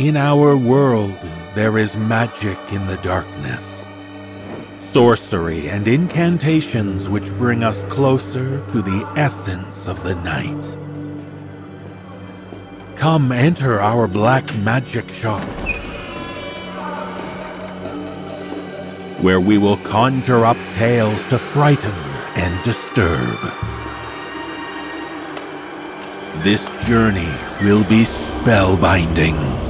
In our world, there is magic in the darkness. Sorcery and incantations which bring us closer to the essence of the night. Come enter our black magic shop, where we will conjure up tales to frighten and disturb. This journey will be spellbinding.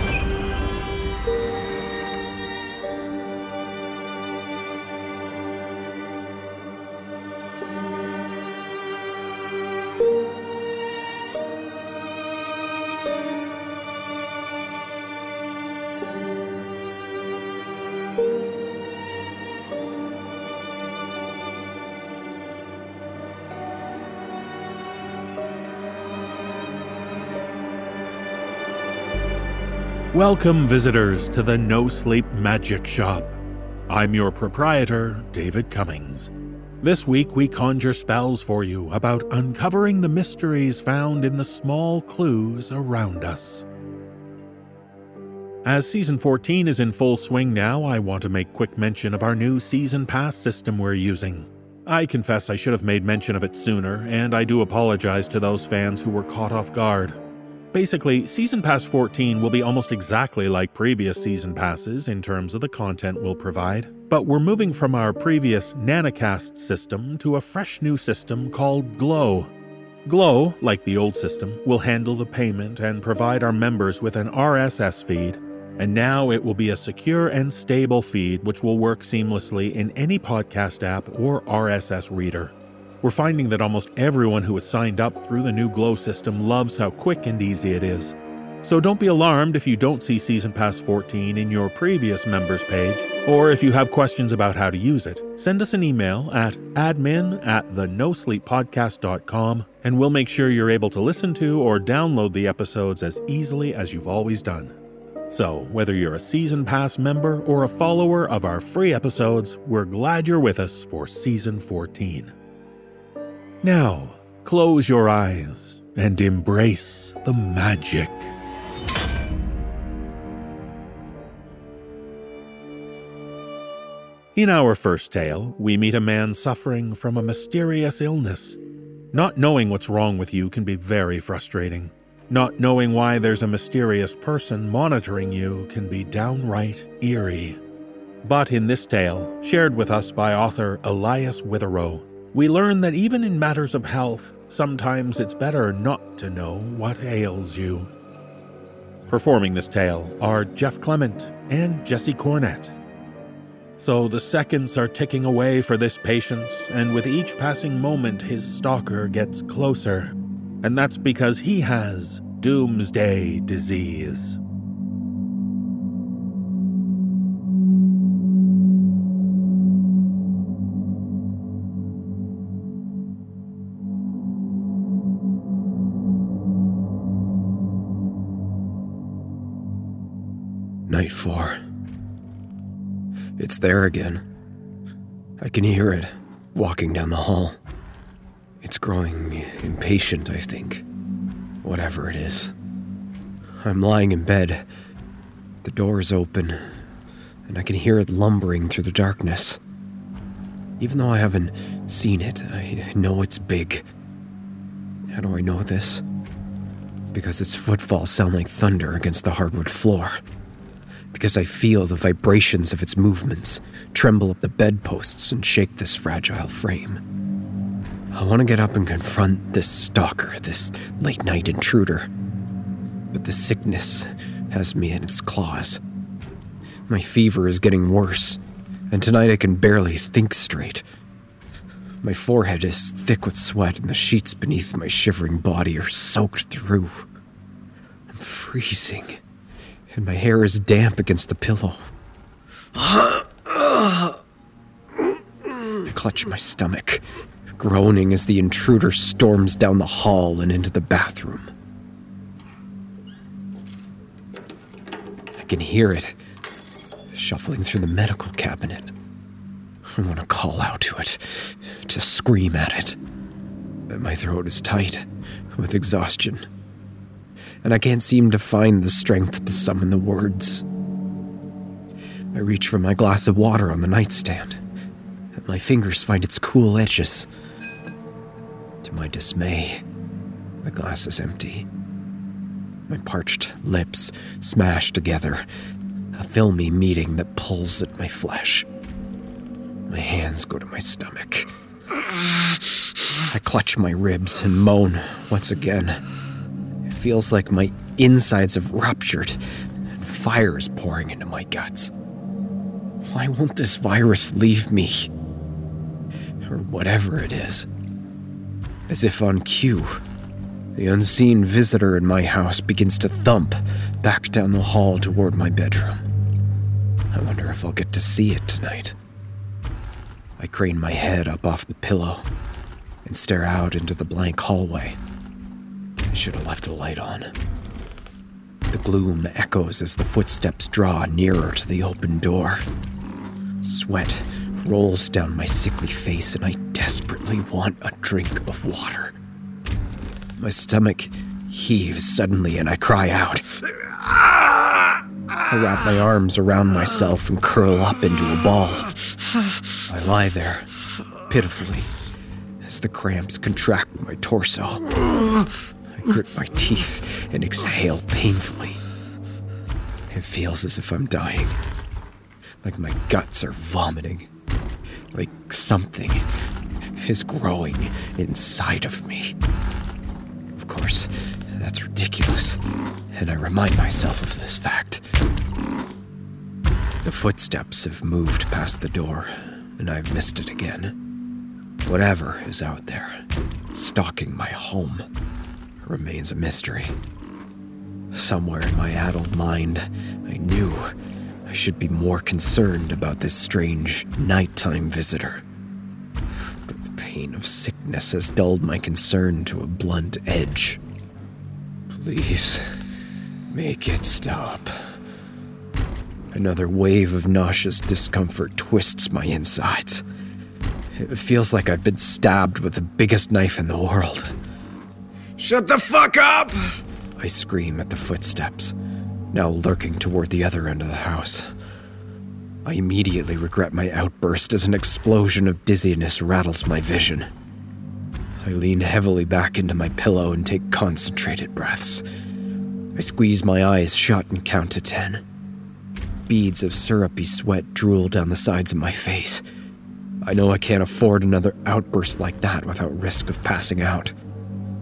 Welcome, visitors, to the No Sleep Magic Shop. I'm your proprietor, David Cummings. This week, we conjure spells for you about uncovering the mysteries found in the small clues around us. As Season 14 is in full swing now, I want to make quick mention of our new Season Pass system we're using. I confess I should have made mention of it sooner, and I do apologize to those fans who were caught off guard. Basically, Season Pass 14 will be almost exactly like previous Season Passes in terms of the content we'll provide, but we're moving from our previous Nanocast system to a fresh new system called Glow. Glow, like the old system, will handle the payment and provide our members with an RSS feed, and now it will be a secure and stable feed which will work seamlessly in any podcast app or RSS reader. We're finding that almost everyone who has signed up through the new Glow system loves how quick and easy it is. So don't be alarmed if you don't see Season Pass 14 in your previous members page, or if you have questions about how to use it, send us an email at admin at the nosleeppodcast.com and we'll make sure you're able to listen to or download the episodes as easily as you've always done. So, whether you're a Season Pass member or a follower of our free episodes, we're glad you're with us for Season 14. Now, close your eyes and embrace the magic. In our first tale, we meet a man suffering from a mysterious illness. Not knowing what's wrong with you can be very frustrating. Not knowing why there's a mysterious person monitoring you can be downright eerie. But in this tale, shared with us by author Elias Witherow, we learn that even in matters of health, sometimes it's better not to know what ails you. Performing this tale are Jeff Clement and Jesse Cornett. So the seconds are ticking away for this patient, and with each passing moment, his stalker gets closer. And that's because he has doomsday disease. Night 4. It's there again. I can hear it walking down the hall. It's growing impatient, I think. Whatever it is. I'm lying in bed. The door is open, and I can hear it lumbering through the darkness. Even though I haven't seen it, I know it's big. How do I know this? Because its footfalls sound like thunder against the hardwood floor because I feel the vibrations of its movements tremble up the bedposts and shake this fragile frame. I want to get up and confront this stalker, this late night intruder. But the sickness has me in its claws. My fever is getting worse, and tonight I can barely think straight. My forehead is thick with sweat, and the sheets beneath my shivering body are soaked through. I'm freezing and my hair is damp against the pillow. I clutch my stomach, groaning as the intruder storms down the hall and into the bathroom. I can hear it shuffling through the medical cabinet. I want to call out to it, to scream at it. But my throat is tight with exhaustion, and I can't seem to find the strength to summon the words. I reach for my glass of water on the nightstand, and my fingers find its cool edges. To my dismay, the glass is empty. My parched lips smash together, a filmy meeting that pulls at my flesh. My hands go to my stomach. I clutch my ribs and moan once again. Feels like my insides have ruptured and fire is pouring into my guts. Why won't this virus leave me? Or whatever it is. As if on cue, the unseen visitor in my house begins to thump back down the hall toward my bedroom. I wonder if I'll get to see it tonight. I crane my head up off the pillow and stare out into the blank hallway. Should have left a light on. The gloom echoes as the footsteps draw nearer to the open door. Sweat rolls down my sickly face, and I desperately want a drink of water. My stomach heaves suddenly, and I cry out. I wrap my arms around myself and curl up into a ball. I lie there, pitifully, as the cramps contract my torso. I grit my teeth and exhale painfully. It feels as if I'm dying, like my guts are vomiting, like something is growing inside of me. Of course, that's ridiculous, and I remind myself of this fact. The footsteps have moved past the door, and I've missed it again. Whatever is out there, stalking my home, remains a mystery. Somewhere in my addled mind, I knew I should be more concerned about this strange nighttime visitor. But the pain of sickness has dulled my concern to a blunt edge. Please, make it stop. Another wave of nauseous discomfort twists my insides. It feels like I've been stabbed with the biggest knife in the world. Shut the fuck up! I scream at the footsteps, now lurking toward the other end of the house. I immediately regret my outburst as an explosion of dizziness rattles my vision. I lean heavily back into my pillow and take concentrated breaths. I squeeze my eyes shut and count to ten. Beads of syrupy sweat drool down the sides of my face. I know I can't afford another outburst like that without risk of passing out.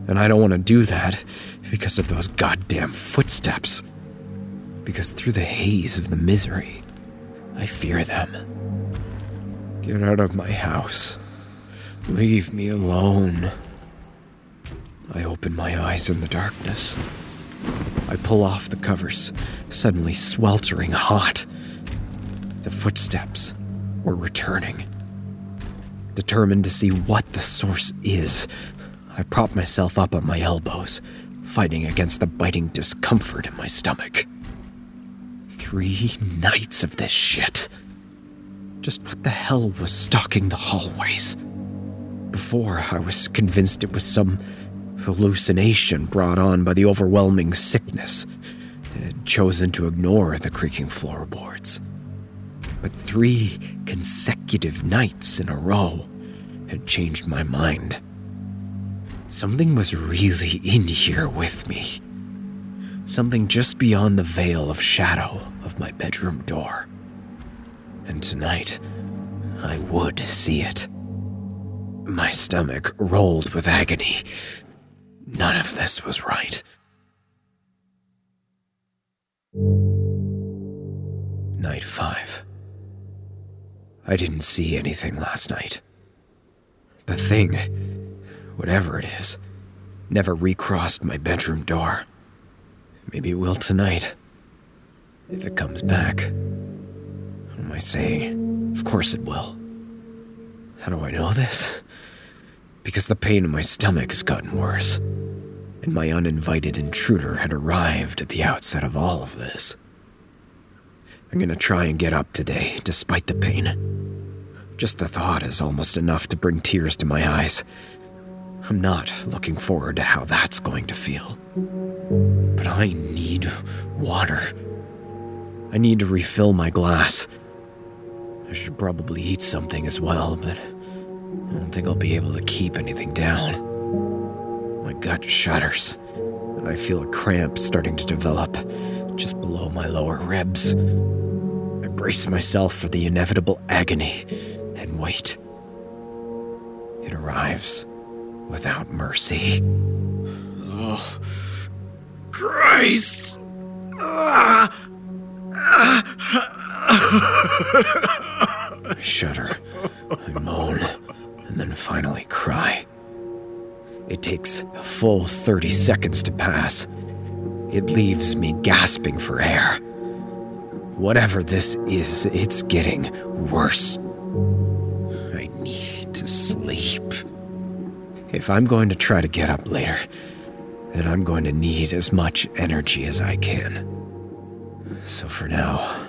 And I don't want to do that because of those goddamn footsteps. Because through the haze of the misery, I fear them. Get out of my house. Leave me alone. I open my eyes in the darkness. I pull off the covers, suddenly sweltering hot. The footsteps were returning. Determined to see what the source is, I propped myself up on my elbows, fighting against the biting discomfort in my stomach. Three nights of this shit. Just what the hell was stalking the hallways? Before, I was convinced it was some hallucination brought on by the overwhelming sickness, and had chosen to ignore the creaking floorboards. But three consecutive nights in a row had changed my mind. Something was really in here with me. Something just beyond the veil of shadow of my bedroom door. And tonight, I would see it. My stomach rolled with agony. None of this was right. Night 5. I didn't see anything last night. The thing, whatever it is, never recrossed my bedroom door. Maybe it will tonight. If it comes back. What am I saying? Of course it will. How do I know this? Because the pain in my stomach has gotten worse, and my uninvited intruder had arrived at the outset of all of this. I'm gonna try and get up today, despite the pain. Just the thought is almost enough to bring tears to my eyes. I'm not looking forward to how that's going to feel. But I need water. I need to refill my glass. I should probably eat something as well, but I don't think I'll be able to keep anything down. My gut shudders, and I feel a cramp starting to develop just below my lower ribs. I brace myself for the inevitable agony and wait. It arrives without mercy. Oh, Christ! Ah! I shudder, I moan, and then finally cry. It takes a full 30 seconds to pass. It leaves me gasping for air. Whatever this is, it's getting worse. I need to sleep. If I'm going to try to get up later, then I'm going to need as much energy as I can. So for now,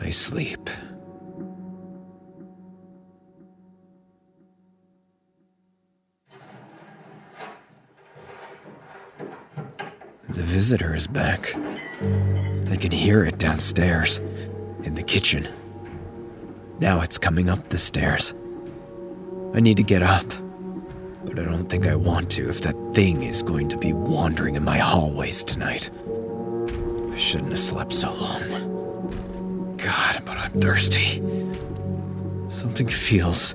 I sleep. The visitor is back. I can hear it downstairs, in the kitchen. Now it's coming up the stairs. I need to get up, but I don't think I want to if that thing is going to be wandering in my hallways tonight. I shouldn't have slept so long. God, but I'm thirsty. Something feels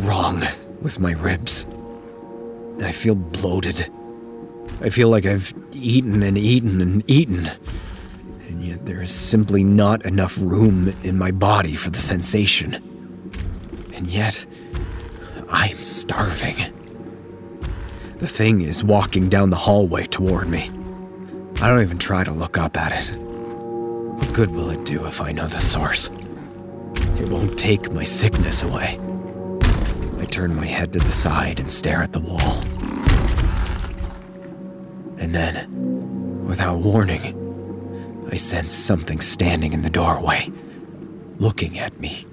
wrong with my ribs. I feel bloated. I feel like I've eaten and eaten and eaten. And yet there is simply not enough room in my body for the sensation. And yet, I'm starving. The thing is walking down the hallway toward me. I don't even try to look up at it. What good will it do if I know the source? It won't take my sickness away. I turn my head to the side and stare at the wall. And then, without warning, I sense something standing in the doorway, looking at me.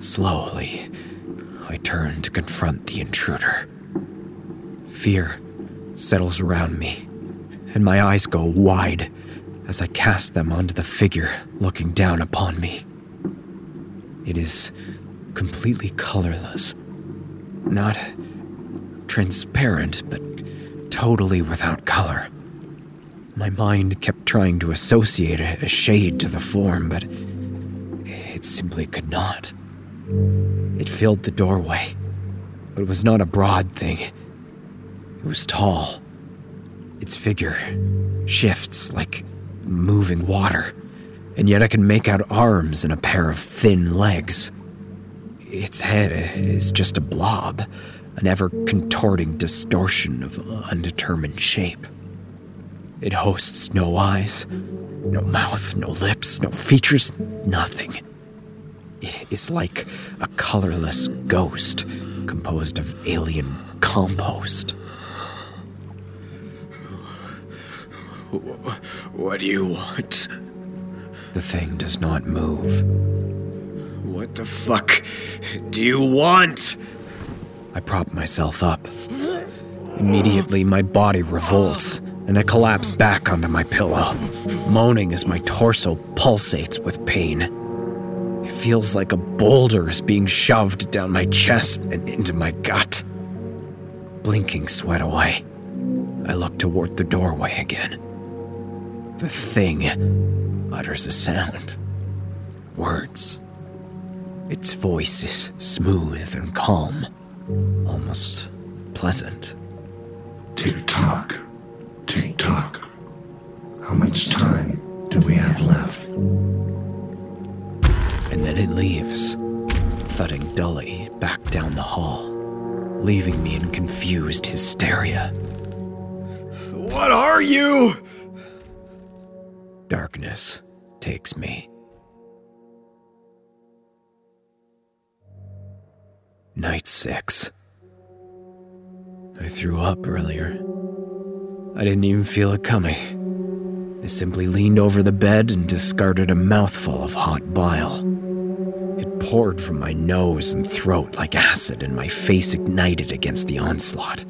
Slowly, I turn to confront the intruder. Fear settles around me, and my eyes go wide as I cast them onto the figure looking down upon me. It is completely colorless, not transparent, but totally without color. My mind kept trying to associate a shade to the form, but it simply could not. It filled the doorway, but it was not a broad thing. It was tall. Its figure shifts like moving water, and yet I can make out arms and a pair of thin legs. Its head is just a blob, an ever contorting distortion of undetermined shape. It hosts no eyes, no mouth, no lips, no features, nothing. It is like a colorless ghost composed of alien compost. What do you want? The thing does not move. What the fuck do you want? I prop myself up. Immediately, my body revolts, and I collapse back onto my pillow, moaning as my torso pulsates with pain. It feels like a boulder is being shoved down my chest and into my gut. Blinking sweat away, I look toward the doorway again. The thing utters a sound. Words. Its voice is smooth and calm, almost pleasant. Tick tock, tick tock. How much time do we have left? And then it leaves, thudding dully back down the hall, leaving me in confused hysteria. What are you? Darkness takes me. Night 6. I threw up earlier. I didn't even feel it coming. I simply leaned over the bed and discarded a mouthful of hot bile. It poured from my nose and throat like acid, and my face ignited against the onslaught.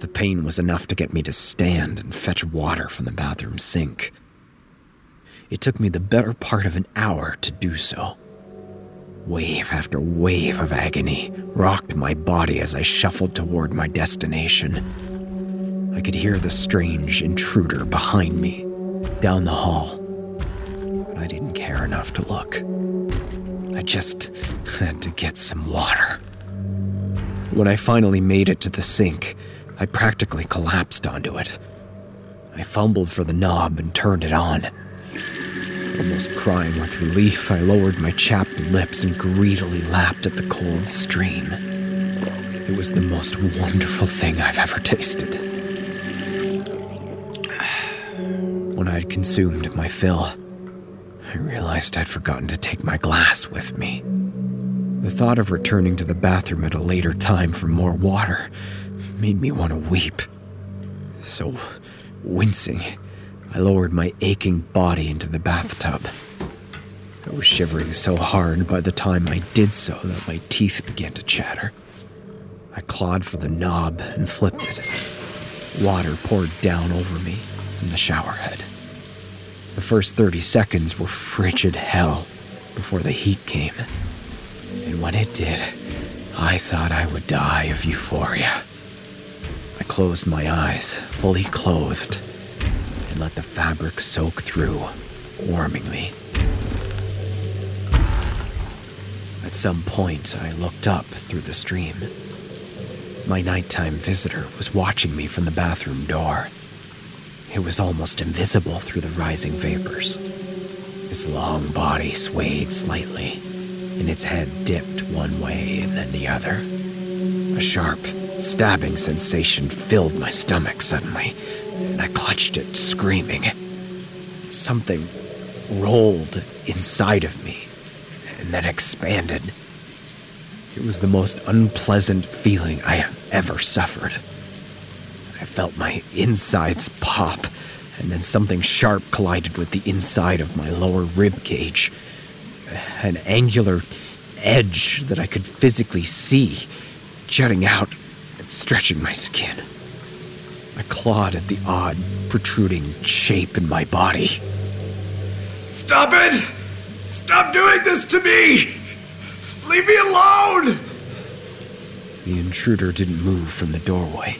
The pain was enough to get me to stand and fetch water from the bathroom sink. It took me the better part of an hour to do so. Wave after wave of agony rocked my body as I shuffled toward my destination. I could hear the strange intruder behind me, down the hall. But I didn't care enough to look. I just had to get some water. When I finally made it to the sink, I practically collapsed onto it. I fumbled for the knob and turned it on. Almost crying with relief, I lowered my chapped lips and greedily lapped at the cold stream. It was the most wonderful thing I've ever tasted. When I had consumed my fill, I realized I'd forgotten to take my glass with me. The thought of returning to the bathroom at a later time for more water made me want to weep. So, wincing, I lowered my aching body into the bathtub. I was shivering so hard by the time I did so that my teeth began to chatter. I clawed for the knob and flipped it. Water poured down over me from the shower head. The first 30 seconds were frigid hell before the heat came. And when it did, I thought I would die of euphoria. I closed my eyes, fully clothed, and let the fabric soak through, warming me. At some point, I looked up through the stream. My nighttime visitor was watching me from the bathroom door. It was almost invisible through the rising vapors. Its long body swayed slightly, and its head dipped one way and then the other. A sharp, stabbing sensation filled my stomach suddenly, and I clutched it, screaming. Something rolled inside of me and then expanded. It was the most unpleasant feeling I have ever suffered. I felt my insides pop, and then something sharp collided with the inside of my lower rib cage. An angular edge that I could physically see jutting out and stretching my skin. I clawed at the odd, protruding shape in my body. Stop it! Stop doing this to me! Leave me alone! The intruder didn't move from the doorway,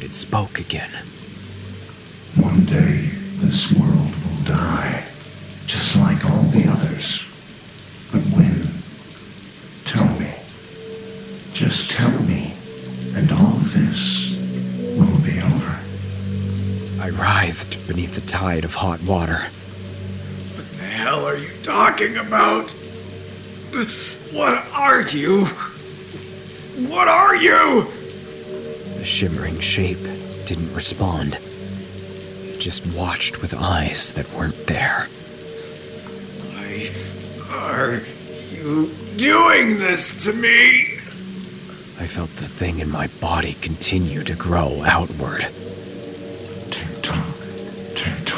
but it spoke again. One day, this world will die, just like all the others. But when? Tell me. Just tell me, and all of this will be over. I writhed beneath the tide of hot water. What the hell are you talking about? What are you? What are you? The shimmering shape didn't respond. It just watched with eyes that weren't there. Why are you doing this to me? I felt the thing in my body continue to grow outward. Tock, tick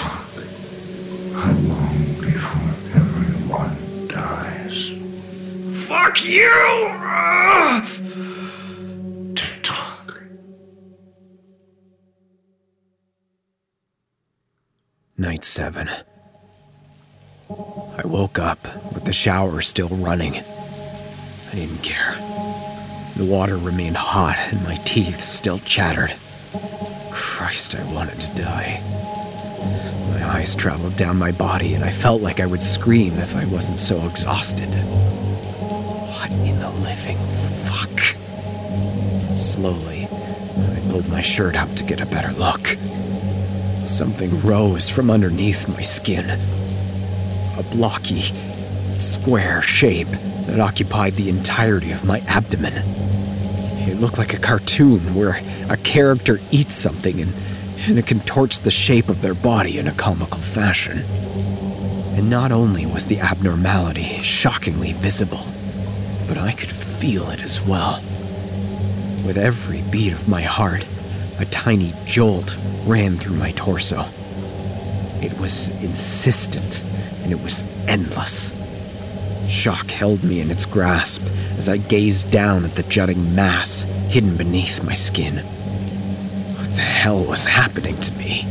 Night 7. I woke up with the shower still running. I didn't care. The water remained hot and my teeth still chattered. Christ, I wanted to die. My eyes traveled down my body and I felt like I would scream if I wasn't so exhausted. What in the living fuck? Slowly, I pulled my shirt up to get a better look. Something rose from underneath my skin. A blocky, square shape that occupied the entirety of my abdomen. It looked like a cartoon where a character eats something and, and it contorts the shape of their body in a comical fashion. And not only was the abnormality shockingly visible, but I could feel it as well. With every beat of my heart, a tiny jolt ran through my torso. It was insistent and it was endless. shock held me in its grasp as I gazed down at the jutting mass hidden beneath my skin. What the hell was happening to me?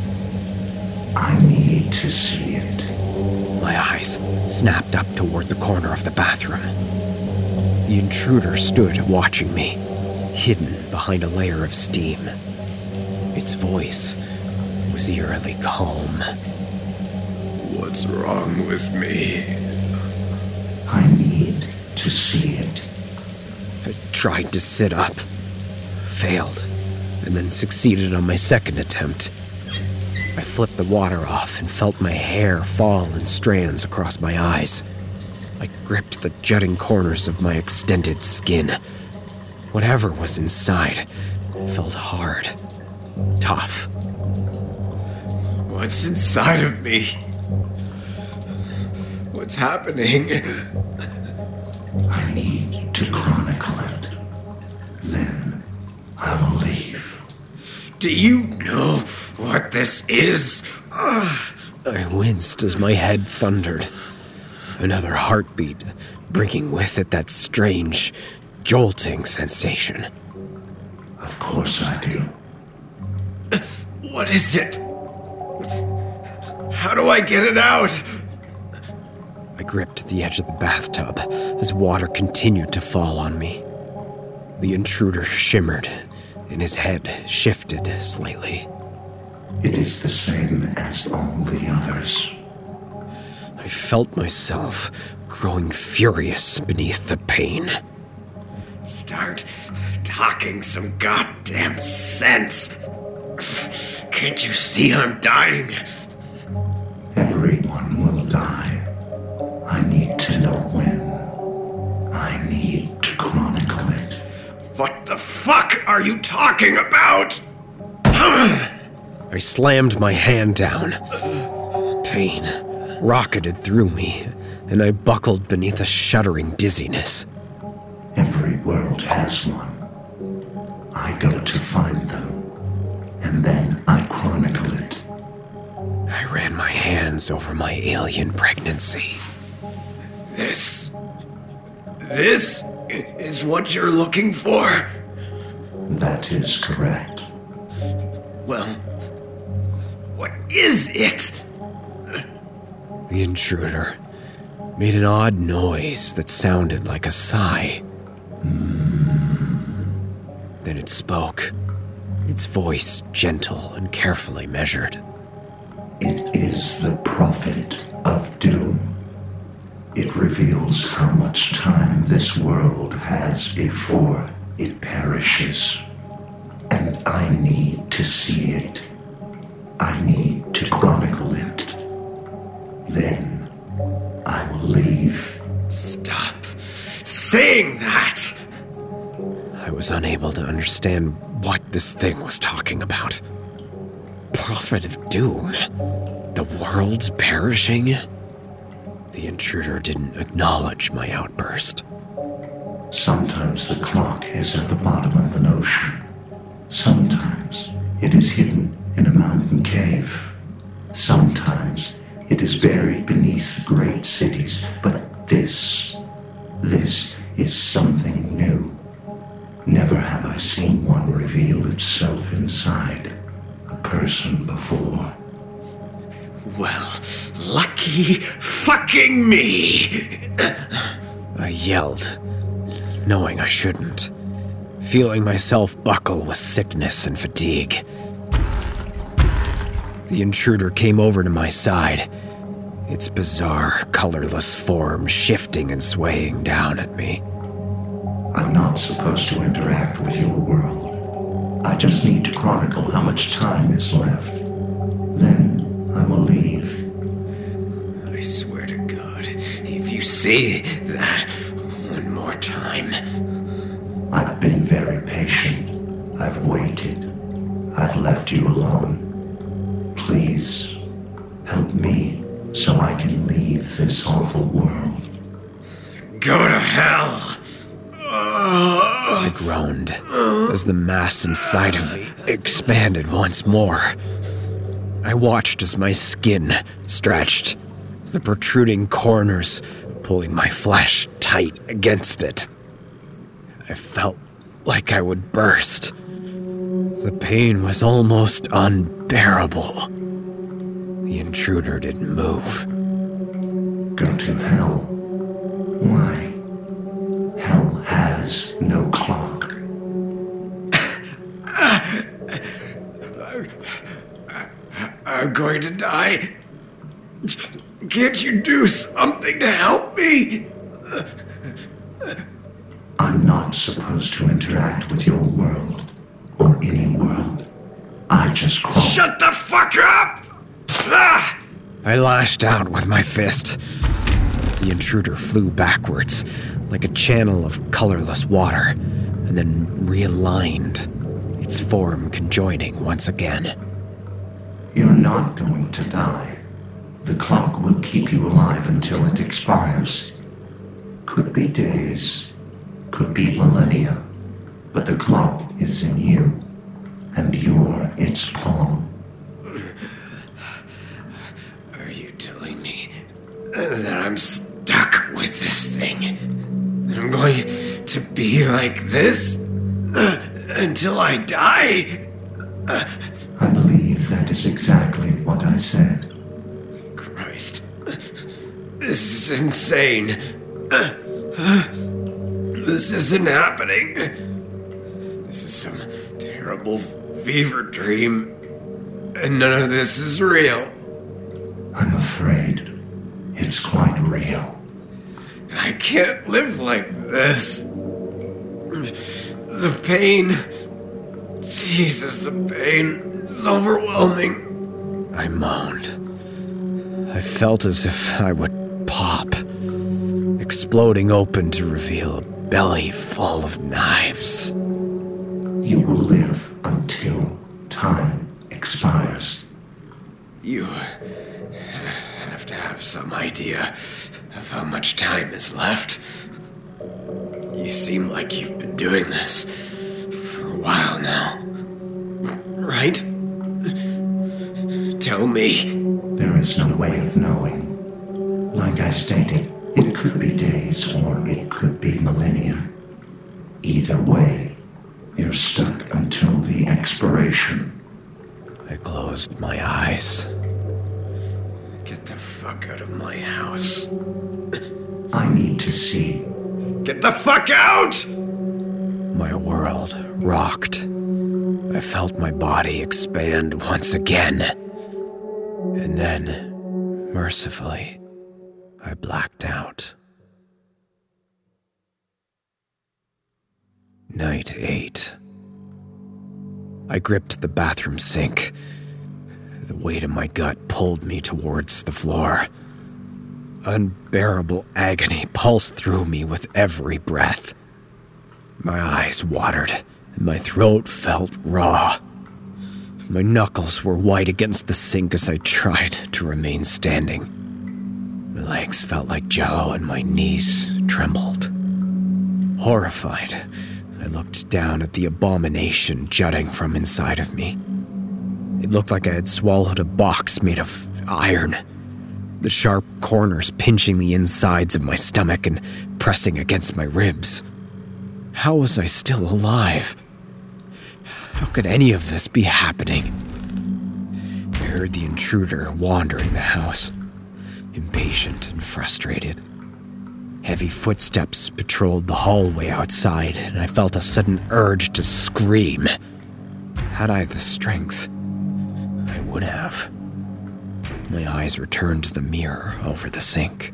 I need to see it. My eyes snapped up toward the corner of the bathroom. The intruder stood watching me, hidden behind a layer of steam. Its voice was eerily calm. What's wrong with me? I need to see it. I tried to sit up, failed, and then succeeded on my second attempt. I flipped the water off and felt my hair fall in strands across my eyes. I gripped the jutting corners of my extended skin. Whatever was inside felt hard, tough. What's inside of me? What's happening? I need to chronicle it. Then I will leave. Do you know what this is? Ah. I winced as my head thundered. Another heartbeat, bringing with it that strange, jolting sensation. Of course I do. What is it? How do I get it out? I gripped the edge of the bathtub as water continued to fall on me. The intruder shimmered, and his head shifted slightly. It is the same as all the others. I felt myself growing furious beneath the pain. Start talking some goddamn sense. Can't you see I'm dying? Everyone will die. I need to know when. I need to chronicle it. What the fuck are you talking about? I slammed my hand down. Pain rocketed through me, and I buckled beneath a shuddering dizziness. Every world has one. I go to find them, and then I chronicle it. I ran my hands over my alien pregnancy. This. This is what you're looking for? That is correct. Well, what is it? The intruder made an odd noise that sounded like a sigh. Hmm. Then it spoke, its voice gentle and carefully measured. It is the prophet of doom. It reveals how much time this world has before it perishes. And I need to see it. I need to chronicle it. Then I will leave. Stop saying that! I was unable to understand what this thing was talking about. Prophet of doom? The world's perishing? The intruder didn't acknowledge my outburst. Sometimes the clock is at the bottom of an ocean. Sometimes it is hidden in a mountain cave. Sometimes it is buried beneath great cities. But this, this is something new. Never have I seen one reveal itself inside a person before. Well, lucky fucking me! I yelled, knowing I shouldn't, feeling myself buckle with sickness and fatigue. The intruder came over to my side, its bizarre, colorless form shifting and swaying down at me. I'm not supposed to interact with your world. I just need to chronicle how much time is left. Then I will leave. I swear to God, if you say that one more time, I've been very patient. I've waited. I've left you alone. Please, help me so I can leave this awful world. go to hell! I groaned as the mass inside of me expanded once more. I watched as my skin stretched, the protruding corners pulling my flesh tight against it. I felt like I would burst. The pain was almost unbearable. The intruder didn't move. Go to hell. Why? Hell has no clock. I'm going to die. Can't you do something to help me? I'm not supposed to interact with your world or any world. I just crawl. Shut the fuck up! Ah! I lashed out with my fist. The intruder flew backwards, like a channel of colorless water, and then realigned, its form conjoining once again. You're not going to die. The clock will keep you alive until it expires. Could be days, could be millennia, but the clock is in you, and you're its pawn. Are you telling me that I'm stuck with this thing? I'm going to be like this uh, until I die? I believe that is exactly what I said. Christ. This is insane. This isn't happening. This is some terrible fever dream. And none of this is real. I'm afraid it's quite real. I can't live like this. The pain. Jesus, the pain is overwhelming. I moaned. I felt as if I would pop, exploding open to reveal a belly full of knives. You will live until time expires. You have to have some idea of how much time is left. You seem like you've been doing this for a while now. Right? Tell me. There is no way of knowing. Like I stated, it could be days or it could be millennia. Either way, you're stuck until the expiration. I closed my eyes. Get the fuck out of my house. I need to see. Get the fuck out! My world rocked. I felt my body expand once again. And then, mercifully, I blacked out. Night 8. I gripped the bathroom sink. The weight of my gut pulled me towards the floor. Unbearable agony pulsed through me with every breath. My eyes watered, and my throat felt raw. My knuckles were white against the sink as I tried to remain standing. My legs felt like jello, and my knees trembled. Horrified, I looked down at the abomination jutting from inside of me. It looked like I had swallowed a box made of iron, the sharp corners pinching the insides of my stomach and pressing against my ribs. How was I still alive? How could any of this be happening? I heard the intruder wandering the house, impatient and frustrated. Heavy footsteps patrolled the hallway outside, and I felt a sudden urge to scream. Had I the strength, I would have. My eyes returned to the mirror over the sink.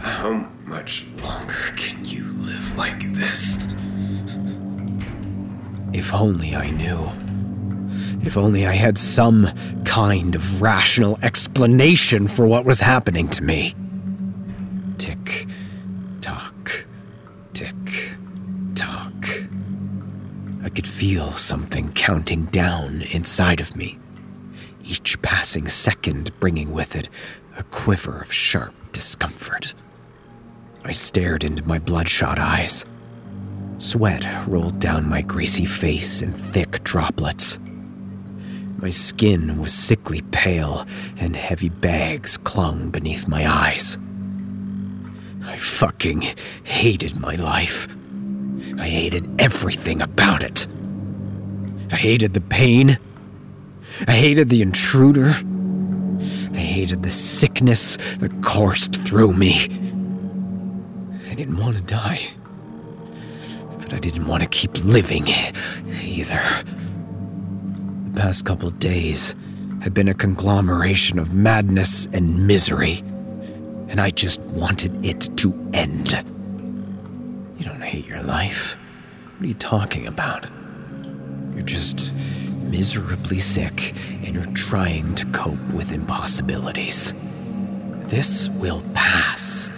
How much longer can you live like this? If only I knew. If only I had some kind of rational explanation for what was happening to me. Tick, could feel something counting down inside of me, each passing second bringing with it a quiver of sharp discomfort. I stared into my bloodshot eyes. Sweat rolled down my greasy face in thick droplets. My skin was sickly pale, and heavy bags clung beneath my eyes. I fucking hated my life. I hated everything about it. I hated the pain. I hated the intruder. I hated the sickness that coursed through me. I didn't want to die. But I didn't want to keep living either. The past couple days had been a conglomeration of madness and misery, and I just wanted it to end. You don't hate your life. What are you talking about? You're just miserably sick and you're trying to cope with impossibilities. This will pass.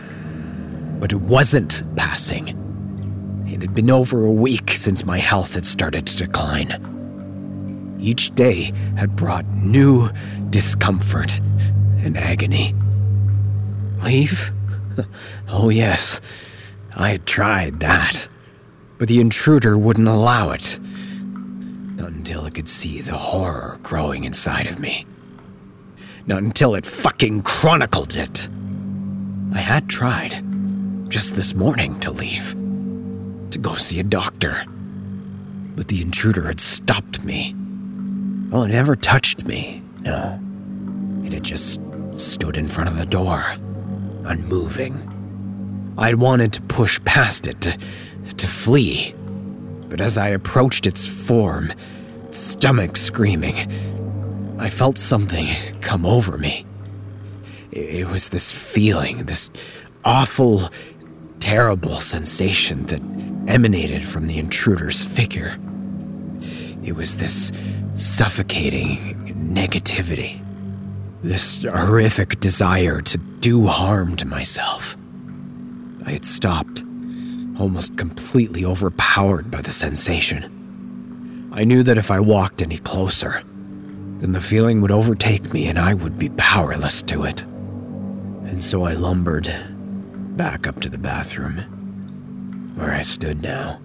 But it wasn't passing. It had been over a week since my health had started to decline. Each day had brought new discomfort and agony. Leave? Oh, yes. I had tried that. But the intruder wouldn't allow it. Not until it could see the horror growing inside of me. Not until it fucking chronicled it. I had tried, just this morning, to leave. To go see a doctor. But the intruder had stopped me. Well, it never touched me, no. It had just stood in front of the door, unmoving. I'd wanted to push past it, to, to flee. But as I approached its form, stomach screaming, I felt something come over me. It was this feeling, this awful, terrible sensation that emanated from the intruder's figure. It was this suffocating negativity, this horrific desire to do harm to myself. I had stopped, almost completely overpowered by the sensation. I knew that if I walked any closer, then the feeling would overtake me and I would be powerless to it. And so I lumbered back up to the bathroom, where I stood now,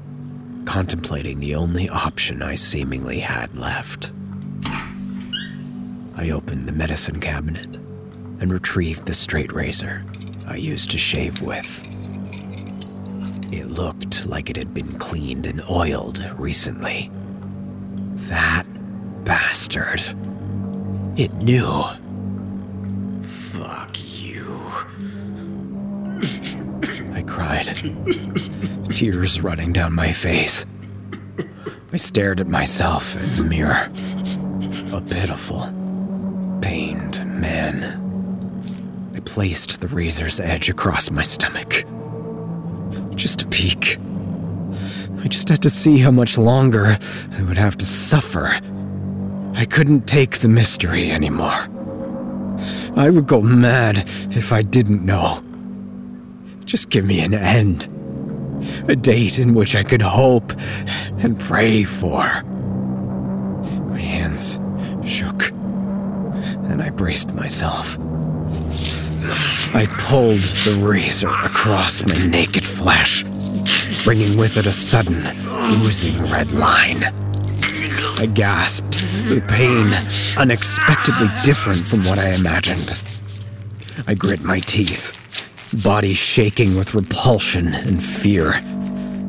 contemplating the only option I seemingly had left. I opened the medicine cabinet and retrieved the straight razor I used to shave with. It looked like it had been cleaned and oiled recently. That bastard. It knew. Fuck you. I cried, tears running down my face. I stared at myself in the mirror. A pitiful, pained man. I placed the razor's edge across my stomach. Peek. I just had to see how much longer I would have to suffer. I couldn't take the mystery anymore. I would go mad if I didn't know. Just give me an end. A date in which I could hope and pray for. My hands shook, and I braced myself. I pulled the razor across my naked flesh, bringing with it a sudden, oozing red line. I gasped, the pain unexpectedly different from what I imagined. I grit my teeth, body shaking with repulsion and fear,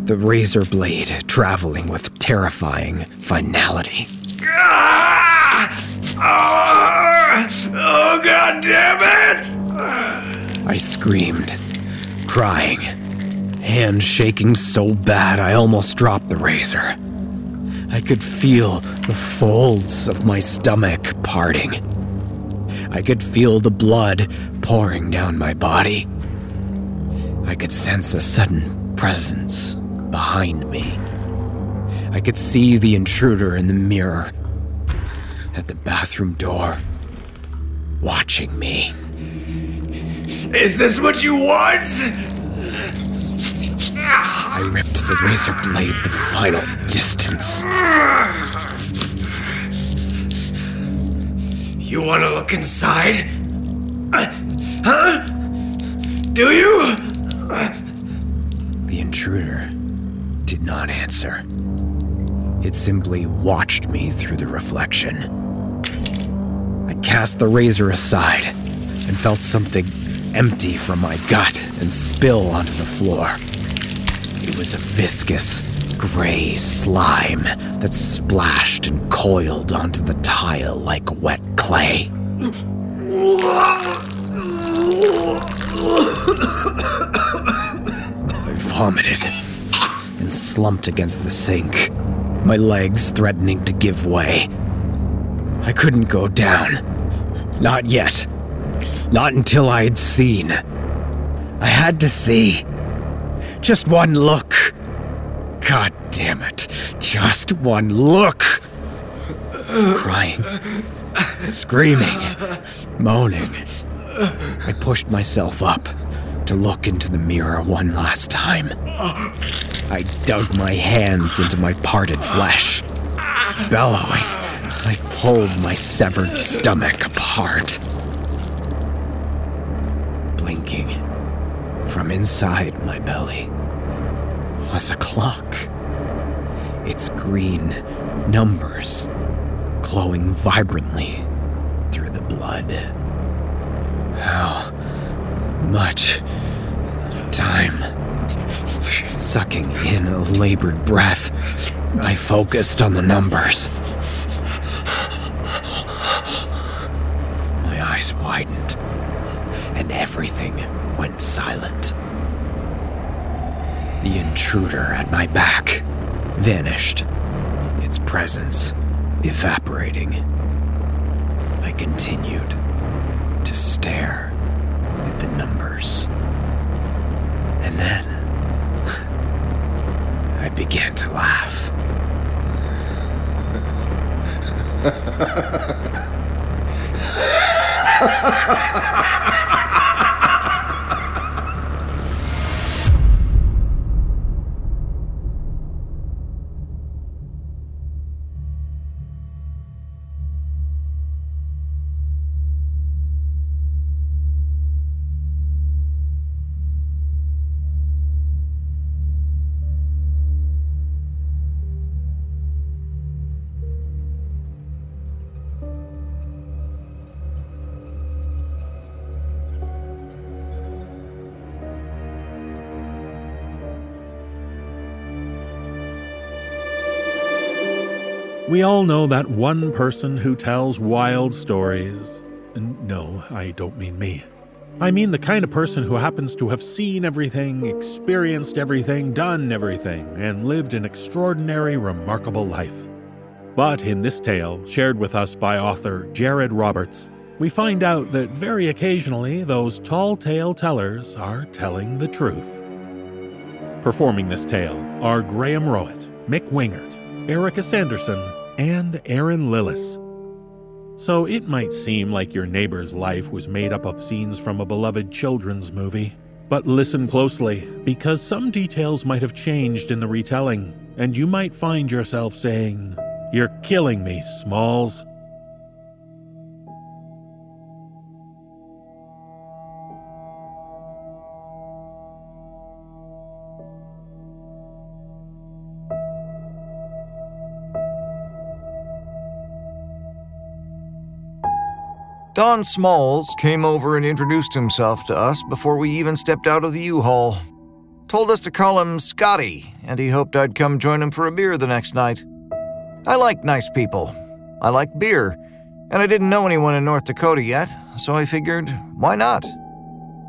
the razor blade traveling with terrifying finality. Ah! Ah! Oh, god damn it! I screamed, crying, hands shaking so bad I almost dropped the razor. I could feel the folds of my stomach parting. I could feel the blood pouring down my body. I could sense a sudden presence behind me. I could see the intruder in the mirror at the bathroom door, watching me. Is this what you want? I ripped the razor blade the final distance. You want to look inside? Uh, Huh? Do you? The intruder did not answer. It simply watched me through the reflection, I cast the razor aside and felt something empty from my gut and spill onto the floor. It was a viscous, gray slime that splashed and coiled onto the tile like wet clay. I vomited and slumped against the sink, my legs threatening to give way. I couldn't go down. Not yet. Not until I had seen. I had to see. Just one look. God damn it. Just one look. Crying, screaming, moaning. I pushed myself up to look into the mirror one last time. I dug my hands into my parted flesh. Bellowing, I pulled my severed stomach apart. Blinking from inside my belly was a clock. Its green numbers glowing vibrantly through the blood. How much time? Sucking in a labored breath, I focused on the numbers. My eyes widened, and everything went silent. The intruder at my back vanished, its presence evaporating. I continued to stare at the numbers. And then I began to laugh. We all know that one person who tells wild stories. No, I don't mean me. I mean the kind of person who happens to have seen everything, experienced everything, done everything, and lived an extraordinary, remarkable life. But in this tale, shared with us by author Jared Roberts, we find out that very occasionally those tall tale tellers are telling the truth. Performing this tale are Graham Rowat, Mick Wingert, Erika Sanderson, and Erin Lillis. So it might seem like your neighbor's life was made up of scenes from a beloved children's movie. But listen closely, because some details might have changed in the retelling, and you might find yourself saying, You're killing me, Smalls. Don Smalls came over and introduced himself to us before we even stepped out of the U-Haul. Told us to call him Scotty, and he hoped I'd come join him for a beer the next night. I like nice people. I like beer, and I didn't know anyone in North Dakota yet, so I figured, why not?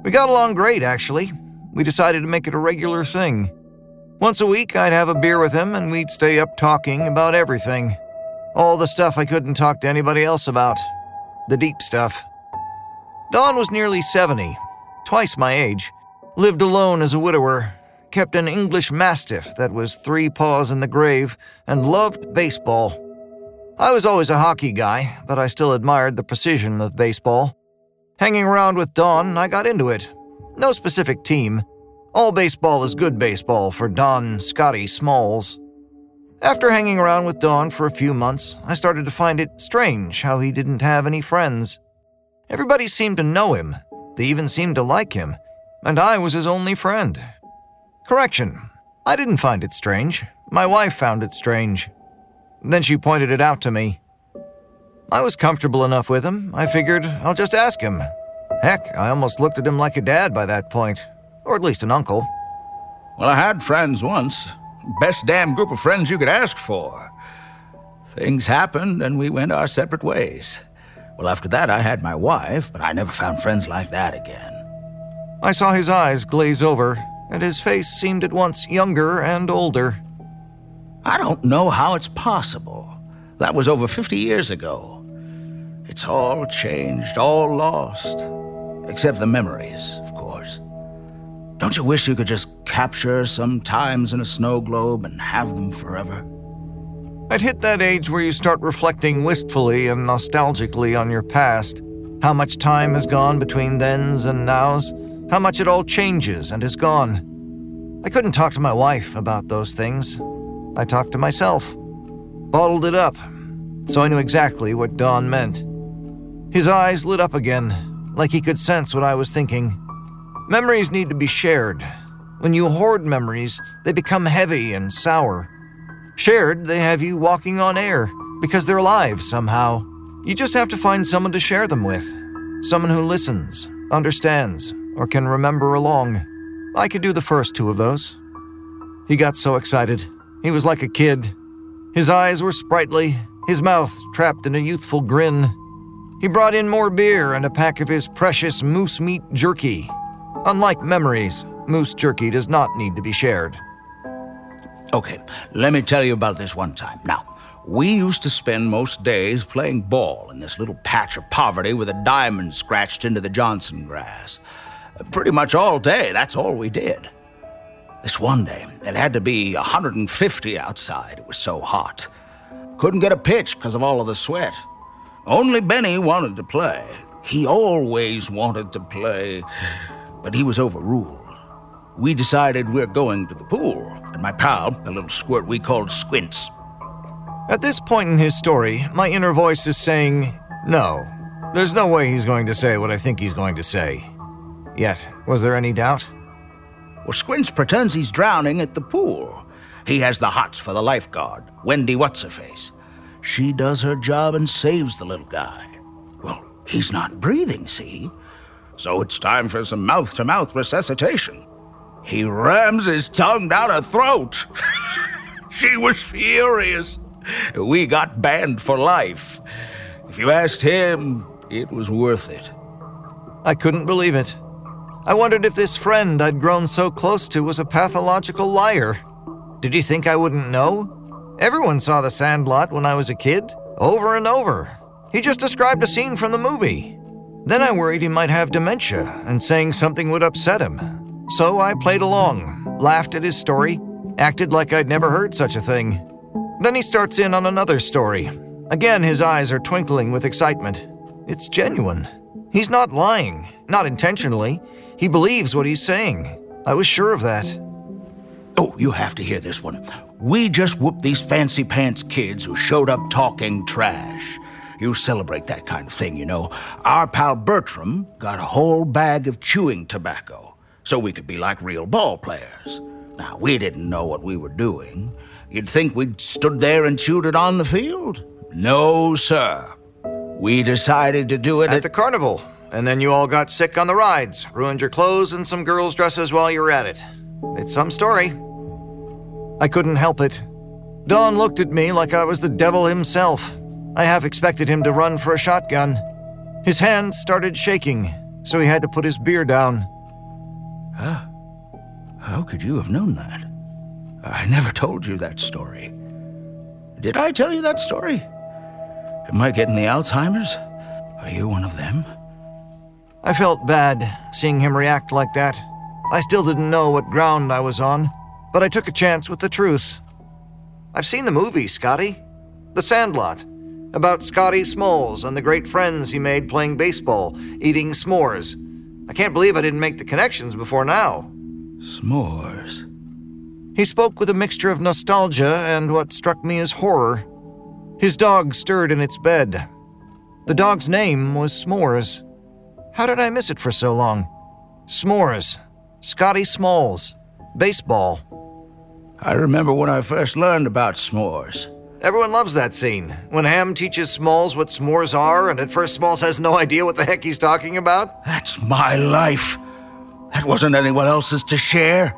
We got along great, actually. We decided to make it a regular thing. Once a week, I'd have a beer with him, and we'd stay up talking about everything. All the stuff I couldn't talk to anybody else about the deep stuff. Don was nearly 70, twice my age, lived alone as a widower, kept an English Mastiff that was three paws in the grave, and loved baseball. I was always a hockey guy, but I still admired the precision of baseball. Hanging around with Don, I got into it. No specific team. All baseball is good baseball for Don Scotty Smalls. After hanging around with Don for a few months, I started to find it strange how he didn't have any friends. Everybody seemed to know him, they even seemed to like him, and I was his only friend. Correction, I didn't find it strange. My wife found it strange. Then she pointed it out to me. I was comfortable enough with him, I figured I'll just ask him. Heck, I almost looked at him like a dad by that point, or at least an uncle. Well, I had friends once. Best damn group of friends you could ask for. Things happened and we went our separate ways. Well, after that, I had my wife, but I never found friends like that again. I saw his eyes glaze over, and his face seemed at once younger and older. I don't know how it's possible. That was over 50 years ago. It's all changed, all lost. Except the memories, of course. Don't you wish you could just capture some times in a snow globe and have them forever? I'd hit that age where you start reflecting wistfully and nostalgically on your past. How much time has gone between thens and nows, how much it all changes and is gone. I couldn't talk to my wife about those things. I talked to myself, bottled it up, so I knew exactly what Don meant. His eyes lit up again, like he could sense what I was thinking. Memories need to be shared. When you hoard memories, they become heavy and sour. Shared, they have you walking on air because they're alive somehow. You just have to find someone to share them with. Someone who listens, understands, or can remember along. I could do the first two of those. He got so excited. He was like a kid. His eyes were sprightly, his mouth trapped in a youthful grin. He brought in more beer and a pack of his precious moose meat jerky. Unlike memories, moose jerky does not need to be shared. Okay, let me tell you about this one time. Now, we used to spend most days playing ball in this little patch of poverty with a diamond scratched into the Johnson grass. Pretty much all day, that's all we did. This one day, it had to be 150 outside. It was so hot. Couldn't get a pitch because of all of the sweat. Only Benny wanted to play. He always wanted to play, but he was overruled. We decided we're going to the pool, and my pal, a little squirt we called Squints. At this point in his story, my inner voice is saying, No, there's no way he's going to say what I think he's going to say. Yet, was there any doubt? Well, Squints pretends he's drowning at the pool. He has the hots for the lifeguard, Wendy What's Her Face. She does her job and saves the little guy. Well, he's not breathing, see? So it's time for some mouth to mouth resuscitation. He rams his tongue down her throat. she was furious. We got banned for life. If you asked him, it was worth it. I couldn't believe it. I wondered if this friend I'd grown so close to was a pathological liar. Did he think I wouldn't know? Everyone saw the Sandlot when I was a kid, over and over. He just described a scene from the movie. Then I worried he might have dementia and saying something would upset him. So I played along, laughed at his story, acted like I'd never heard such a thing. Then he starts in on another story. Again, his eyes are twinkling with excitement. It's genuine. He's not lying, not intentionally. He believes what he's saying. I was sure of that. Oh, you have to hear this one. We just whooped these fancy pants kids who showed up talking trash. You celebrate that kind of thing, you know. Our pal Bertram got a whole bag of chewing tobacco so we could be like real ball players. Now, we didn't know what we were doing. You'd think we'd stood there and chewed it on the field? No, sir. We decided to do it at, at the carnival, and then you all got sick on the rides, ruined your clothes and some girls' dresses while you were at it. It's some story. I couldn't help it. Don looked at me like I was the devil himself. I half expected him to run for a shotgun. His hand started shaking, so he had to put his beer down. Huh? How could you have known that? I never told you that story. Did I tell you that story? Am I getting the Alzheimer's? Are you one of them? I felt bad seeing him react like that. I still didn't know what ground I was on, but I took a chance with the truth. I've seen the movie, Scotty. The Sandlot. About Scotty Smalls and the great friends he made playing baseball, eating s'mores, I can't believe I didn't make the connections before now. S'mores. He spoke with a mixture of nostalgia and what struck me as horror. His dog stirred in its bed. The dog's name was S'mores. How did I miss it for so long? S'mores. Scotty Smalls. Baseball. I remember when I first learned about s'mores. Everyone loves that scene. When Ham teaches Smalls what s'mores are, and at first Smalls has no idea what the heck he's talking about. That's my life. That wasn't anyone else's to share.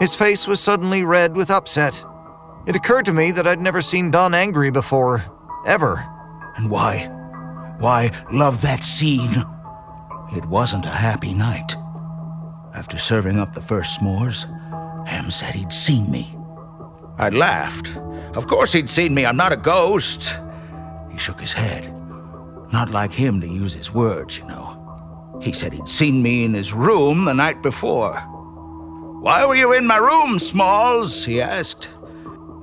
His face was suddenly red with upset. It occurred to me that I'd never seen Don angry before. Ever. And why? Why love that scene? It wasn't a happy night. After serving up the first s'mores, Ham said he'd seen me. I laughed. Of course he'd seen me. I'm not a ghost. He shook his head. Not like him to use his words, you know. He said he'd seen me in his room the night before. Why were you in my room, Smalls? he asked.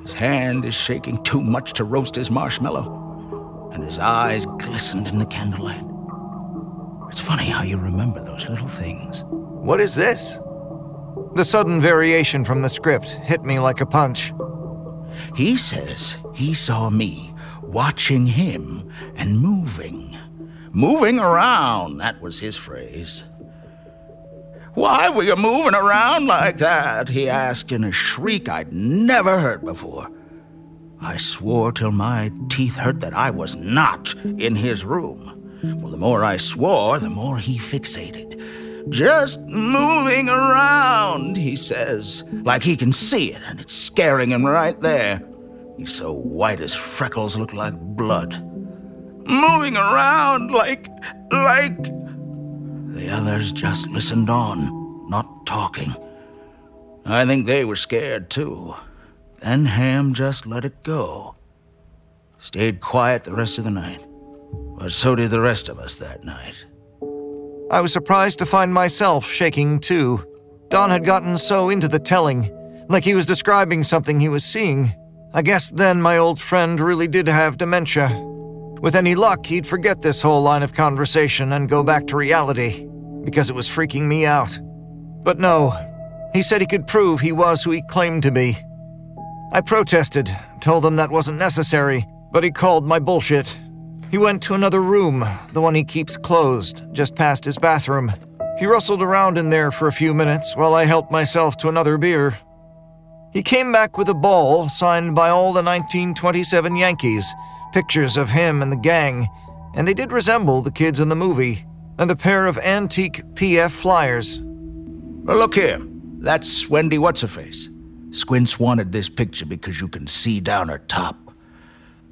His hand is shaking too much to roast his marshmallow, and his eyes glistened in the candlelight. It's funny how you remember those little things. What is this? The sudden variation from the script hit me like a punch. He says he saw me watching him and moving. Moving around, that was his phrase. Why were you moving around like that? he asked in a shriek I'd never heard before. I swore till my teeth hurt that I was not in his room. Well, the more I swore, the more he fixated. Just moving around, he says, like he can see it and it's scaring him right there. He's so white his freckles look like blood. Moving around like. like. The others just listened on, not talking. I think they were scared too. Then Ham just let it go. Stayed quiet the rest of the night. But so did the rest of us that night. I was surprised to find myself shaking too. Don had gotten so into the telling, like he was describing something he was seeing. I guess then my old friend really did have dementia. With any luck, he'd forget this whole line of conversation and go back to reality, because it was freaking me out. But no, he said he could prove he was who he claimed to be. I protested, told him that wasn't necessary, but he called my bullshit. He went to another room, the one he keeps closed, just past his bathroom. He rustled around in there for a few minutes while I helped myself to another beer. He came back with a ball signed by all the 1927 Yankees, pictures of him and the gang, and they did resemble the kids in the movie, and a pair of antique PF flyers. Well, look here. That's Wendy What's Her Face. Squints wanted this picture because you can see down her top.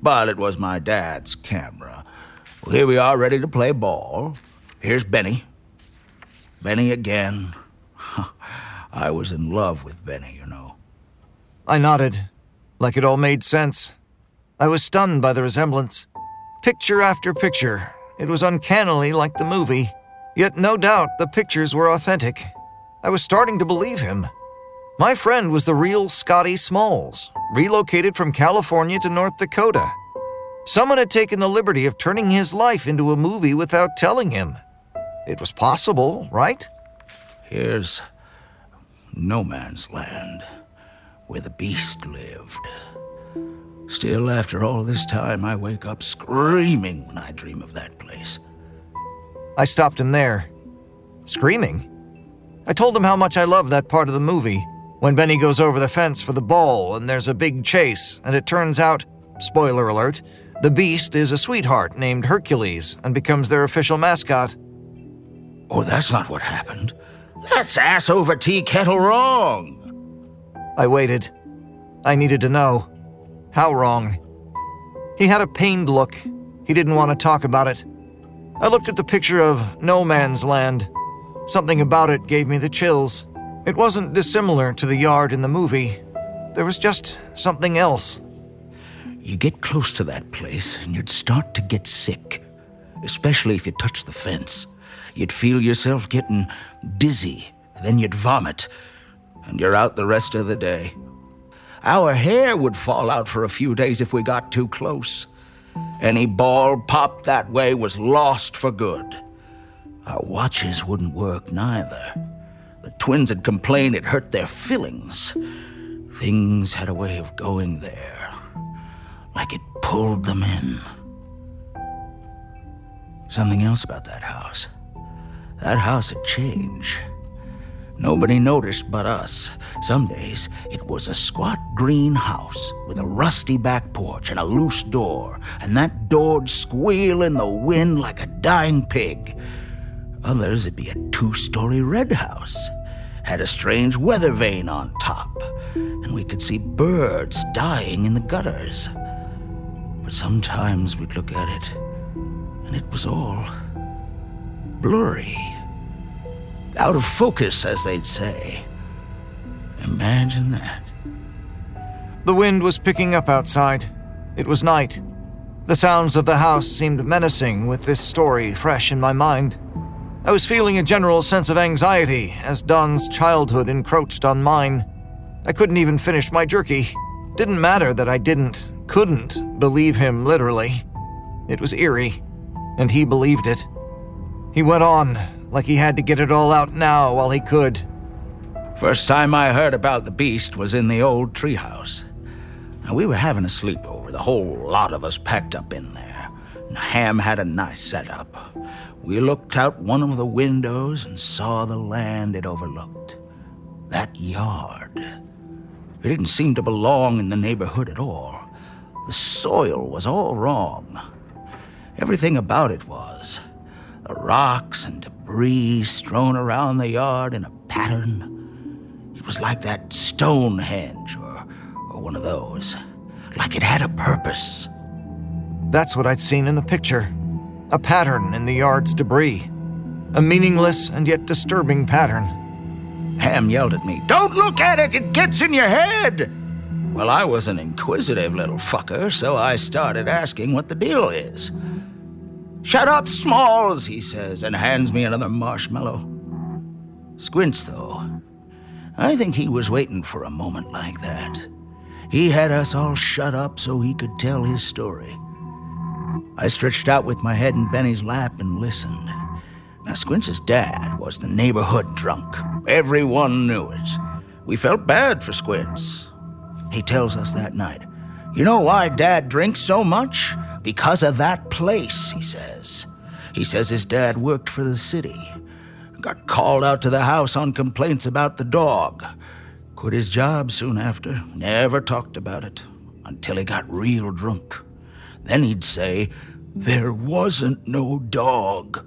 But it was my dad's camera. Well, here we are, ready to play ball. Here's Benny. Benny again. I was in love with Benny, you know. I nodded, like it all made sense. I was stunned by the resemblance. Picture after picture, it was uncannily like the movie. Yet no doubt the pictures were authentic. I was starting to believe him. My friend was the real Scotty Smalls, relocated from California to North Dakota. Someone had taken the liberty of turning his life into a movie without telling him. It was possible, right? Here's no man's land where the beast lived. Still, after all this time, I wake up screaming when I dream of that place. I stopped him there. Screaming? I told him how much I loved that part of the movie when Benny goes over the fence for the ball and there's a big chase, and it turns out, spoiler alert, the beast is a sweetheart named Hercules and becomes their official mascot. Oh, that's not what happened. That's ass over tea kettle wrong. I waited. I needed to know. How wrong? He had a pained look. He didn't want to talk about it. I looked at the picture of No Man's Land. Something about it gave me the chills. It wasn't dissimilar to the yard in the movie. There was just something else. You get close to that place and you'd start to get sick, especially if you touched the fence. You'd feel yourself getting dizzy, then you'd vomit, and you're out the rest of the day. Our hair would fall out for a few days if we got too close. Any ball popped that way was lost for good. Our watches wouldn't work neither. Twins had complained it hurt their feelings. Things had a way of going there, like it pulled them in. Something else about that house. That house had changed. Nobody noticed but us. Some days it was a squat green house with a rusty back porch and a loose door, and that door'd squeal in the wind like a dying pig. Others it'd be a two story red house, had a strange weather vane on top, and we could see birds dying in the gutters. But sometimes we'd look at it, and it was all blurry out of focus, as they'd say. Imagine that. The wind was picking up outside. It was night. The sounds of the house seemed menacing with this story fresh in my mind. I was feeling a general sense of anxiety as Don's childhood encroached on mine. I couldn't even finish my jerky. Didn't matter that I didn't, couldn't believe him literally. It was eerie, and he believed it. He went on, like he had to get it all out now while he could. First time I heard about the beast was in the old treehouse. Now, we were having a sleepover, the whole lot of us packed up in there. Ham had a nice setup. We looked out one of the windows and saw the land it overlooked. That yard. It didn't seem to belong in the neighborhood at all. The soil was all wrong. Everything about it was. The rocks and debris strewn around the yard in a pattern. It was like that Stonehenge or, or one of those. Like it had a purpose. That's what I'd seen in the picture a pattern in the yard's debris. A meaningless and yet disturbing pattern. Ham yelled at me, Don't look at it, it gets in your head! Well, I was an inquisitive little fucker, so I started asking what the deal is. Shut up, Smalls, he says, and hands me another marshmallow. Squints, though. I think he was waiting for a moment like that. He had us all shut up so he could tell his story. I stretched out with my head in Benny's lap and listened. Now, Squints' dad was the neighborhood drunk. Everyone knew it. We felt bad for Squints. He tells us that night. You know why Dad drinks so much? Because of that place, he says. He says his dad worked for the city. Got called out to the house on complaints about the dog. Quit his job soon after. Never talked about it until he got real drunk. Then he'd say, There wasn't no dog.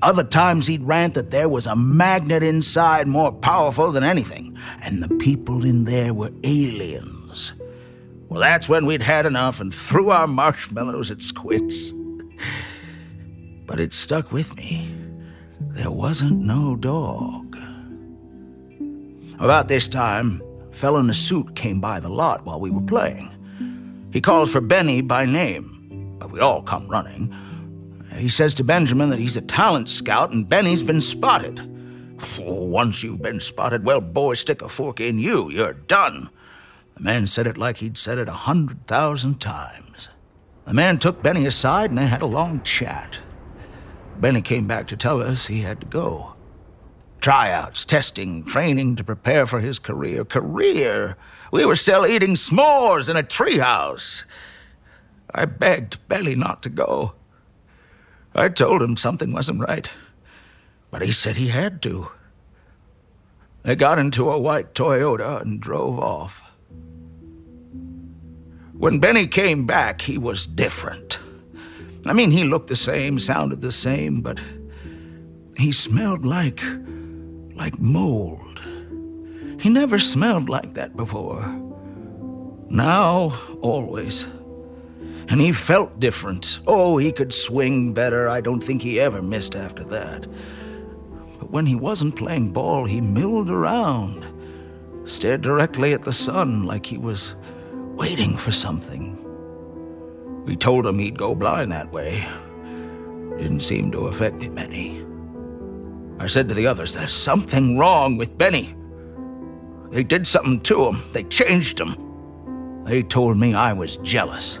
Other times he'd rant that there was a magnet inside more powerful than anything, and the people in there were aliens. Well, that's when we'd had enough and threw our marshmallows at Squints. But it stuck with me. There wasn't no dog. About this time, a fellow in a suit came by the lot while we were playing. He called for Benny by name, but we all come running. He says to Benjamin that he's a talent scout and Benny's been spotted. Once you've been spotted, well, boy, stick a fork in you. You're done. The man said it like he'd said it a hundred thousand times. The man took Benny aside and they had a long chat. Benny came back to tell us he had to go. Tryouts, testing, training to prepare for his career. Career? We were still eating s'mores in a treehouse. I begged Benny not to go. I told him something wasn't right, but he said he had to. They got into a white Toyota and drove off. When Benny came back, he was different. I mean, he looked the same, sounded the same, but he smelled like. like mold. He never smelled like that before. Now, always. And he felt different. Oh, he could swing better. I don't think he ever missed after that. But when he wasn't playing ball, he milled around, stared directly at the sun like he was waiting for something. We told him he'd go blind that way. Didn't seem to affect him any. I said to the others, There's something wrong with Benny. They did something to him, they changed him. They told me I was jealous,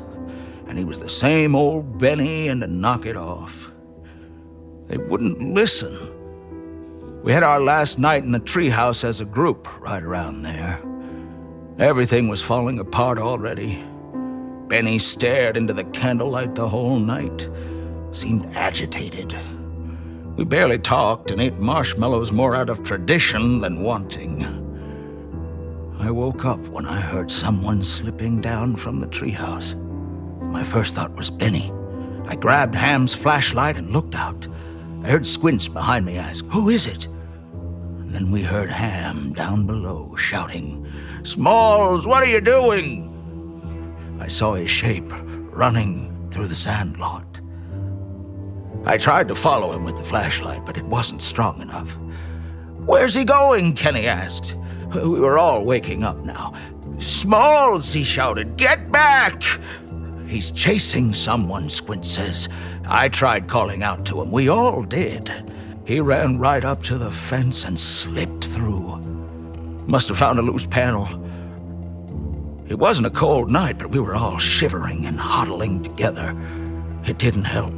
and he was the same old Benny and to knock it off. They wouldn't listen. We had our last night in the treehouse as a group right around there. Everything was falling apart already. Benny stared into the candlelight the whole night, seemed agitated. We barely talked and ate marshmallows more out of tradition than wanting. I woke up when I heard someone slipping down from the treehouse. My first thought was Benny. I grabbed Ham's flashlight and looked out. I heard Squints behind me ask, Who is it? then we heard Ham down below shouting, Smalls, what are you doing? I saw his shape running through the sand lot. I tried to follow him with the flashlight, but it wasn't strong enough. Where's he going? Kenny asked. We were all waking up now. Smalls, he shouted, get back! He's chasing someone, Squint says. I tried calling out to him. We all did. He ran right up to the fence and slipped through. Must have found a loose panel. It wasn't a cold night, but we were all shivering and huddling together. It didn't help.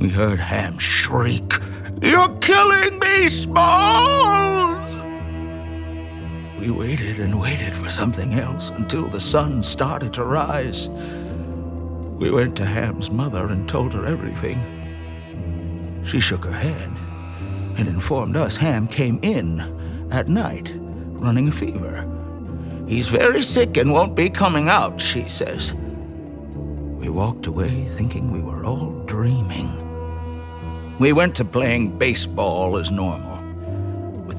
We heard Ham shriek, You're killing me, Smalls! We waited and waited for something else until the sun started to rise. We went to Ham's mother and told her everything. She shook her head and informed us Ham came in at night, running a fever. He's very sick and won't be coming out, she says. We walked away thinking we were all dreaming. We went to playing baseball as normal.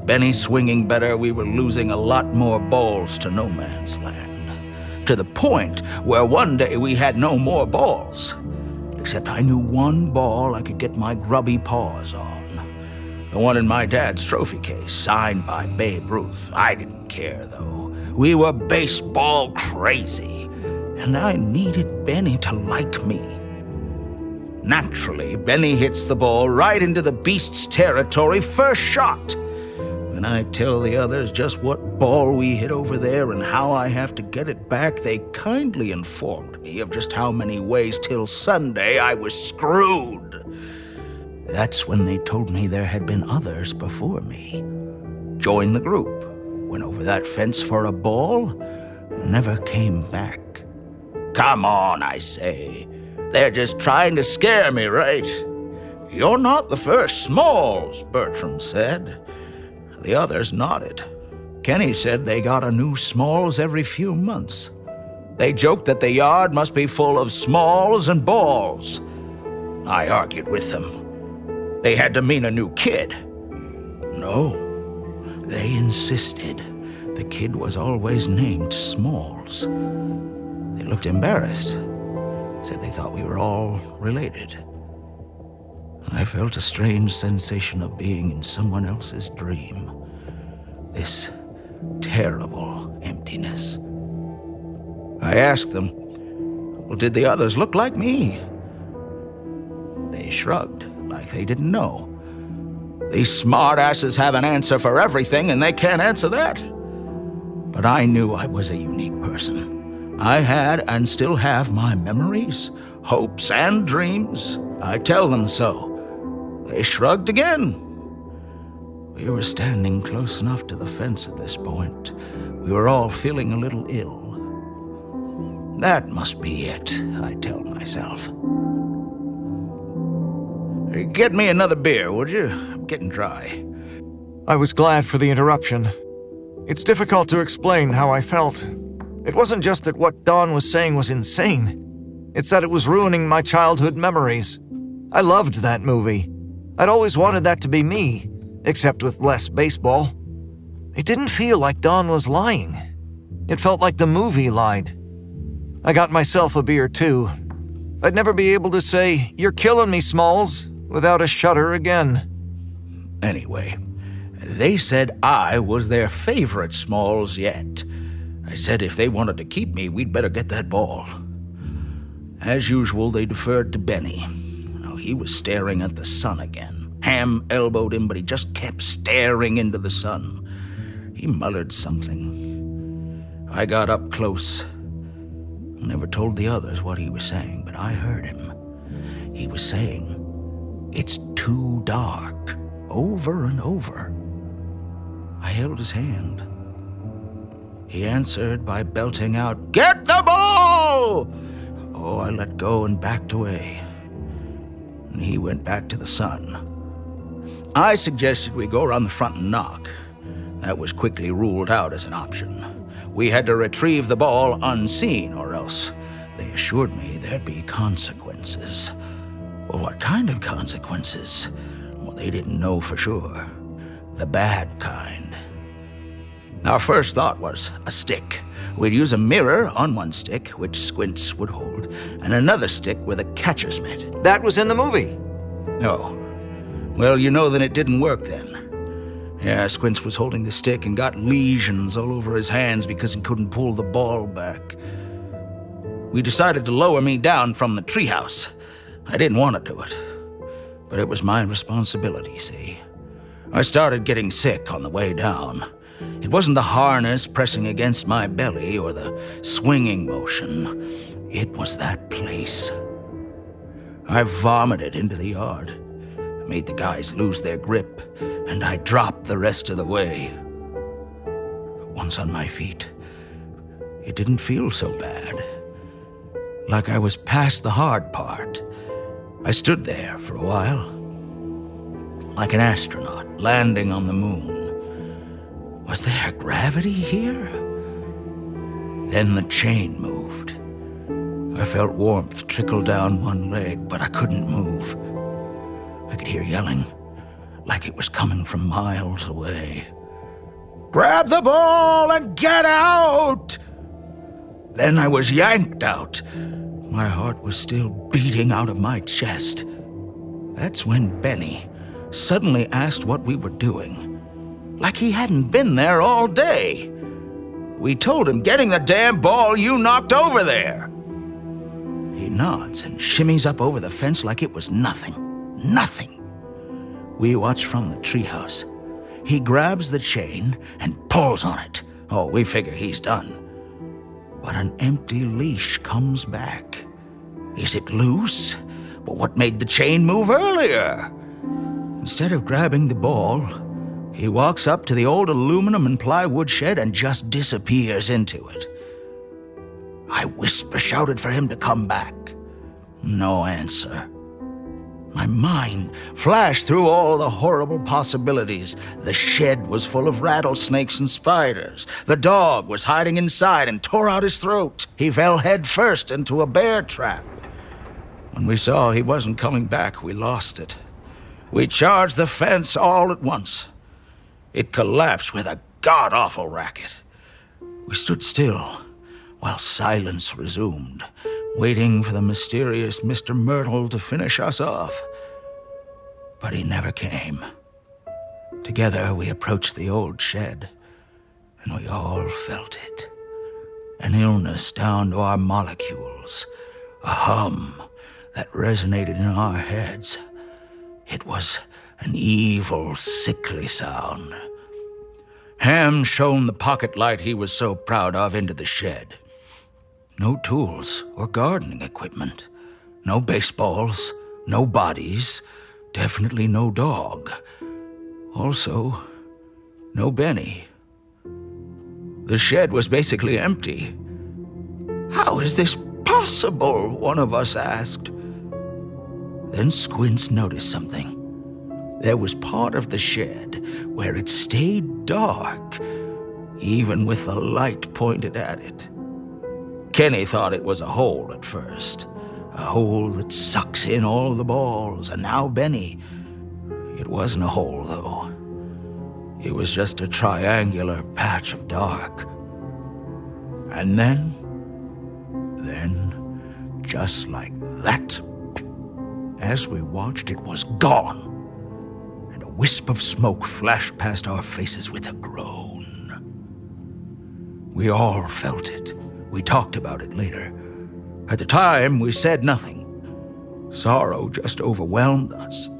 Benny swinging better, we were losing a lot more balls to no man's land. To the point where one day we had no more balls. Except I knew one ball I could get my grubby paws on. The one in my dad's trophy case, signed by Babe Ruth. I didn't care, though. We were baseball crazy. And I needed Benny to like me. Naturally, Benny hits the ball right into the beast's territory first shot. When I tell the others just what ball we hit over there and how I have to get it back, they kindly informed me of just how many ways till Sunday I was screwed. That's when they told me there had been others before me. Joined the group, went over that fence for a ball, never came back. Come on, I say. They're just trying to scare me, right? You're not the first Smalls, Bertram said. The others nodded. Kenny said they got a new Smalls every few months. They joked that the yard must be full of Smalls and balls. I argued with them. They had to mean a new kid. No, they insisted the kid was always named Smalls. They looked embarrassed, said they thought we were all related. I felt a strange sensation of being in someone else's dream. This terrible emptiness. I asked them, Well, did the others look like me? They shrugged, like they didn't know. These smartasses have an answer for everything, and they can't answer that. But I knew I was a unique person. I had and still have my memories, hopes, and dreams. I tell them so. They shrugged again. We were standing close enough to the fence at this point. We were all feeling a little ill. That must be it, I tell myself. Get me another beer, would you? I'm getting dry. I was glad for the interruption. It's difficult to explain how I felt. It wasn't just that what Don was saying was insane, it's that it was ruining my childhood memories. I loved that movie. I'd always wanted that to be me, except with less baseball. It didn't feel like Don was lying. It felt like the movie lied. I got myself a beer too. I'd never be able to say, You're killing me, Smalls, without a shudder again. Anyway, they said I was their favorite Smalls yet. I said if they wanted to keep me, we'd better get that ball. As usual, they deferred to Benny. Now, he was staring at the sun again. Ham elbowed him, but he just kept staring into the sun. He muttered something. I got up close. Never told the others what he was saying, but I heard him. He was saying, It's too dark, over and over. I held his hand. He answered by belting out, Get the ball! Oh, I let go and backed away. he went back to the sun. I suggested we go around the front and knock. That was quickly ruled out as an option. We had to retrieve the ball unseen, or else they assured me there'd be consequences. Well, what kind of consequences? Well, they didn't know for sure. The bad kind. Our first thought was a stick. We'd use a mirror on one stick, which Squints would hold, and another stick with a catcher's mitt. That was in the movie. Oh. Well, you know that it didn't work then. Yeah, Squints was holding the stick and got lesions all over his hands because he couldn't pull the ball back. We decided to lower me down from the treehouse. I didn't want to do it, but it was my responsibility, see. I started getting sick on the way down. It wasn't the harness pressing against my belly or the swinging motion, it was that place. I vomited into the yard, made the guys lose their grip, and I dropped the rest of the way. Once on my feet, it didn't feel so bad. Like I was past the hard part. I stood there for a while, like an astronaut landing on the moon. Was there gravity here? Then the chain moved. I felt warmth trickle down one leg, but I couldn't move. I could hear yelling, like it was coming from miles away. Grab the ball and get out! Then I was yanked out. My heart was still beating out of my chest. That's when Benny suddenly asked what we were doing like he hadn't been there all day. We told him getting the damn ball you knocked over there. He nods and shimmies up over the fence like it was nothing. Nothing. We watch from the treehouse. He grabs the chain and pulls on it. Oh, we figure he's done. But an empty leash comes back. Is it loose? But what made the chain move earlier? Instead of grabbing the ball, he walks up to the old aluminum and plywood shed and just disappears into it. I whisper shouted for him to come back. No answer. My mind flashed through all the horrible possibilities. The shed was full of rattlesnakes and spiders. The dog was hiding inside and tore out his throat. He fell headfirst into a bear trap. When we saw he wasn't coming back, we lost it. We charged the fence all at once. It collapsed with a god awful racket. We stood still while silence resumed, waiting for the mysterious Mr. Myrtle to finish us off. But he never came. Together we approached the old shed, and we all felt it. An illness down to our molecules, a hum that resonated in our heads. It was an evil, sickly sound. Ham shone the pocket light he was so proud of into the shed. No tools or gardening equipment. No baseballs, no bodies, definitely no dog. Also, no Benny. The shed was basically empty. How is this possible? One of us asked. Then Squints noticed something. There was part of the shed where it stayed dark, even with the light pointed at it. Kenny thought it was a hole at first, a hole that sucks in all the balls, and now Benny. It wasn't a hole, though. It was just a triangular patch of dark. And then, then, just like that, as we watched, it was gone And a wisp of smoke flashed past our faces with a groan. We all felt it. We talked about it later. At the time, we said nothing. Sorrow just overwhelmed us.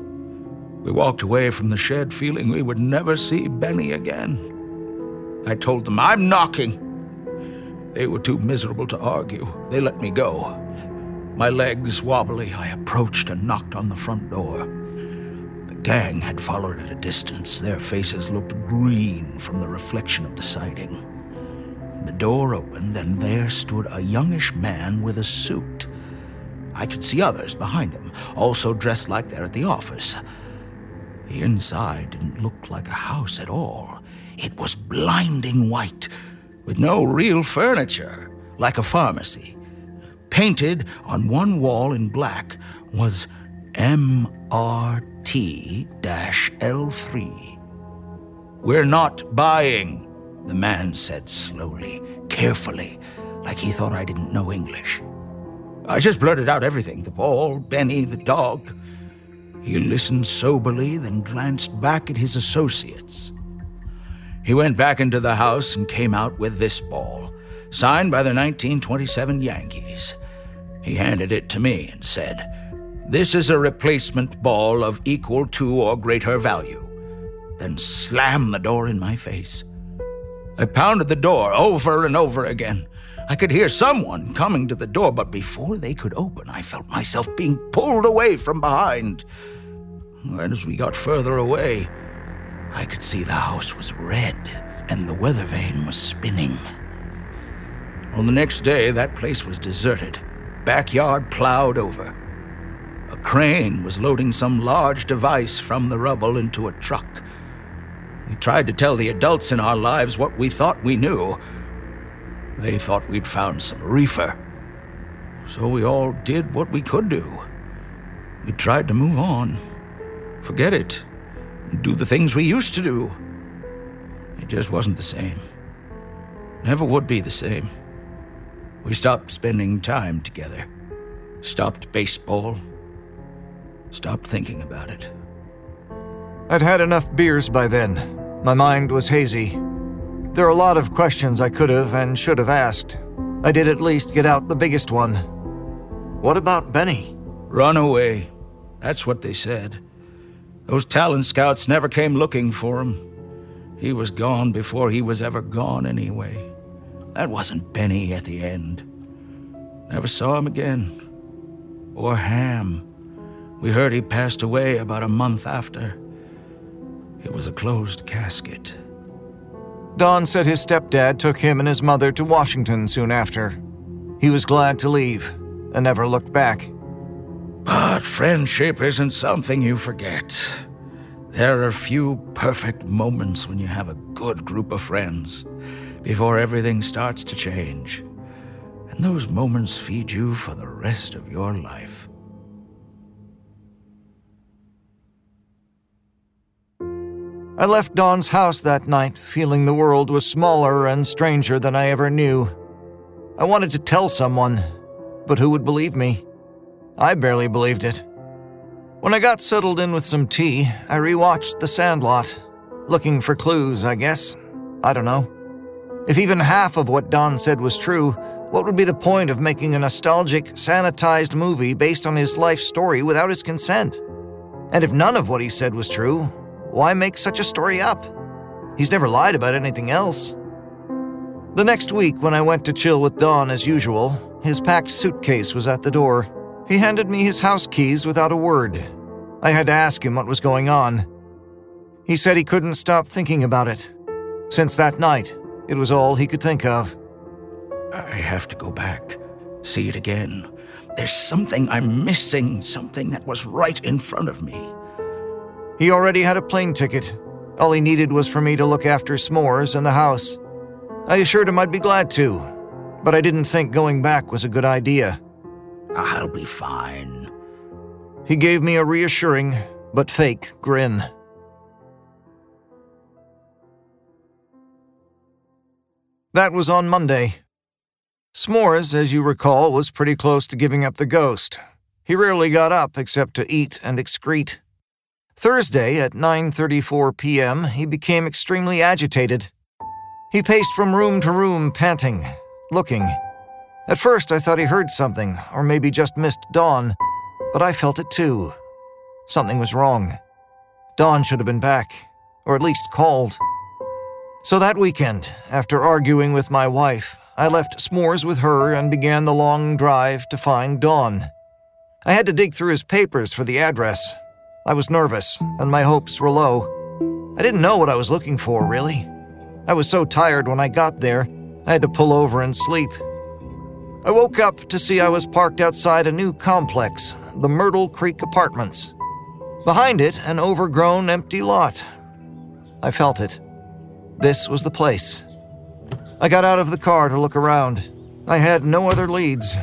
We walked away from the shed feeling we would never see Benny again. I told them, I'm knocking. They were too miserable to argue. They let me go. My legs wobbly, I approached and knocked on the front door The gang had followed at a distance. Their faces looked green from the reflection of the siding. The door opened, and there stood a youngish man with a suit. I could see others behind him, also dressed like they're at the office. The inside didn't look like a house at all. It was blinding white, with no real furniture, like a pharmacy. Painted on one wall in black was MRT L3. We're not buying, the man said slowly, carefully, like he thought I didn't know English. I just blurted out everything the ball, Benny, the dog. He listened soberly, then glanced back at his associates. He went back into the house and came out with this ball, signed by the 1927 Yankees. He handed it to me and said, This is a replacement ball of equal to or greater value. Then slammed the door in my face. I pounded the door over and over again. I could hear someone coming to the door, but before they could open, I felt myself being pulled away from behind. And as we got further away, I could see the house was red and the weather vane was spinning. On the next day, that place was deserted, backyard plowed over. A crane was loading some large device from the rubble into a truck. We tried to tell the adults in our lives what we thought we knew. They thought we'd found some reefer. So we all did what we could do. We tried to move on, forget it, do the things we used to do. It just wasn't the same. Never would be the same. We stopped spending time together, stopped baseball, stopped thinking about it. I'd had enough beers by then. My mind was hazy. There are a lot of questions I could have and should have asked. I did at least get out the biggest one. What about Benny? Run away. That's what they said. Those talent scouts never came looking for him. He was gone before he was ever gone, anyway. That wasn't Benny at the end. Never saw him again. Or Ham. We heard he passed away about a month after. It was a closed casket. Don said his stepdad took him and his mother to Washington soon after. He was glad to leave and never looked back. But friendship isn't something you forget. There are few perfect moments when you have a good group of friends before everything starts to change. And those moments feed you for the rest of your life. I left Don's house that night, feeling the world was smaller and stranger than I ever knew. I wanted to tell someone, but who would believe me? I barely believed it. When I got settled in with some tea, I rewatched The Sandlot, looking for clues, I guess. I don't know. If even half of what Don said was true, what would be the point of making a nostalgic, sanitized movie based on his life story without his consent? And if none of what he said was true, why make such a story up? He's never lied about anything else. The next week, when I went to chill with Don as usual, his packed suitcase was at the door. He handed me his house keys without a word. I had to ask him what was going on. He said he couldn't stop thinking about it. Since that night, it was all he could think of. I have to go back, see it again. There's something I'm missing, something that was right in front of me. He already had a plane ticket. All he needed was for me to look after s'mores and the house. I assured him I'd be glad to, but I didn't think going back was a good idea. I'll be fine. He gave me a reassuring, but fake, grin. That was on Monday. S'mores, as you recall, was pretty close to giving up the ghost. He rarely got up except to eat and excrete. Thursday at 9:34 p.m., he became extremely agitated. He paced from room to room, panting, looking. At first, I thought he heard something, or maybe just missed Don, but I felt it too. Something was wrong. Don should have been back, or at least called. So that weekend, after arguing with my wife, I left s'mores with her and began the long drive to find Don. I had to dig through his papers for the address. I was nervous, and my hopes were low. I didn't know what I was looking for, really. I was so tired when I got there, I had to pull over and sleep. I woke up to see I was parked outside a new complex, the Myrtle Creek Apartments. Behind it, an overgrown, empty lot. I felt it. This was the place. I got out of the car to look around. I had no other leads.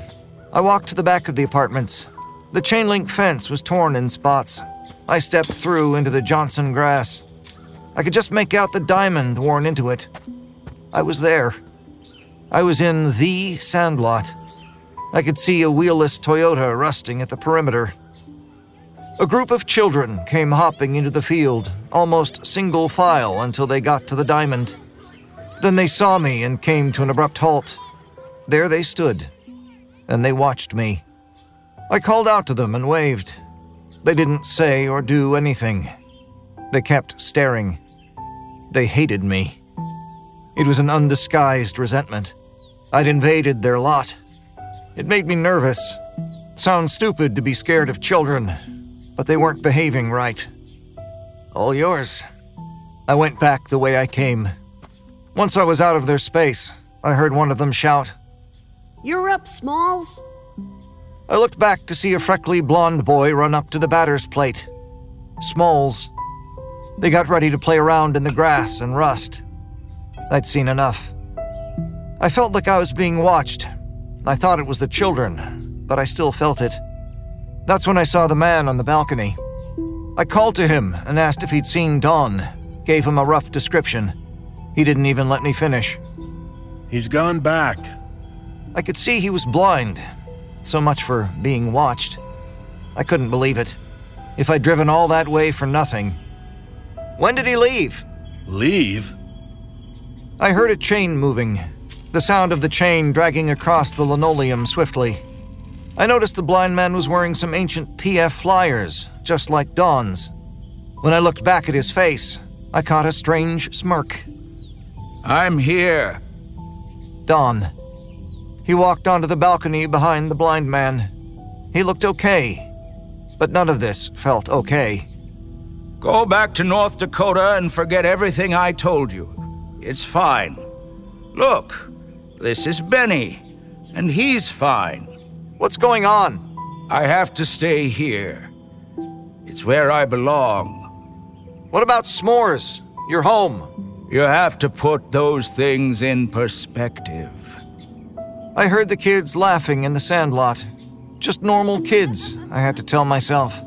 I walked to the back of the apartments. The chain link fence was torn in spots. I stepped through into the Johnson grass. I could just make out the diamond worn into it. I was there. I was in the sandlot. I could see a wheelless Toyota rusting at the perimeter. A group of children came hopping into the field, almost single file until they got to the diamond. Then they saw me and came to an abrupt halt. There they stood, and they watched me. I called out to them and waved. They didn't say or do anything. They kept staring. They hated me. It was an undisguised resentment. I'd invaded their lot. It made me nervous. Sounds stupid to be scared of children, but they weren't behaving right. All yours. I went back the way I came. Once I was out of their space, I heard one of them shout, You're up, Smalls. I looked back to see a freckly blond boy run up to the batter's plate. Smalls. They got ready to play around in the grass and rust. I'd seen enough. I felt like I was being watched. I thought it was the children, but I still felt it. That's when I saw the man on the balcony. I called to him and asked if he'd seen Don, gave him a rough description. He didn't even let me finish. He's gone back. I could see he was blind. So much for being watched. I couldn't believe it. If I'd driven all that way for nothing. When did he leave? Leave? I heard a chain moving, the sound of the chain dragging across the linoleum swiftly. I noticed the blind man was wearing some ancient PF flyers, just like Don's. When I looked back at his face, I caught a strange smirk. I'm here. Don. He walked onto the balcony behind the blind man. He looked okay, but none of this felt okay. Go back to North Dakota and forget everything I told you. It's fine. Look, this is Benny, and he's fine. What's going on? I have to stay here. It's where I belong. What about s'mores? Your home? You have to put those things in perspective. I heard the kids laughing in the sandlot. Just normal kids, I had to tell myself.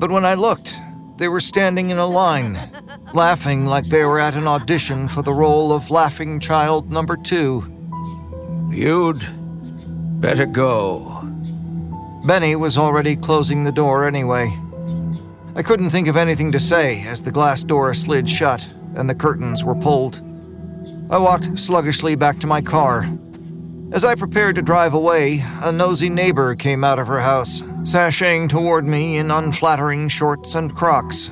But when I looked, they were standing in a line, laughing like they were at an audition for the role of laughing child number two. You'd better go. Benny was already closing the door anyway. I couldn't think of anything to say as the glass door slid shut and the curtains were pulled. I walked sluggishly back to my car. As I prepared to drive away, a nosy neighbor came out of her house, sashaying toward me in unflattering shorts and crocs.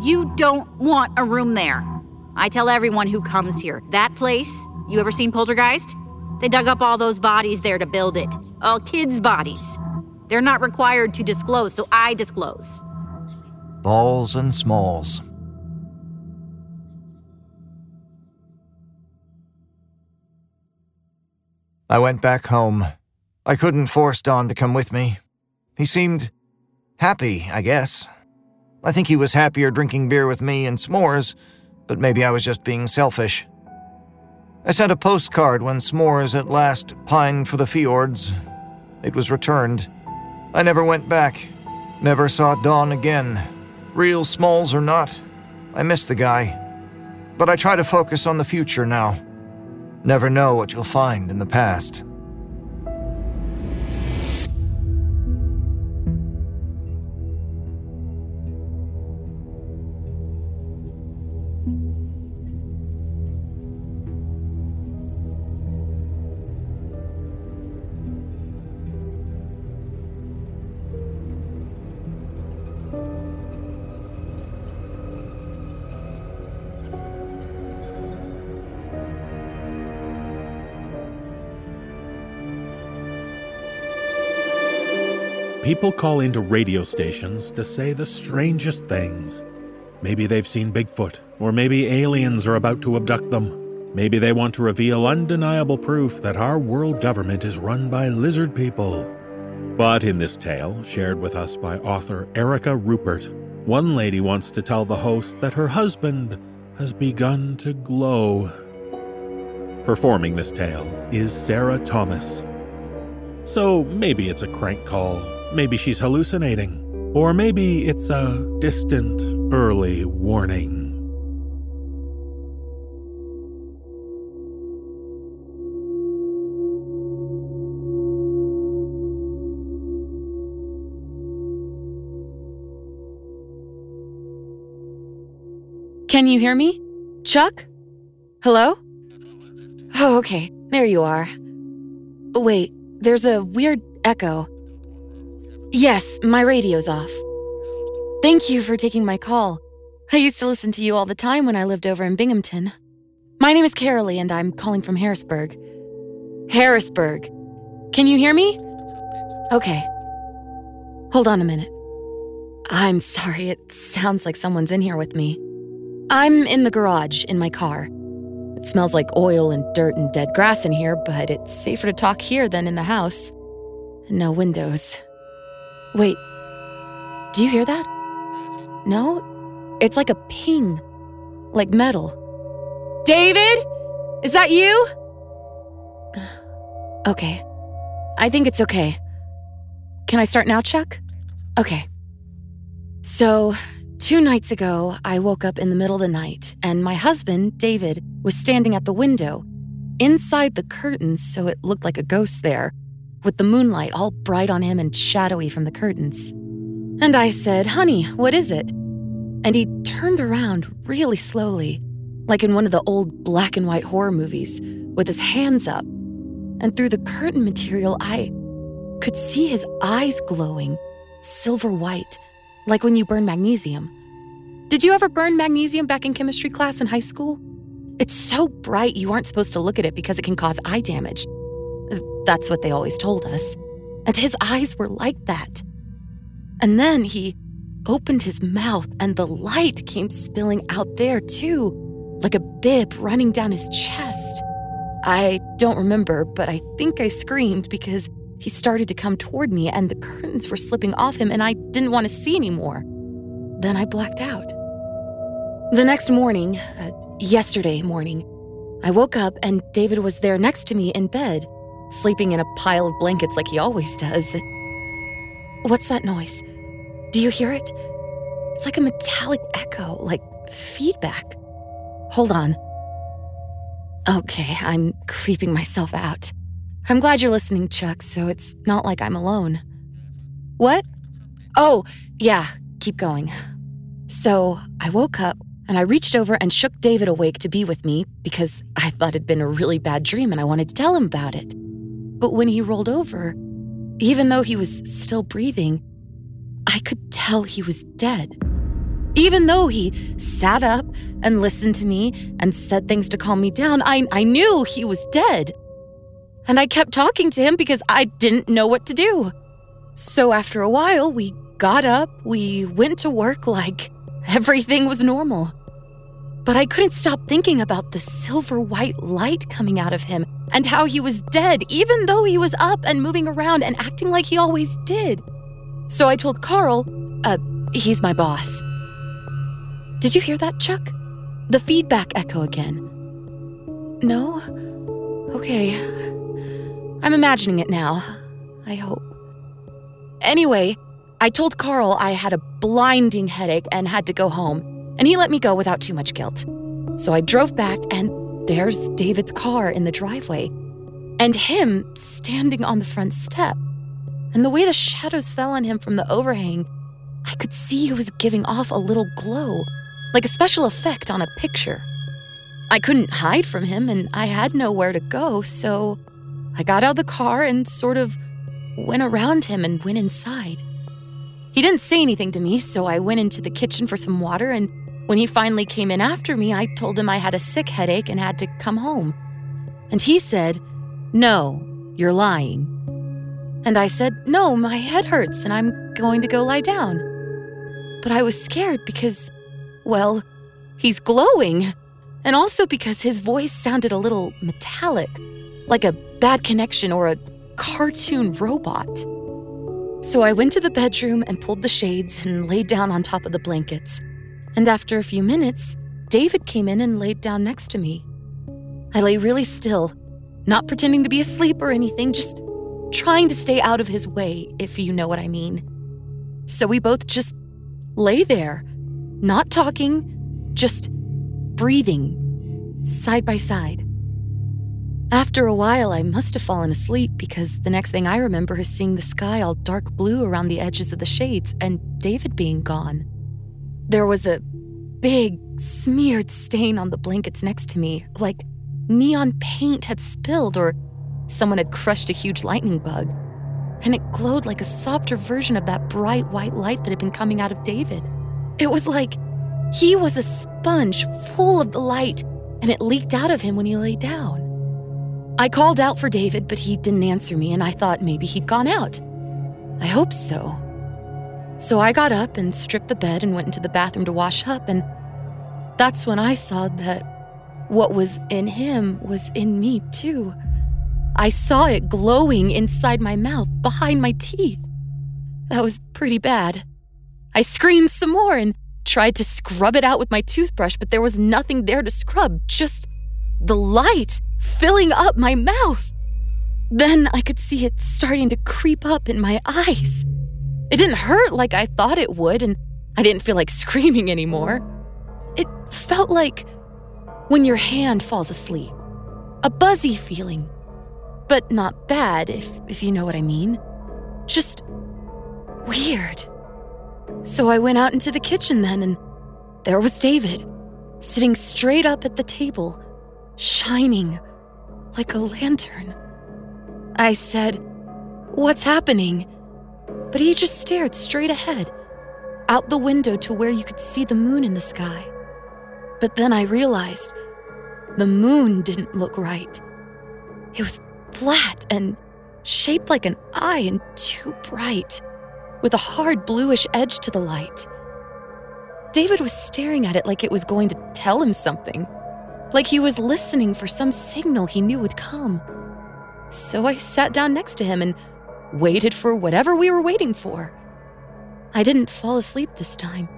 You don't want a room there. I tell everyone who comes here that place, you ever seen Poltergeist? They dug up all those bodies there to build it. All kids' bodies. They're not required to disclose, so I disclose. Balls and smalls. I went back home. I couldn't force Don to come with me. He seemed happy, I guess. I think he was happier drinking beer with me and s'mores, but maybe I was just being selfish. I sent a postcard when s'mores at last pined for the fjords. It was returned. I never went back, never saw Don again. Real smalls or not, I miss the guy. But I try to focus on the future now. Never know what you'll find in the past. People call into radio stations to say the strangest things. Maybe they've seen Bigfoot, or maybe aliens are about to abduct them. Maybe they want to reveal undeniable proof that our world government is run by lizard people. But in this tale, shared with us by author Erica Ruppert, one lady wants to tell the host that her husband has begun to glow. Performing this tale is Sarah Thomas. So maybe it's a crank call, maybe she's hallucinating, or maybe it's a distant, early warning. Can you hear me? Chuck? Hello? Oh, okay. There you are. Wait, there's a weird echo. Yes, my radio's off. Thank you for taking my call. I used to listen to you all the time when I lived over in Binghamton. My name is Carolee, and I'm calling from Harrisburg. Harrisburg. Can you hear me? Okay. Hold on a minute. I'm sorry, it sounds like someone's in here with me. I'm in the garage in my car. It smells like oil and dirt and dead grass in here, but it's safer to talk here than in the house. No windows. Wait, do you hear that? No? It's like a ping, like metal. David? Is that you? Okay. I think it's okay. Can I start now, Chuck? Okay. So, Two nights ago, I woke up in the middle of the night, and my husband, David, was standing at the window, inside the curtains, so it looked like a ghost there, with the moonlight all bright on him and shadowy from the curtains. And I said, Honey, what is it? And he turned around really slowly, like in one of the old black and white horror movies, with his hands up. And through the curtain material, I could see his eyes glowing, silver white like when you burn magnesium. Did you ever burn magnesium back in chemistry class in high school? It's so bright you aren't supposed to look at it because it can cause eye damage. That's what they always told us. And his eyes were like that. And then he opened his mouth, and the light came spilling out there too, like a bib running down his chest. I don't remember, but I think I screamed because he started to come toward me, and the curtains were slipping off him, and I didn't want to see anymore. Then I blacked out. The next morning, uh, yesterday morning, I woke up and David was there next to me in bed, sleeping in a pile of blankets like he always does. What's that noise? Do you hear it? It's like a metallic echo, like feedback. Hold on. Okay, I'm creeping myself out. I'm glad you're listening, Chuck, so it's not like I'm alone. What? Oh, yeah, keep going. So I woke up and I reached over and shook David awake to be with me because I thought it'd been a really bad dream and I wanted to tell him about it. But when he rolled over, even though he was still breathing, I could tell he was dead. Even though he sat up and listened to me and said things to calm me down, I, I knew he was dead and I kept talking to him because I didn't know what to do. So after a while, we got up, we went to work like everything was normal. But I couldn't stop thinking about the silver white light coming out of him and how he was dead, even though he was up and moving around and acting like he always did. So I told Carl, uh, he's my boss. Did you hear that, Chuck? The feedback echo again. No? Okay. I'm imagining it now. I hope. Anyway, I told Carl I had a blinding headache and had to go home, and he let me go without too much guilt. So I drove back, and there's David's car in the driveway, and him standing on the front step. And the way the shadows fell on him from the overhang, I could see he was giving off a little glow, like a special effect on a picture. I couldn't hide from him, and I had nowhere to go, so I got out of the car and sort of went around him and went inside. He didn't say anything to me, so I went into the kitchen for some water. And when he finally came in after me, I told him I had a sick headache and had to come home. And he said, No, you're lying. And I said, No, my head hurts and I'm going to go lie down. But I was scared because, well, he's glowing. And also because his voice sounded a little metallic, like a bad connection or a cartoon robot. So I went to the bedroom and pulled the shades and laid down on top of the blankets. And after a few minutes, David came in and laid down next to me. I lay really still, not pretending to be asleep or anything, just trying to stay out of his way, if you know what I mean. So we both just lay there, not talking, just breathing, side by side. After a while, I must have fallen asleep because the next thing I remember is seeing the sky all dark blue around the edges of the shades and David being gone. There was a big, smeared stain on the blankets next to me, like neon paint had spilled or someone had crushed a huge lightning bug. And it glowed like a softer version of that bright white light that had been coming out of David. It was like he was a sponge full of the light, and it leaked out of him when he lay down. I called out for David, but he didn't answer me, and I thought maybe he'd gone out. I hope so. So I got up and stripped the bed and went into the bathroom to wash up, and that's when I saw that what was in him was in me, too. I saw it glowing inside my mouth, behind my teeth. That was pretty bad. I screamed some more and tried to scrub it out with my toothbrush, but there was nothing there to scrub, just the light filling up my mouth. Then I could see it starting to creep up in my eyes. It didn't hurt like I thought it would, and I didn't feel like screaming anymore. It felt like when your hand falls asleep a buzzy feeling, but not bad, if, if you know what I mean. Just weird. So I went out into the kitchen then, and there was David, sitting straight up at the table, shining like a lantern. I said, What's happening? But he just stared straight ahead, out the window to where you could see the moon in the sky. But then I realized the moon didn't look right. It was flat and shaped like an eye and too bright, with a hard bluish edge to the light. David was staring at it like it was going to tell him something, like he was listening for some signal he knew would come. So I sat down next to him and waited for whatever we were waiting for. I didn't fall asleep this time.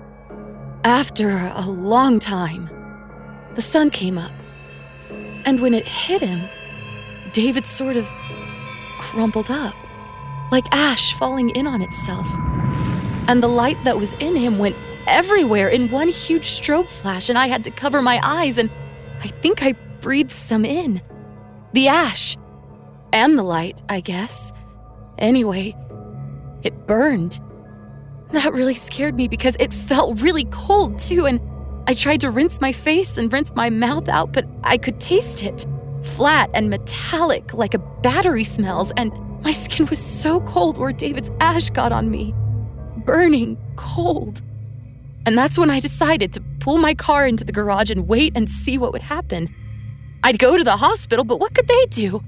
After a long time, the sun came up, and when it hit him, David sort of crumpled up, like ash falling in on itself. And the light that was in him went everywhere in one huge strobe flash, and I had to cover my eyes, and I think I breathed some in. The ash. And the light, I guess. Anyway, it burned. That really scared me because it felt really cold too, and I tried to rinse my face and rinse my mouth out, but I could taste it flat and metallic like a battery smells, and my skin was so cold where David's ash got on me. Burning cold. And that's when I decided to pull my car into the garage and wait and see what would happen. I'd go to the hospital, but what could they do?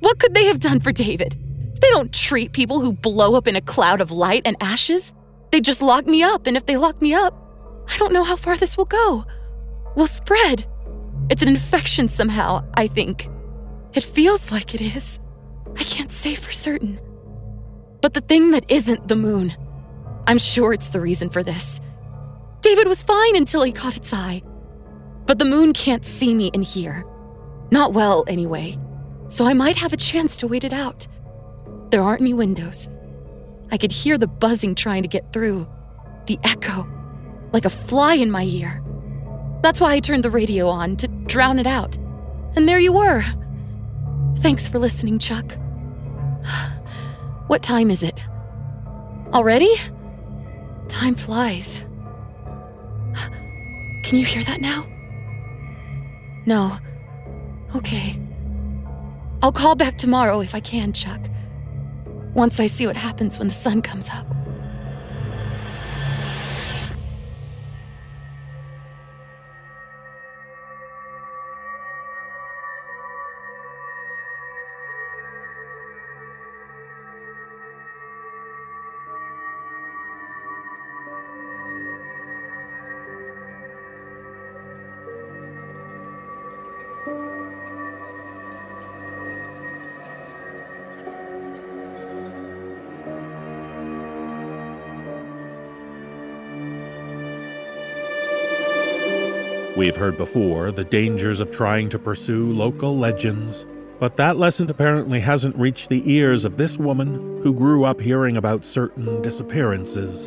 What could they have done for David? They don't treat people who blow up in a cloud of light and ashes. They just lock me up, and if they lock me up, I don't know how far this will go. Will spread. It's an infection somehow, I think. It feels like it is. I can't say for certain. But the thing that isn't the moon, I'm sure it's the reason for this. David was fine until he caught its eye. But the moon can't see me in here. Not well, anyway. So I might have a chance to wait it out. There aren't any windows. I could hear the buzzing trying to get through, the echo, like a fly in my ear. That's why I turned the radio on to drown it out. And there you were. Thanks for listening, Chuck. What time is it? Already? Time flies. Can you hear that now? No. Okay. I'll call back tomorrow if I can, Chuck. Once I see what happens when the sun comes up. We've heard before the dangers of trying to pursue local legends, but that lesson apparently hasn't reached the ears of this woman who grew up hearing about certain disappearances.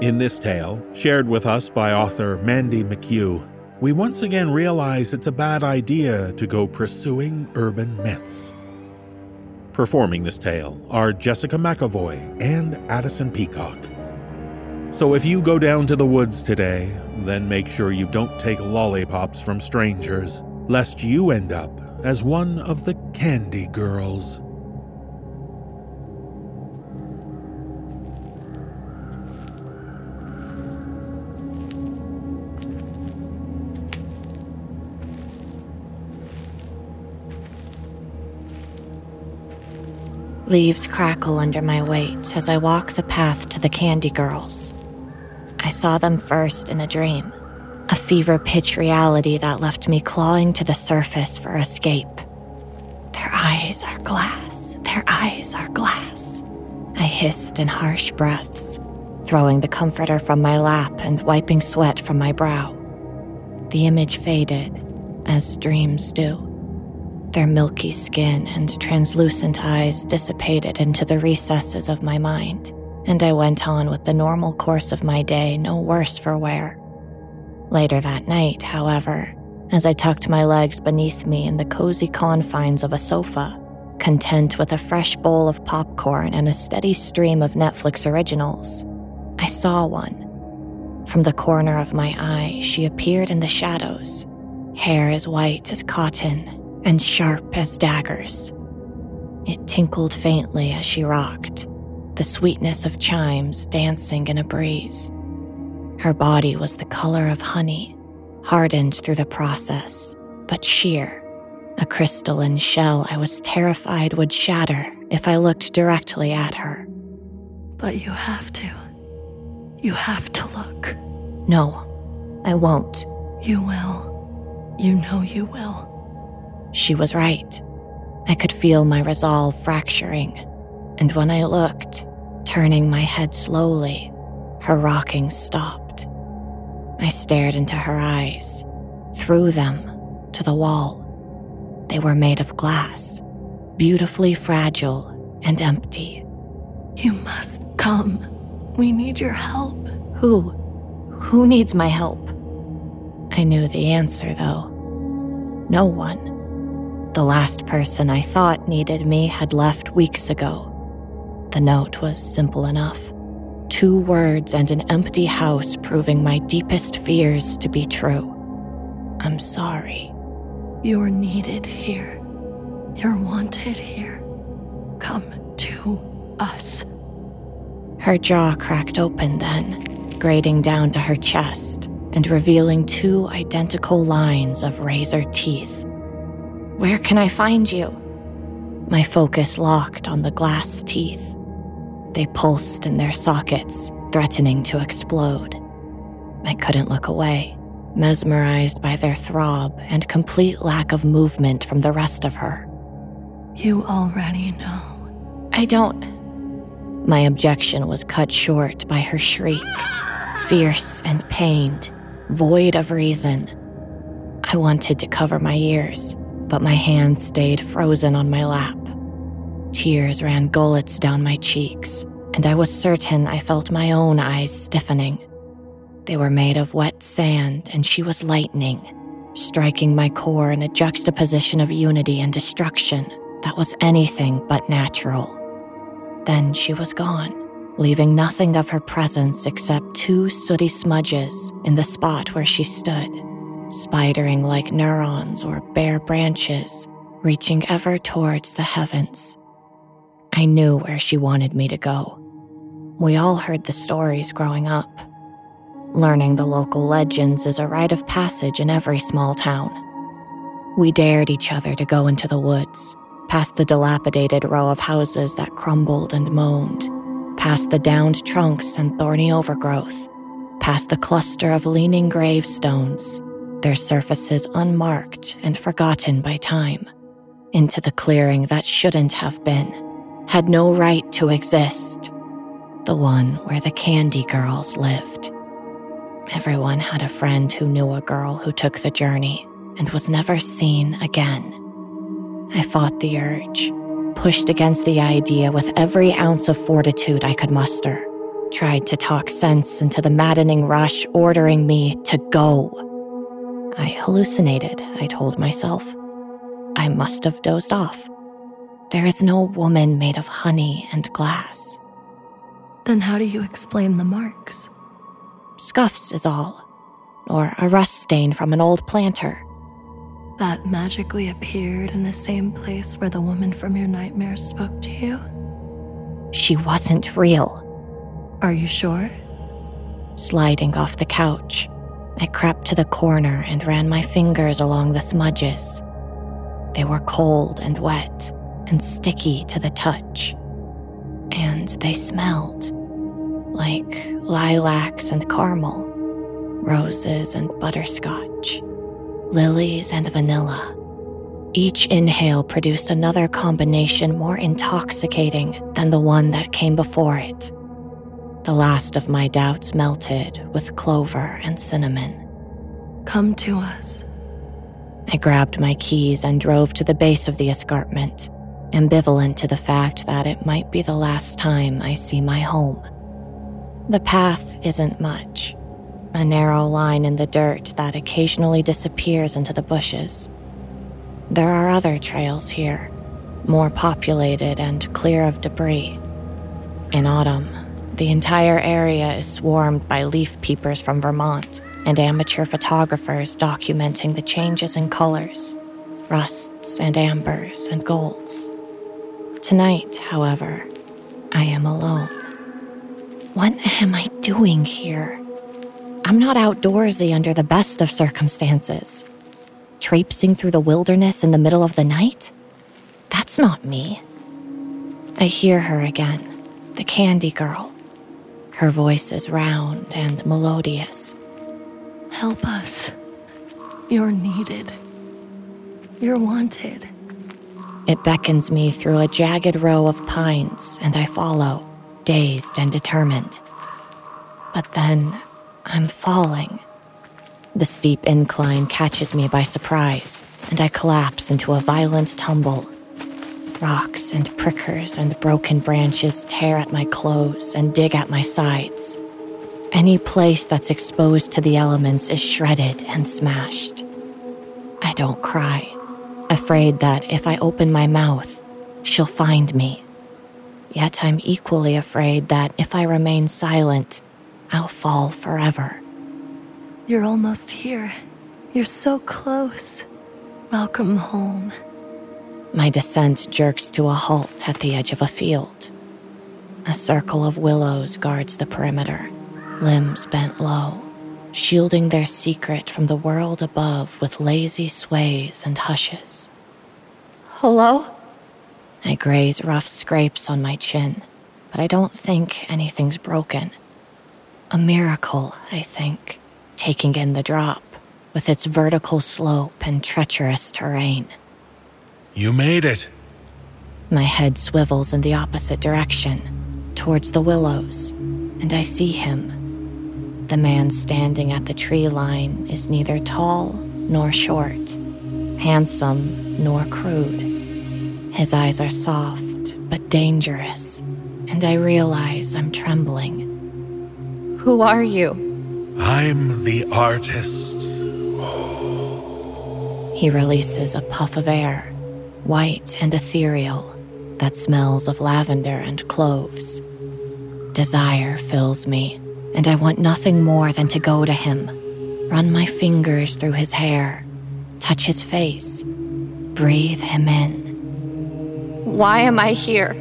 In this tale, shared with us by author Mandy McHugh, we once again realize it's a bad idea to go pursuing urban myths. Performing this tale are Jessica McEvoy and Addison Peacock. So if you go down to the woods today, then make sure you don't take lollipops from strangers, lest you end up as one of the candy girls. Leaves crackle under my weight as I walk the path to the Candy Girls. I saw them first in a dream, a fever pitch reality that left me clawing to the surface for escape. Their eyes are glass, their eyes are glass. I hissed in harsh breaths, throwing the comforter from my lap and wiping sweat from my brow. The image faded, as dreams do. Their milky skin and translucent eyes dissipated into the recesses of my mind, and I went on with the normal course of my day, no worse for wear. Later that night, however, as I tucked my legs beneath me in the cozy confines of a sofa, content with a fresh bowl of popcorn and a steady stream of Netflix originals, I saw one. From the corner of my eye, she appeared in the shadows, hair as white as cotton and sharp as daggers. It tinkled faintly as she rocked, the sweetness of chimes dancing in a breeze. Her body was the color of honey, hardened through the process, but sheer, a crystalline shell I was terrified would shatter if I looked directly at her. But you have to. You have to look. No, I won't. You will. You know you will. She was right. I could feel my resolve fracturing, and when I looked, turning my head slowly, her rocking stopped. I stared into her eyes, through them, to the wall. They were made of glass, beautifully fragile and empty. You must come. We need your help. Who? Who needs my help? I knew the answer, though. No one. The last person I thought needed me had left weeks ago. The note was simple enough two words and an empty house proving my deepest fears to be true. I'm sorry. You're needed here. You're wanted here. Come to us. Her jaw cracked open then, grading down to her chest and revealing two identical lines of razor teeth. Where can I find you? My focus locked on the glass teeth. They pulsed in their sockets, threatening to explode. I couldn't look away, mesmerized by their throb and complete lack of movement from the rest of her. You already know. I don't. My objection was cut short by her shriek, fierce and pained, void of reason. I wanted to cover my ears, but my hands stayed frozen on my lap. Tears ran gullets down my cheeks, and I was certain I felt my own eyes stiffening. They were made of wet sand, and she was lightning, striking my core in a juxtaposition of unity and destruction that was anything but natural. Then she was gone, leaving nothing of her presence except two sooty smudges in the spot where she stood, spidering like neurons or bare branches, reaching ever towards the heavens. I knew where she wanted me to go. We all heard the stories growing up. Learning the local legends is a rite of passage in every small town. We dared each other to go into the woods, past the dilapidated row of houses that crumbled and moaned, past the downed trunks and thorny overgrowth, past the cluster of leaning gravestones, their surfaces unmarked and forgotten by time, into the clearing that shouldn't have been, had no right to exist. The one where the Candy Girls lived. Everyone had a friend who knew a girl who took the journey and was never seen again. I fought the urge, pushed against the idea with every ounce of fortitude I could muster, tried to talk sense into the maddening rush ordering me to go. I hallucinated, I told myself. I must have dozed off. There is no woman made of honey and glass. Then how do you explain the marks? Scuffs is all, or a rust stain from an old planter. That magically appeared in the same place where the woman from your nightmares spoke to you? She wasn't real. Are you sure? Sliding off the couch, I crept to the corner and ran my fingers along the smudges. They were cold and wet and sticky to the touch. And they smelled like lilacs and caramel, roses and butterscotch, lilies and vanilla. Each inhale produced another combination more intoxicating than the one that came before it. The last of my doubts melted with clover and cinnamon. Come to us. I grabbed my keys and drove to the base of the escarpment, ambivalent to the fact that it might be the last time I see my home. The path isn't much a narrow line in the dirt that occasionally disappears into the bushes. There are other trails here, more populated and clear of debris. In autumn, the entire area is swarmed by leaf peepers from Vermont and amateur photographers documenting the changes in colors rusts and ambers and golds. Tonight, however, I am alone. What am I doing here? I'm not outdoorsy under the best of circumstances. Traipsing through the wilderness in the middle of the night? That's not me. I hear her again, the candy girl. Her voice is round and melodious. Help us. You're needed. You're wanted. It beckons me through a jagged row of pines, and I follow, dazed and determined. But then I'm falling. The steep incline catches me by surprise, and I collapse into a violent tumble. Rocks and prickers and broken branches tear at my clothes and dig at my sides. Any place that's exposed to the elements is shredded and smashed. I don't cry, afraid that if I open my mouth, she'll find me. Yet I'm equally afraid that if I remain silent, I'll fall forever. You're almost here. You're so close. Welcome home. My descent jerks to a halt at the edge of a field. A circle of willows guards the perimeter, limbs bent low, shielding their secret from the world above with lazy sways and hushes. Hello? I graze rough scrapes on my chin, but I don't think anything's broken. A miracle, I think, taking in the drop, with its vertical slope and treacherous terrain. You made it. My head swivels in the opposite direction, towards the willows, and I see him. The man standing at the tree line is neither tall nor short, handsome nor crude. His eyes are soft but dangerous, and I realize I'm trembling. Who are you? I'm the artist. He releases a puff of air, white and ethereal, that smells of lavender and cloves. Desire fills me, and I want nothing more than to go to him, run my fingers through his hair, touch his face, breathe him in. Why am I here?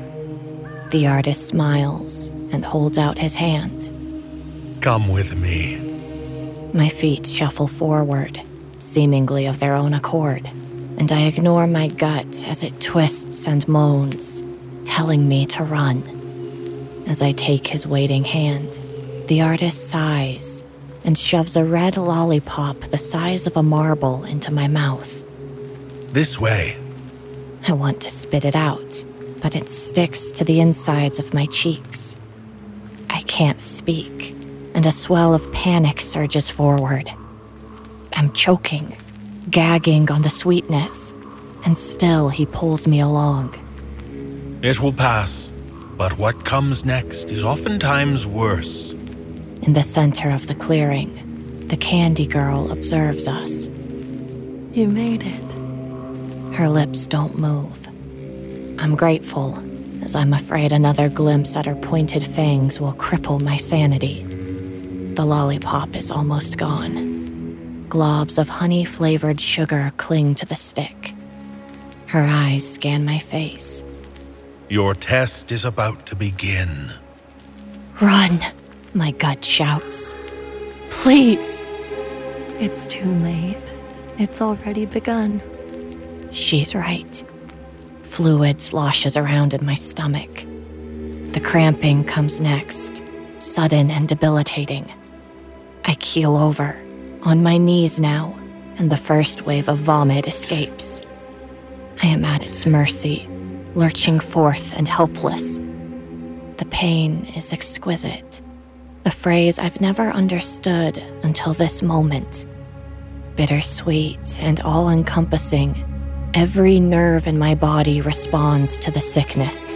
The artist smiles and holds out his hand. Come with me. My feet shuffle forward, seemingly of their own accord, and I ignore my gut as it twists and moans, telling me to run. As I take his waiting hand, the artist sighs and shoves a red lollipop the size of a marble into my mouth. This way. I want to spit it out, but it sticks to the insides of my cheeks. I can't speak, and a swell of panic surges forward. I'm choking, gagging on the sweetness, and still he pulls me along. It will pass, but what comes next is oftentimes worse. In the center of the clearing, the candy girl observes us. You made it. Her lips don't move. I'm grateful, as I'm afraid another glimpse at her pointed fangs will cripple my sanity. The lollipop is almost gone. Globs of honey flavored sugar cling to the stick. Her eyes scan my face. Your test is about to begin. Run! My gut shouts. Please! It's too late. It's already begun. She's right. Fluid sloshes around in my stomach. The cramping comes next, sudden and debilitating. I keel over, on my knees now, and the first wave of vomit escapes. I am at its mercy, lurching forth and helpless. The pain is exquisite a phrase I've never understood until this moment. Bittersweet and all encompassing, every nerve in my body responds to the sickness.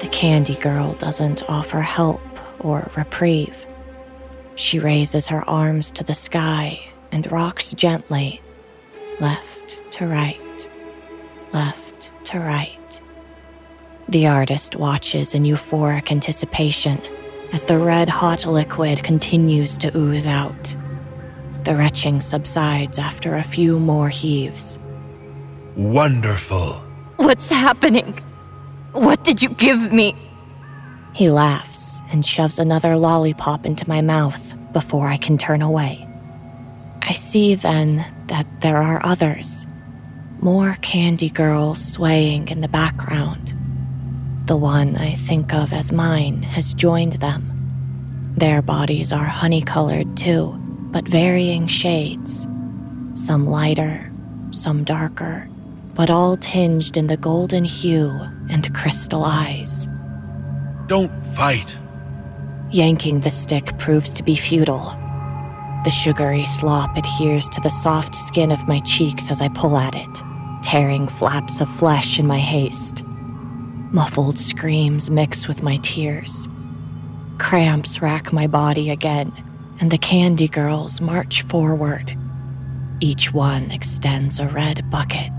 The candy girl doesn't offer help or reprieve. She raises her arms to the sky and rocks gently, left to right, left to right. The artist watches in euphoric anticipation as the red hot liquid continues to ooze out. The retching subsides after a few more heaves. Wonderful. What's happening? What did you give me? He laughs and shoves another lollipop into my mouth before I can turn away. I see then that there are others. More candy girls swaying in the background. The one I think of as mine has joined them. Their bodies are honey colored too, but varying shades. Some lighter, some darker, but all tinged in the golden hue and crystal eyes. Don't fight. Yanking the stick proves to be futile. The sugary slop adheres to the soft skin of my cheeks as I pull at it, tearing flaps of flesh in my haste. Muffled screams mix with my tears. Cramps rack my body again, and the candy girls march forward. Each one extends a red bucket.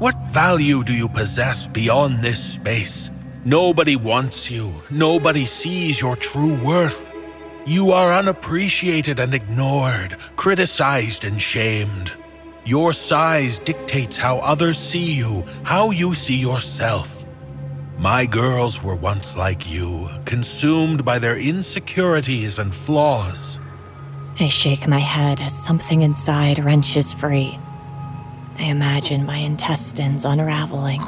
What value do you possess beyond this space? Nobody wants you. Nobody sees your true worth. You are unappreciated and ignored, criticized and shamed. Your size dictates how others see you, how you see yourself. My girls were once like you, consumed by their insecurities and flaws. I shake my head as something inside wrenches free. I imagine my intestines unraveling,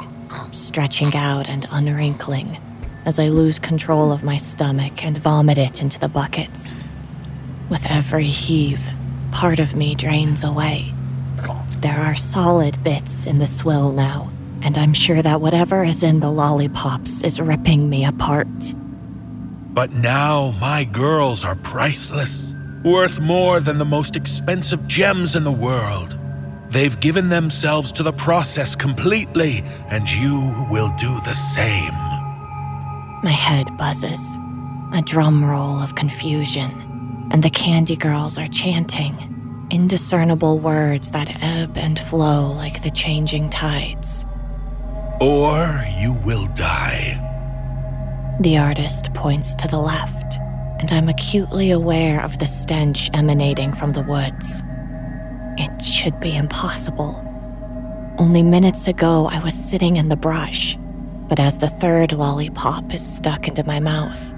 stretching out and unwrinkling as I lose control of my stomach and vomit it into the buckets. With every heave, part of me drains away. There are solid bits in the swill now and I'm sure that whatever is in the lollipops is ripping me apart. But now my girls are priceless, worth more than the most expensive gems in the world. They've given themselves to the process completely, and you will do the same. My head buzzes, a drum roll of confusion, and the candy girls are chanting, indiscernible words that ebb and flow like the changing tides. Or you will die. The artist points to the left, and I'm acutely aware of the stench emanating from the woods. It should be impossible. Only minutes ago, I was sitting in the brush, but as the third lollipop is stuck into my mouth,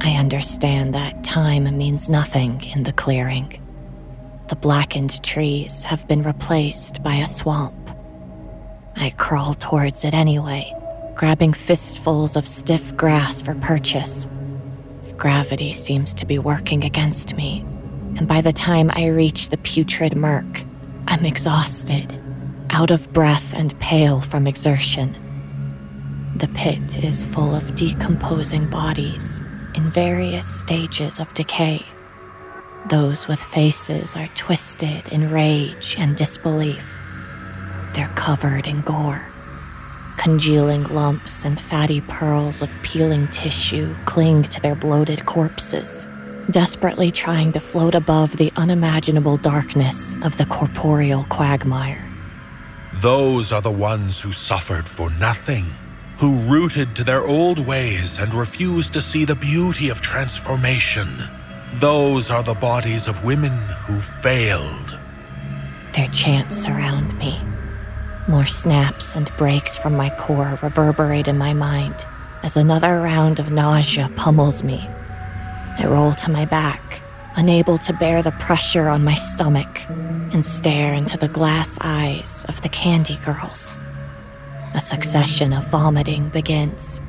I understand that time means nothing in the clearing. The blackened trees have been replaced by a swamp. I crawl towards it anyway, grabbing fistfuls of stiff grass for purchase. Gravity seems to be working against me, and by the time I reach the putrid murk, I'm exhausted, out of breath, and pale from exertion. The pit is full of decomposing bodies in various stages of decay. Those with faces are twisted in rage and disbelief. They're covered in gore. Congealing lumps and fatty pearls of peeling tissue cling to their bloated corpses, desperately trying to float above the unimaginable darkness of the corporeal quagmire. Those are the ones who suffered for nothing, who rooted to their old ways and refused to see the beauty of transformation. Those are the bodies of women who failed. Their chants surround me. More snaps and breaks from my core reverberate in my mind as another round of nausea pummels me. I roll to my back, unable to bear the pressure on my stomach, and stare into the glass eyes of the candy girls. A succession of vomiting begins,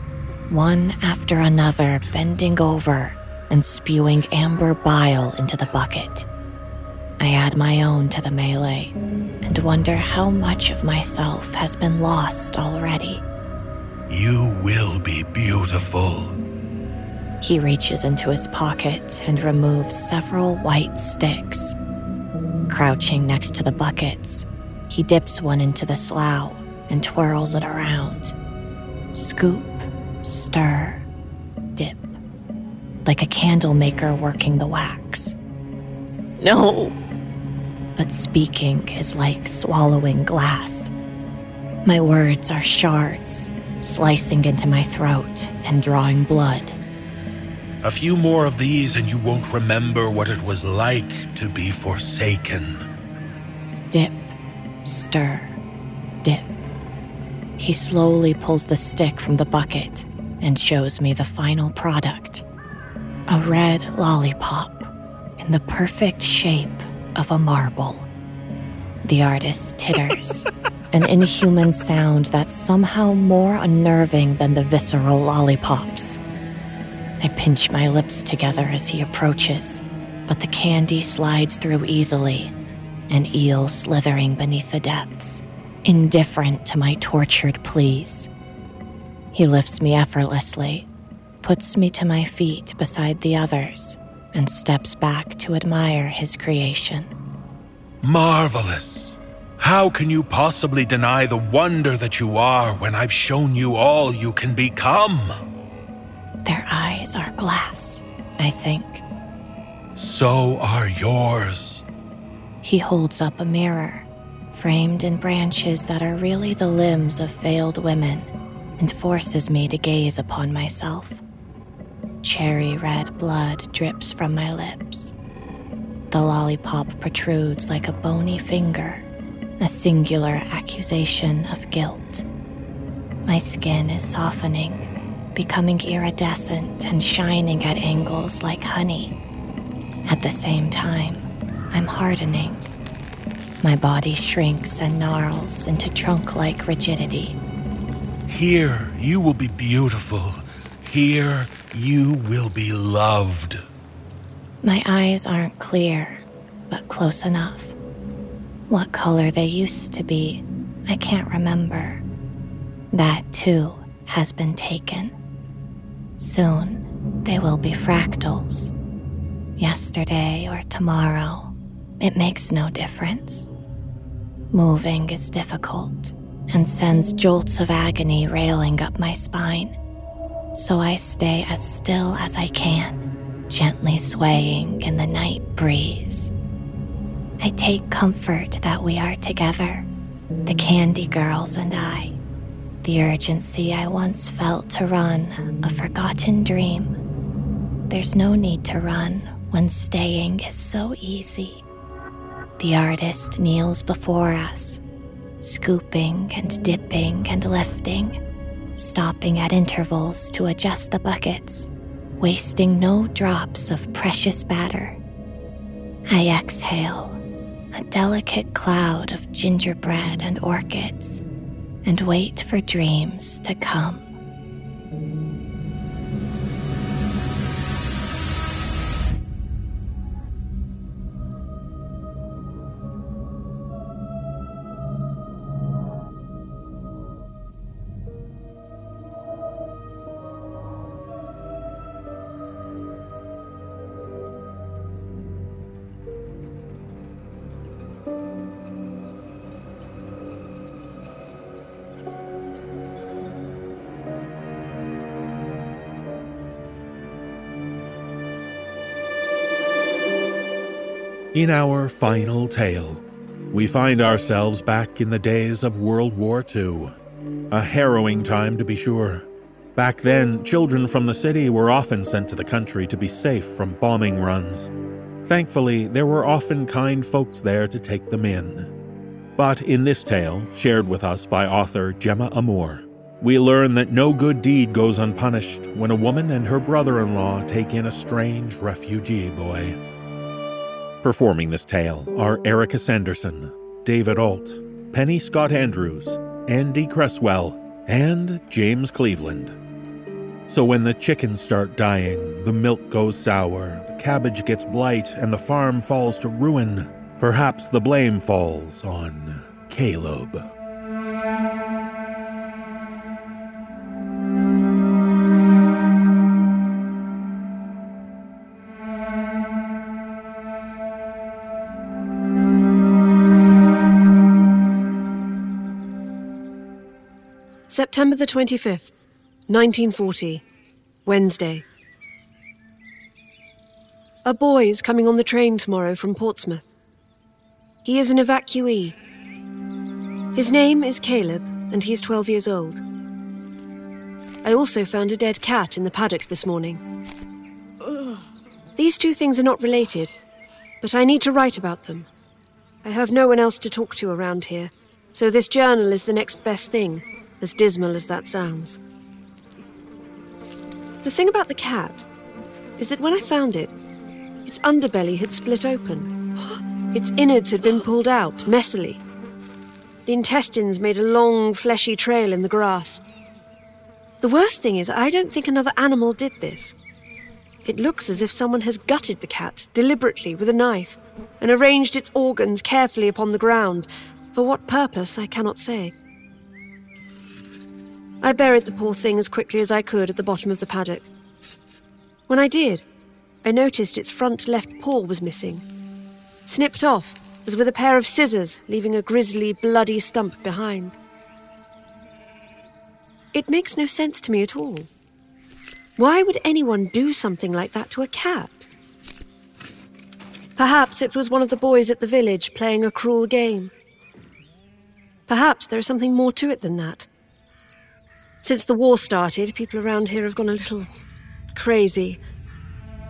one after another bending over and spewing amber bile into the bucket. I add my own to the melee and wonder how much of myself has been lost already. You will be beautiful. He reaches into his pocket and removes several white sticks. Crouching next to the buckets, he dips one into the slough and twirls it around. Scoop, stir, dip. Like a candle maker working the wax. No! But speaking is like swallowing glass. My words are shards, slicing into my throat and drawing blood. A few more of these, and you won't remember what it was like to be forsaken. Dip, stir, dip. He slowly pulls the stick from the bucket and shows me the final product a red lollipop in the perfect shape of a marble. The artist titters, an inhuman sound that's somehow more unnerving than the visceral lollipops. I pinch my lips together as he approaches, but the candy slides through easily, an eel slithering beneath the depths, indifferent to my tortured pleas. He lifts me effortlessly, puts me to my feet beside the others, and steps back to admire his creation. Marvelous. How can you possibly deny the wonder that you are when I've shown you all you can become? Their eyes are glass, I think. So are yours. He holds up a mirror, framed in branches that are really the limbs of failed women, and forces me to gaze upon myself. Cherry red blood drips from my lips. The lollipop protrudes like a bony finger, a singular accusation of guilt. My skin is softening, becoming iridescent and shining at angles like honey. At the same time, I'm hardening. My body shrinks and gnarls into trunk like rigidity. Here, you will be beautiful. Here, you will be loved. My eyes aren't clear, but close enough. What color they used to be, I can't remember. That, too, has been taken. Soon, they will be fractals. Yesterday or tomorrow, it makes no difference. Moving is difficult and sends jolts of agony railing up my spine. So I stay as still as I can, gently swaying in the night breeze. I take comfort that we are together, the candy girls and I. The urgency I once felt to run, a forgotten dream. There's no need to run when staying is so easy. The artist kneels before us, scooping and dipping and lifting, stopping at intervals to adjust the buckets, wasting no drops of precious batter. I exhale, a delicate cloud of gingerbread and orchids, and wait for dreams to come. In our final tale, we find ourselves back in the days of World War II. A harrowing time, to be sure. Back then, children from the city were often sent to the country to be safe from bombing runs. Thankfully, there were often kind folks there to take them in. But in this tale, shared with us by author Gemma Amor, we learn that no good deed goes unpunished when a woman and her brother in law take in a strange refugee boy. Performing this tale are Erika Sanderson, David Ault, Penny Scott Andrews, Andy Cresswell, and James Cleveland. So when the chickens start dying, the milk goes sour, the cabbage gets blight, and the farm falls to ruin, perhaps the blame falls on Caleb. September the 25th, 1940, Wednesday. A boy is coming on the train tomorrow from Portsmouth. He is an evacuee. His name is Caleb, and he is 12 years old. I also found a dead cat in the paddock this morning. These two things are not related, but I need to write about them. I have no one else to talk to around here, so this journal is the next best thing as dismal as that sounds. The thing about the cat is that when I found it, its underbelly had split open. Its innards had been pulled out, messily. The intestines made a long, fleshy trail in the grass. The worst thing is, I don't think another animal did this. It looks as if someone has gutted the cat deliberately with a knife and arranged its organs carefully upon the ground. For what purpose, I cannot say. I buried the poor thing as quickly as I could at the bottom of the paddock. When I did, I noticed its front left paw was missing. Snipped off, as with a pair of scissors, leaving a grisly, bloody stump behind. It makes no sense to me at all. Why would anyone do something like that to a cat? Perhaps it was one of the boys at the village playing a cruel game. Perhaps there is something more to it than that. Since the war started, people around here have gone a little crazy.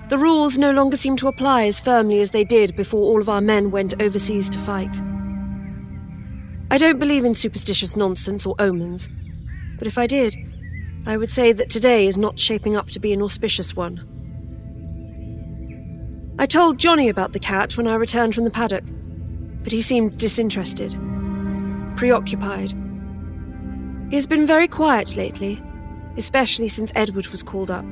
The rules no longer seem to apply as firmly as they did before all of our men went overseas to fight. I don't believe in superstitious nonsense or omens, but if I did, I would say that today is not shaping up to be an auspicious one. I told Johnny about the cat when I returned from the paddock, but he seemed disinterested, preoccupied. He has been very quiet lately, especially since Edward was called up.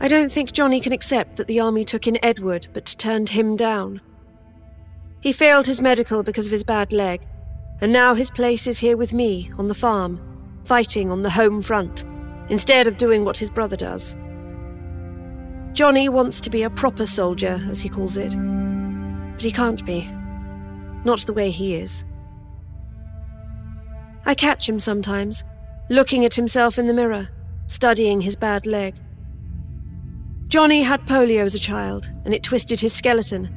I don't think Johnny can accept that the army took in Edward but turned him down. He failed his medical because of his bad leg, and now his place is here with me on the farm, fighting on the home front, instead of doing what his brother does. Johnny wants to be a proper soldier, as he calls it, but he can't be. Not the way he is. I catch him sometimes, looking at himself in the mirror, studying his bad leg. Johnny had polio as a child, and it twisted his skeleton,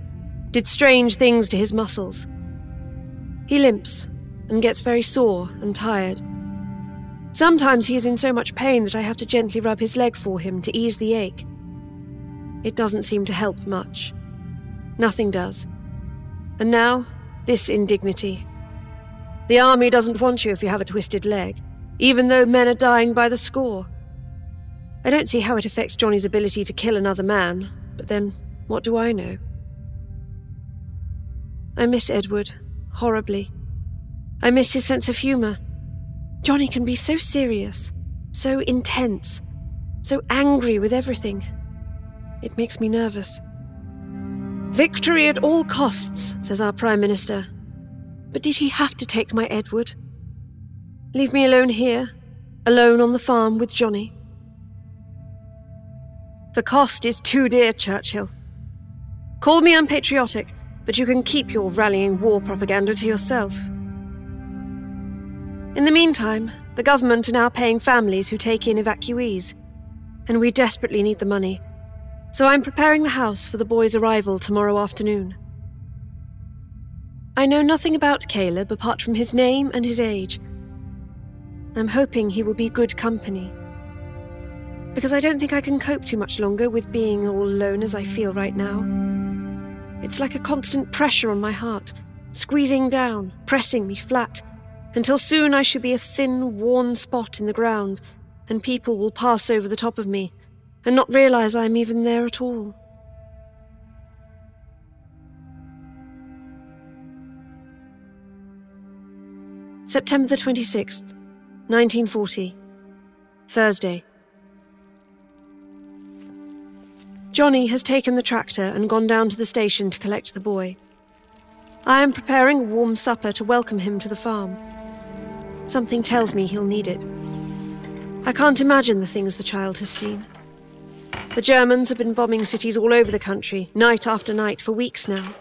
did strange things to his muscles. He limps and gets very sore and tired. Sometimes he is in so much pain that I have to gently rub his leg for him to ease the ache. It doesn't seem to help much. Nothing does. And now, this indignity. The army doesn't want you if you have a twisted leg, even though men are dying by the score. I don't see how it affects Johnny's ability to kill another man, but then what do I know? I miss Edward, horribly. I miss his sense of humour. Johnny can be so serious, so intense, so angry with everything. It makes me nervous. Victory at all costs, says our Prime Minister, but did he have to take my Edward? Leave me alone here, alone on the farm with Johnny? The cost is too dear, Churchill. Call me unpatriotic, but you can keep your rallying war propaganda to yourself. In the meantime, the government are now paying families who take in evacuees, and we desperately need the money. So I'm preparing the house for the boy's arrival tomorrow afternoon. I know nothing about Caleb apart from his name and his age. I'm hoping he will be good company. Because I don't think I can cope too much longer with being all alone as I feel right now. It's like a constant pressure on my heart, squeezing down, pressing me flat, until soon I shall be a thin, worn spot in the ground, and people will pass over the top of me and not realize I'm even there at all. September the 26th, 1940. Thursday. Johnny has taken the tractor and gone down to the station to collect the boy. I am preparing a warm supper to welcome him to the farm. Something tells me he'll need it. I can't imagine the things the child has seen. The Germans have been bombing cities all over the country, night after night, for weeks now.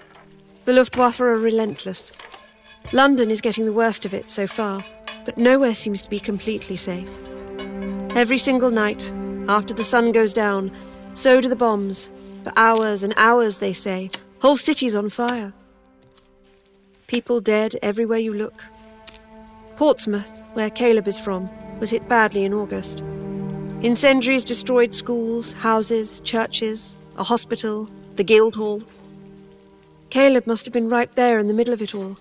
The Luftwaffe are relentless. London is getting the worst of it so far, but nowhere seems to be completely safe. Every single night, after the sun goes down, so do the bombs. For hours and hours, they say. Whole cities on fire. People dead everywhere you look. Portsmouth, where Caleb is from, was hit badly in August. Incendiaries destroyed schools, houses, churches, a hospital, the Guildhall. Caleb must have been right there in the middle of it all.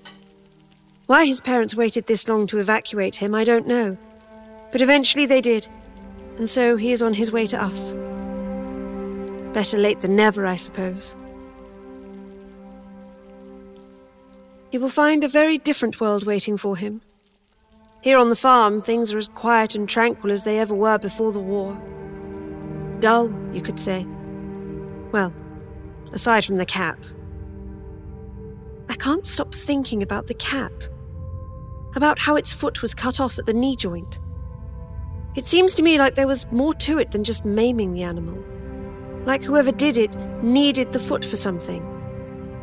Why his parents waited this long to evacuate him, I don't know. But eventually they did, and so he is on his way to us. Better late than never, I suppose. He will find a very different world waiting for him. Here on the farm, things are as quiet and tranquil as they ever were before the war. Dull, you could say. Well, aside from the cat. I can't stop thinking about the cat about how its foot was cut off at the knee joint. It seems to me like there was more to it than just maiming the animal. Like whoever did it needed the foot for something.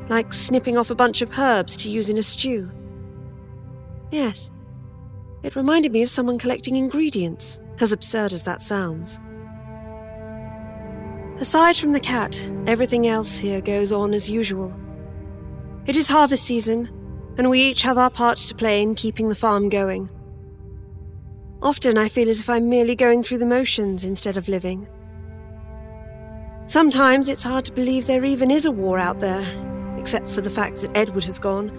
Like snipping off a bunch of herbs to use in a stew. Yes, it reminded me of someone collecting ingredients, as absurd as that sounds. Aside from the cat, everything else here goes on as usual. It is harvest season, and we each have our part to play in keeping the farm going. Often I feel as if I'm merely going through the motions instead of living. Sometimes it's hard to believe there even is a war out there, except for the fact that Edward has gone,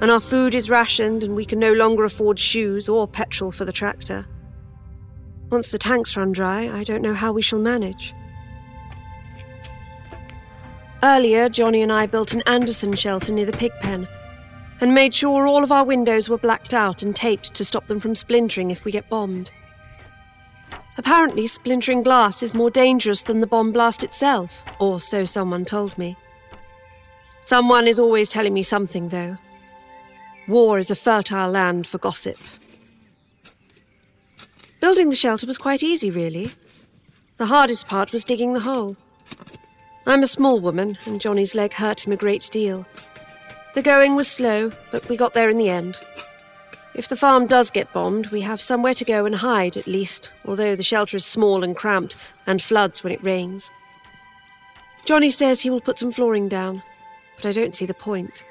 and our food is rationed and we can no longer afford shoes or petrol for the tractor. Once the tanks run dry, I don't know how we shall manage. Earlier, Johnny and I built an Anderson shelter near the pig pen and made sure all of our windows were blacked out and taped to stop them from splintering if we get bombed. Apparently, splintering glass is more dangerous than the bomb blast itself, or so someone told me. Someone is always telling me something, though. War is a fertile land for gossip. Building the shelter was quite easy, really. The hardest part was digging the hole. I'm a small woman, and Johnny's leg hurt him a great deal. The going was slow, but we got there in the end. If the farm does get bombed, we have somewhere to go and hide at least, although the shelter is small and cramped and floods when it rains. Johnny says he will put some flooring down, but I don't see the point.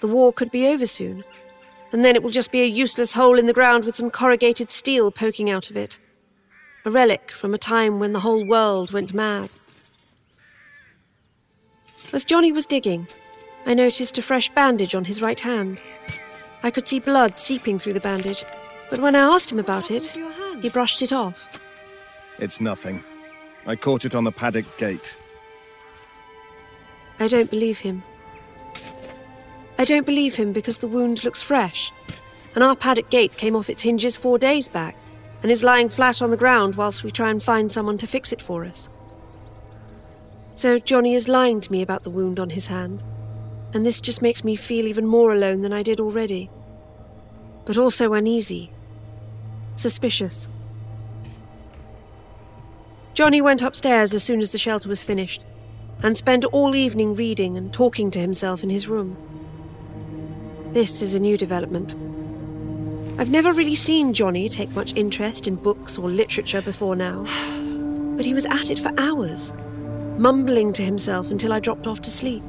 The war could be over soon, and then it will just be a useless hole in the ground with some corrugated steel poking out of it. A relic from a time when the whole world went mad. As Johnny was digging, I noticed a fresh bandage on his right hand. I could see blood seeping through the bandage, but when I asked him about it, he brushed it off. It's nothing. I caught it on the paddock gate. I don't believe him. I don't believe him because the wound looks fresh, and our paddock gate came off its hinges four days back and is lying flat on the ground whilst we try and find someone to fix it for us. So Johnny is lying to me about the wound on his hand and this just makes me feel even more alone than I did already. But also uneasy, suspicious. Johnny went upstairs as soon as the shelter was finished and spent all evening reading and talking to himself in his room. This is a new development. I've never really seen Johnny take much interest in books or literature before now, but he was at it for hours. mumbling to himself until I dropped off to sleep.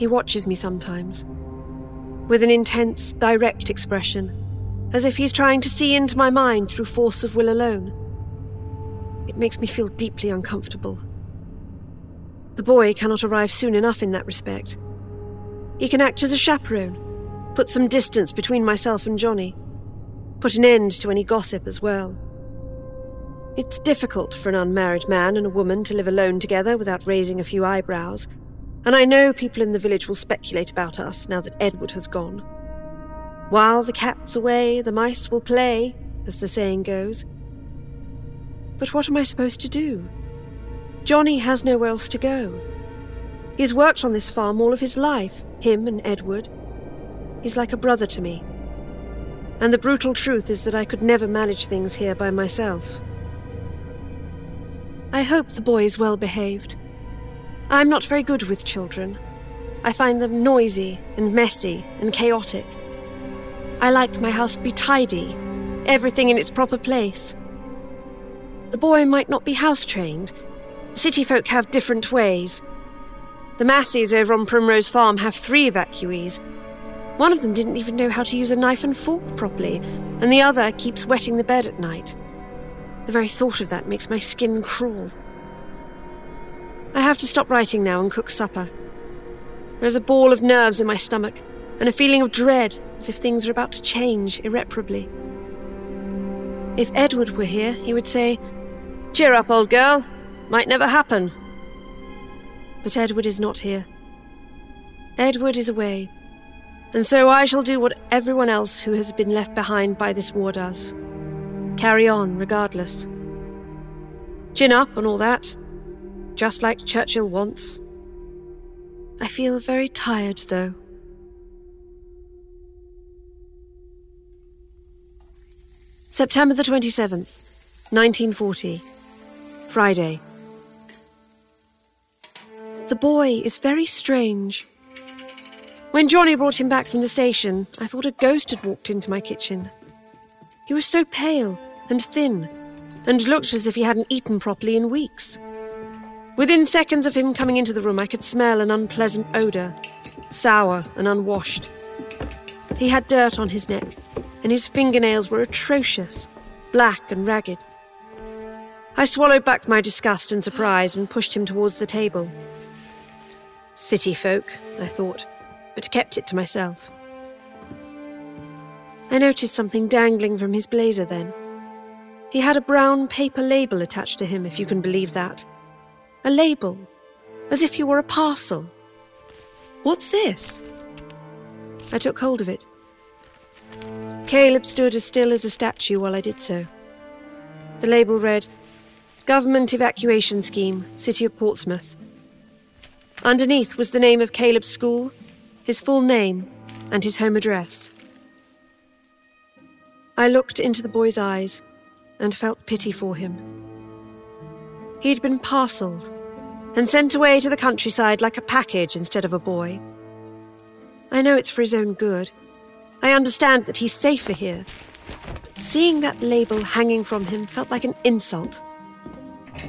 He watches me sometimes, with an intense, direct expression, as if he's trying to see into my mind through force of will alone. It makes me feel deeply uncomfortable. The boy cannot arrive soon enough in that respect. He can act as a chaperone, put some distance between myself and Johnny, put an end to any gossip as well. It's difficult for an unmarried man and a woman to live alone together without raising a few eyebrows, and I know people in the village will speculate about us now that Edward has gone. While the cat's away, the mice will play, as the saying goes. But what am I supposed to do? Johnny has nowhere else to go. He's worked on this farm all of his life, him and Edward. He's like a brother to me. And the brutal truth is that I could never manage things here by myself. I hope the boy is well behaved. I'm not very good with children. I find them noisy and messy and chaotic. I like my house to be tidy, everything in its proper place. The boy might not be house trained. City folk have different ways. The Masseys over on Primrose Farm have three evacuees. One of them didn't even know how to use a knife and fork properly, and the other keeps wetting the bed at night. The very thought of that makes my skin crawl. I have to stop writing now and cook supper. There's a ball of nerves in my stomach, and a feeling of dread as if things are about to change irreparably. If Edward were here, he would say, Cheer up, old girl. Might never happen. But Edward is not here. Edward is away, and so I shall do what everyone else who has been left behind by this war does carry on regardless. Chin up and all that, just like Churchill wants. I feel very tired, though. September the 27th, 1940. Friday. The boy is very strange. When Johnny brought him back from the station, I thought a ghost had walked into my kitchen. He was so pale and thin, and looked as if he hadn't eaten properly in weeks. Within seconds of him coming into the room, I could smell an unpleasant odour, sour and unwashed. He had dirt on his neck, and his fingernails were atrocious, black and ragged. I swallowed back my disgust and surprise and pushed him towards the table. City folk, I thought, but kept it to myself. I noticed something dangling from his blazer then. He had a brown paper label attached to him, if you can believe that. A label, as if he were a parcel. What's this? I took hold of it. Caleb stood as still as a statue while I did so. The label read Government Evacuation Scheme, City of Portsmouth. Underneath was the name of Caleb's school, his full name, and his home address. I looked into the boy's eyes and felt pity for him. He'd been parcelled and sent away to the countryside like a package instead of a boy. I know it's for his own good. I understand that he's safer here. But seeing that label hanging from him felt like an insult.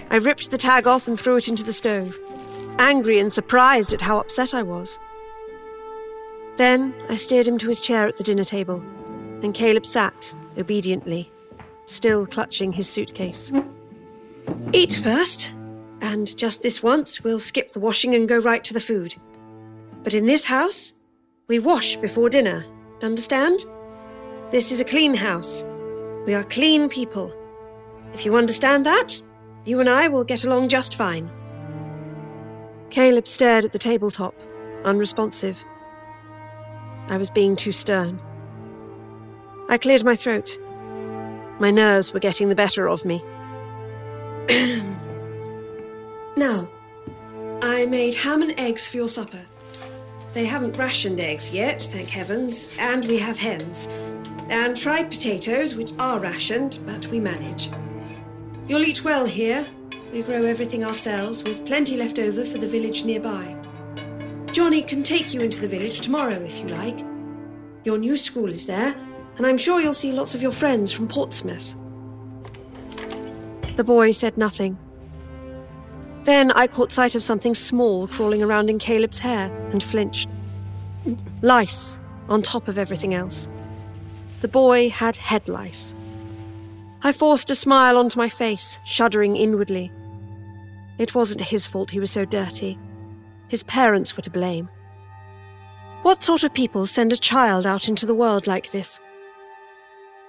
I ripped the tag off and threw it into the stove, angry and surprised at how upset I was. Then I steered him to his chair at the dinner table, and Caleb sat, obediently, still clutching his suitcase. Eat first, and just this once we'll skip the washing and go right to the food. But in this house, we wash before dinner, understand? This is a clean house. We are clean people. If you understand that, you and I will get along just fine. Caleb stared at the tabletop, unresponsive. I was being too stern. I cleared my throat. My nerves were getting the better of me. now, I made ham and eggs for your supper. They haven't rationed eggs yet, thank heavens, and we have hens. And fried potatoes, which are rationed, but we manage. You'll eat well here. We grow everything ourselves, with plenty left over for the village nearby. Johnny can take you into the village tomorrow if you like. Your new school is there, and I'm sure you'll see lots of your friends from Portsmouth. The boy said nothing. Then I caught sight of something small crawling around in Caleb's hair and flinched. Lice on top of everything else. The boy had head lice. I forced a smile onto my face, shuddering inwardly. It wasn't his fault he was so dirty. His parents were to blame. What sort of people send a child out into the world like this?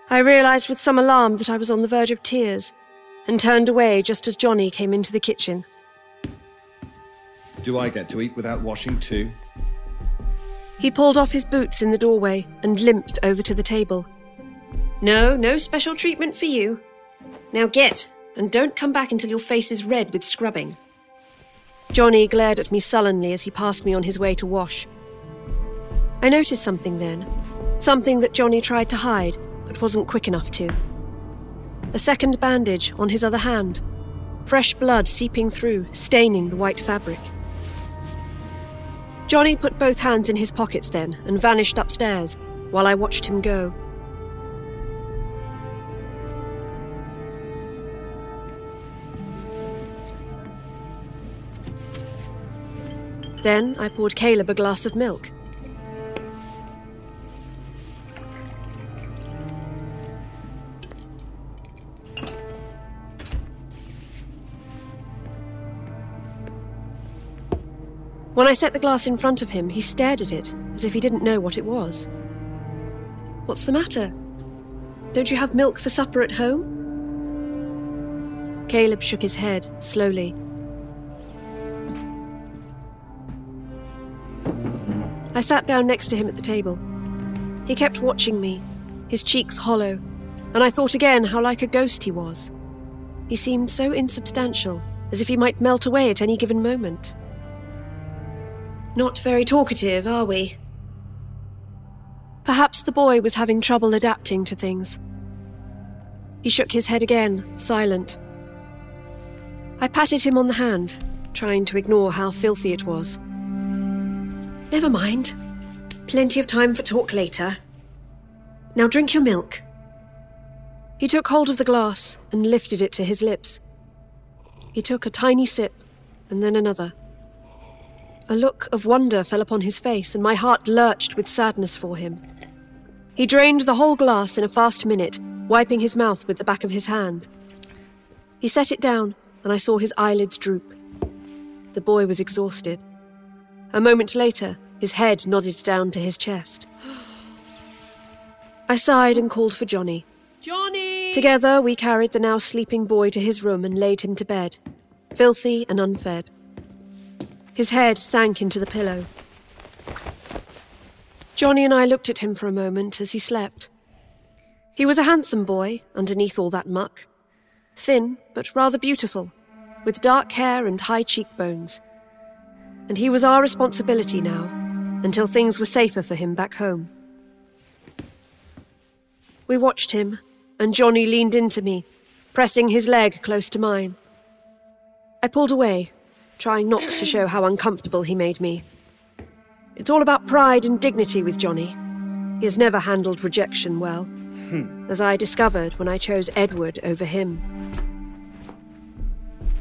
I realized with some alarm that I was on the verge of tears and turned away just as Johnny came into the kitchen. Do I get to eat without washing too? He pulled off his boots in the doorway and limped over to the table. No, no special treatment for you. Now get, and don't come back until your face is red with scrubbing. Johnny glared at me sullenly as he passed me on his way to wash. I noticed something then. Something that Johnny tried to hide, but wasn't quick enough to. A second bandage on his other hand. Fresh blood seeping through, staining the white fabric. Johnny put both hands in his pockets then and vanished upstairs while I watched him go. Then I poured Caleb a glass of milk. When I set the glass in front of him, he stared at it as if he didn't know what it was. What's the matter? Don't you have milk for supper at home? Caleb shook his head slowly. I sat down next to him at the table. He kept watching me, his cheeks hollow, and I thought again how like a ghost he was. He seemed so insubstantial, as if he might melt away at any given moment. Not very talkative, are we? Perhaps the boy was having trouble adapting to things. He shook his head again, silent. I patted him on the hand, trying to ignore how filthy it was. Never mind. Plenty of time for talk later. Now drink your milk. He took hold of the glass and lifted it to his lips. He took a tiny sip and then another. A look of wonder fell upon his face, and my heart lurched with sadness for him. He drained the whole glass in a fast minute, wiping his mouth with the back of his hand. He set it down, and I saw his eyelids droop. The boy was exhausted. A moment later, his head nodded down to his chest. I sighed and called for Johnny. Johnny! Together, we carried the now sleeping boy to his room and laid him to bed, filthy and unfed. His head sank into the pillow. Johnny and I looked at him for a moment as he slept. He was a handsome boy underneath all that muck. Thin, but rather beautiful, with dark hair and high cheekbones. And he was our responsibility now, until things were safer for him back home. We watched him, and Johnny leaned into me, pressing his leg close to mine. I pulled away, trying not to show how uncomfortable he made me. It's all about pride and dignity with Johnny. He has never handled rejection well, as I discovered when I chose Edward over him.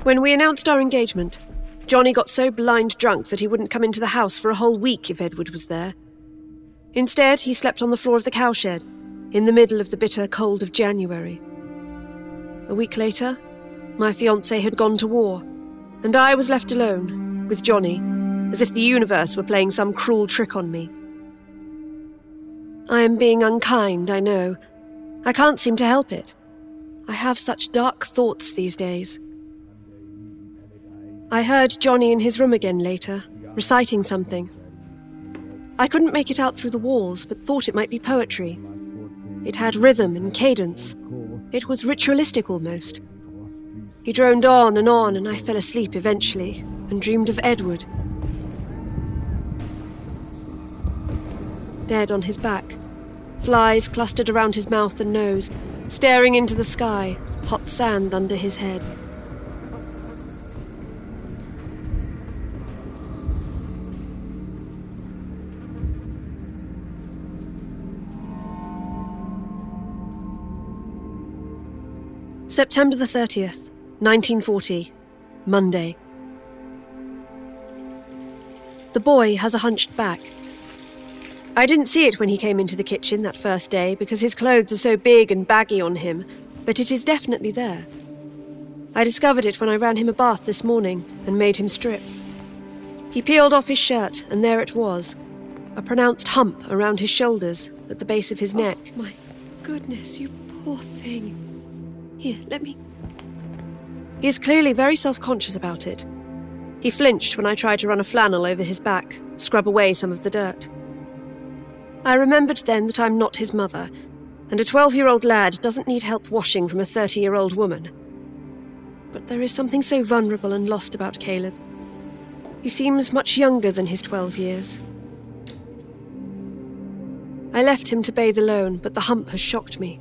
When we announced our engagement, Johnny got so blind drunk that he wouldn't come into the house for a whole week if Edward was there. Instead, he slept on the floor of the cowshed, in the middle of the bitter cold of January. A week later, my fiance had gone to war, and I was left alone, with Johnny, as if the universe were playing some cruel trick on me. I am being unkind, I know. I can't seem to help it. I have such dark thoughts these days. I heard Johnny in his room again later, reciting something. I couldn't make it out through the walls, but thought it might be poetry. It had rhythm and cadence. It was ritualistic almost. He droned on and on, and I fell asleep eventually and dreamed of Edward. Dead on his back, flies clustered around his mouth and nose, staring into the sky, hot sand under his head. September the 30th. 1940, Monday. The boy has a hunched back. I didn't see it when he came into the kitchen that first day because his clothes are so big and baggy on him, but it is definitely there. I discovered it when I ran him a bath this morning and made him strip. He peeled off his shirt, and there it was a pronounced hump around his shoulders at the base of his neck. My goodness, you poor thing. Here, let me. He is clearly very self conscious about it. He flinched when I tried to run a flannel over his back, scrub away some of the dirt. I remembered then that I'm not his mother, and a 12 year old lad doesn't need help washing from a 30 year old woman. But there is something so vulnerable and lost about Caleb. He seems much younger than his 12 years. I left him to bathe alone, but the hump has shocked me.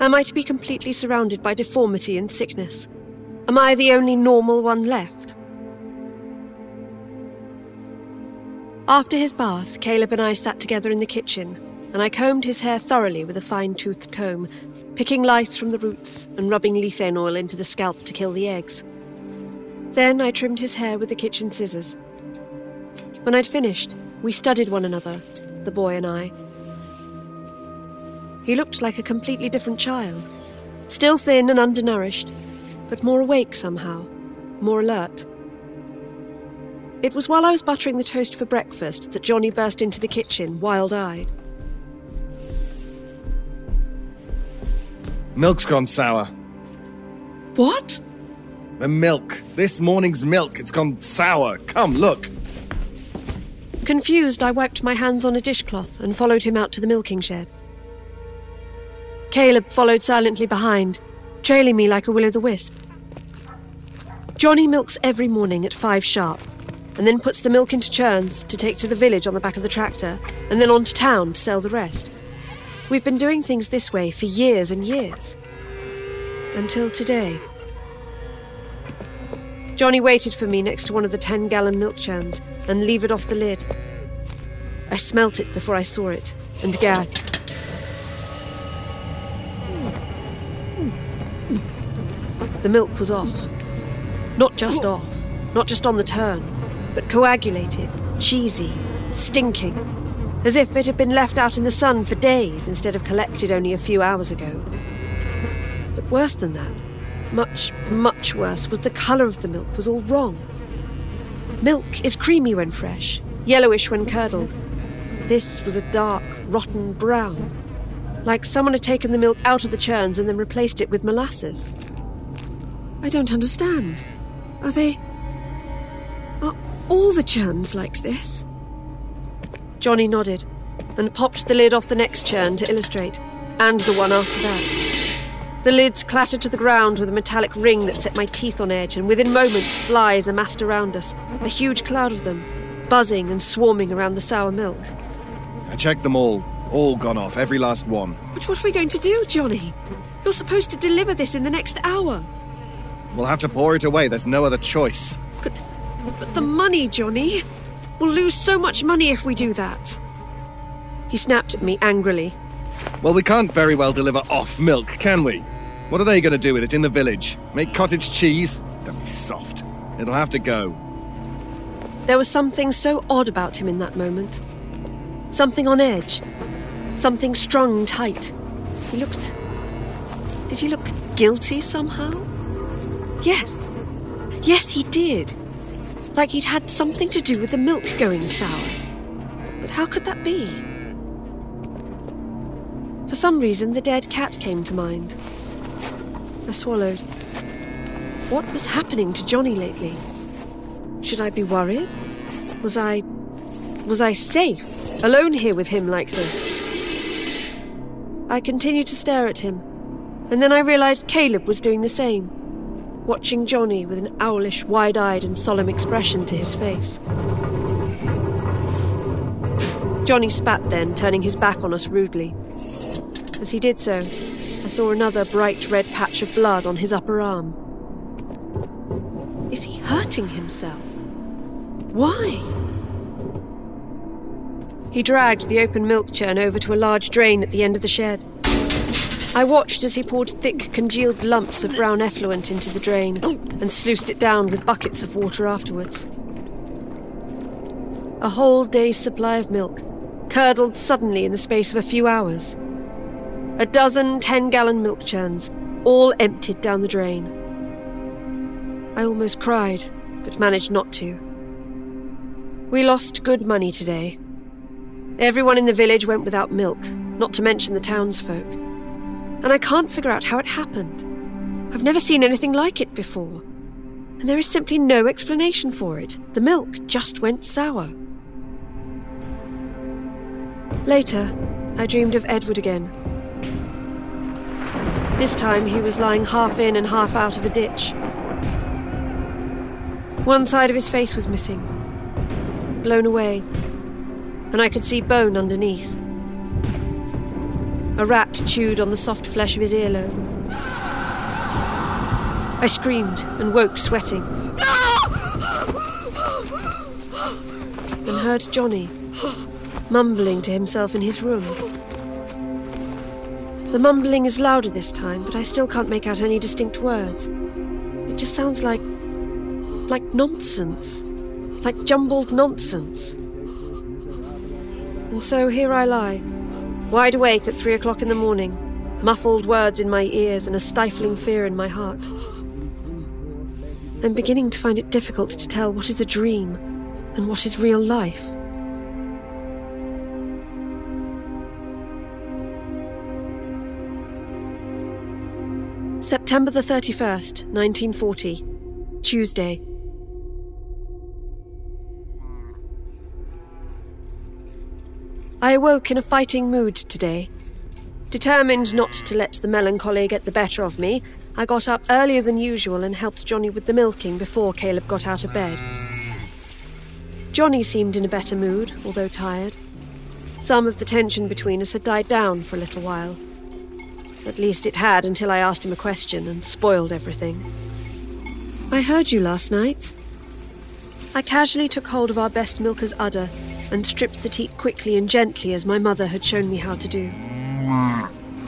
Am I to be completely surrounded by deformity and sickness? Am I the only normal one left? After his bath, Caleb and I sat together in the kitchen, and I combed his hair thoroughly with a fine toothed comb, picking lice from the roots and rubbing lethane oil into the scalp to kill the eggs. Then I trimmed his hair with the kitchen scissors. When I'd finished, we studied one another, the boy and I. He looked like a completely different child. Still thin and undernourished, but more awake somehow, more alert. It was while I was buttering the toast for breakfast that Johnny burst into the kitchen, wild eyed. Milk's gone sour. What? The milk. This morning's milk. It's gone sour. Come, look. Confused, I wiped my hands on a dishcloth and followed him out to the milking shed. Caleb followed silently behind, trailing me like a will o' the wisp. Johnny milks every morning at five sharp, and then puts the milk into churns to take to the village on the back of the tractor, and then on to town to sell the rest. We've been doing things this way for years and years. Until today. Johnny waited for me next to one of the 10 gallon milk churns and levered off the lid. I smelt it before I saw it and gagged. The milk was off. Not just off, not just on the turn, but coagulated, cheesy, stinking, as if it had been left out in the sun for days instead of collected only a few hours ago. But worse than that, much, much worse, was the colour of the milk was all wrong. Milk is creamy when fresh, yellowish when curdled. This was a dark, rotten brown, like someone had taken the milk out of the churns and then replaced it with molasses. I don't understand. Are they. Are all the churns like this? Johnny nodded and popped the lid off the next churn to illustrate, and the one after that. The lids clattered to the ground with a metallic ring that set my teeth on edge, and within moments, flies amassed around us, a huge cloud of them, buzzing and swarming around the sour milk. I checked them all. All gone off, every last one. But what are we going to do, Johnny? You're supposed to deliver this in the next hour. We'll have to pour it away, there's no other choice. But, but the money, Johnny. We'll lose so much money if we do that. He snapped at me angrily. Well, we can't very well deliver off milk, can we? What are they going to do with it in the village? Make cottage cheese? Don't be soft. It'll have to go. There was something so odd about him in that moment. Something on edge. Something strung tight. He looked. Did he look guilty somehow? Yes. Yes, he did. Like he'd had something to do with the milk going sour. But how could that be? For some reason, the dead cat came to mind. I swallowed. What was happening to Johnny lately? Should I be worried? Was I. was I safe, alone here with him like this? I continued to stare at him, and then I realized Caleb was doing the same watching Johnny with an owlish, wide eyed, and solemn expression to his face. Johnny spat then, turning his back on us rudely. As he did so, I saw another bright red patch of blood on his upper arm. Is he hurting himself? Why? He dragged the open milk churn over to a large drain at the end of the shed. I watched as he poured thick, congealed lumps of brown effluent into the drain and sluiced it down with buckets of water afterwards. A whole day's supply of milk, curdled suddenly in the space of a few hours. A dozen 10 gallon milk churns, all emptied down the drain. I almost cried, but managed not to. We lost good money today. Everyone in the village went without milk, not to mention the townsfolk. And I can't figure out how it happened. I've never seen anything like it before. And there is simply no explanation for it. The milk just went sour. Later, I dreamed of Edward again. This time he was lying half in and half out of a ditch. One side of his face was missing, blown away, and I could see bone underneath. A rat chewed on the soft flesh of his earlobe. I screamed and woke sweating. And heard Johnny mumbling to himself in his room. The mumbling is louder this time, but I still can't make out any distinct words. It just sounds like. like nonsense. Like jumbled nonsense. And so here I lie, wide awake at three o'clock in the morning, muffled words in my ears and a stifling fear in my heart. I'm beginning to find it difficult to tell what is a dream and what is real life. September the 31st, 1940. Tuesday. I awoke in a fighting mood today. Determined not to let the melancholy get the better of me, I got up earlier than usual and helped Johnny with the milking before Caleb got out of bed. Johnny seemed in a better mood, although tired. Some of the tension between us had died down for a little while. At least it had until I asked him a question and spoiled everything. I heard you last night. I casually took hold of our best milker's udder and stripped the teat quickly and gently as my mother had shown me how to do.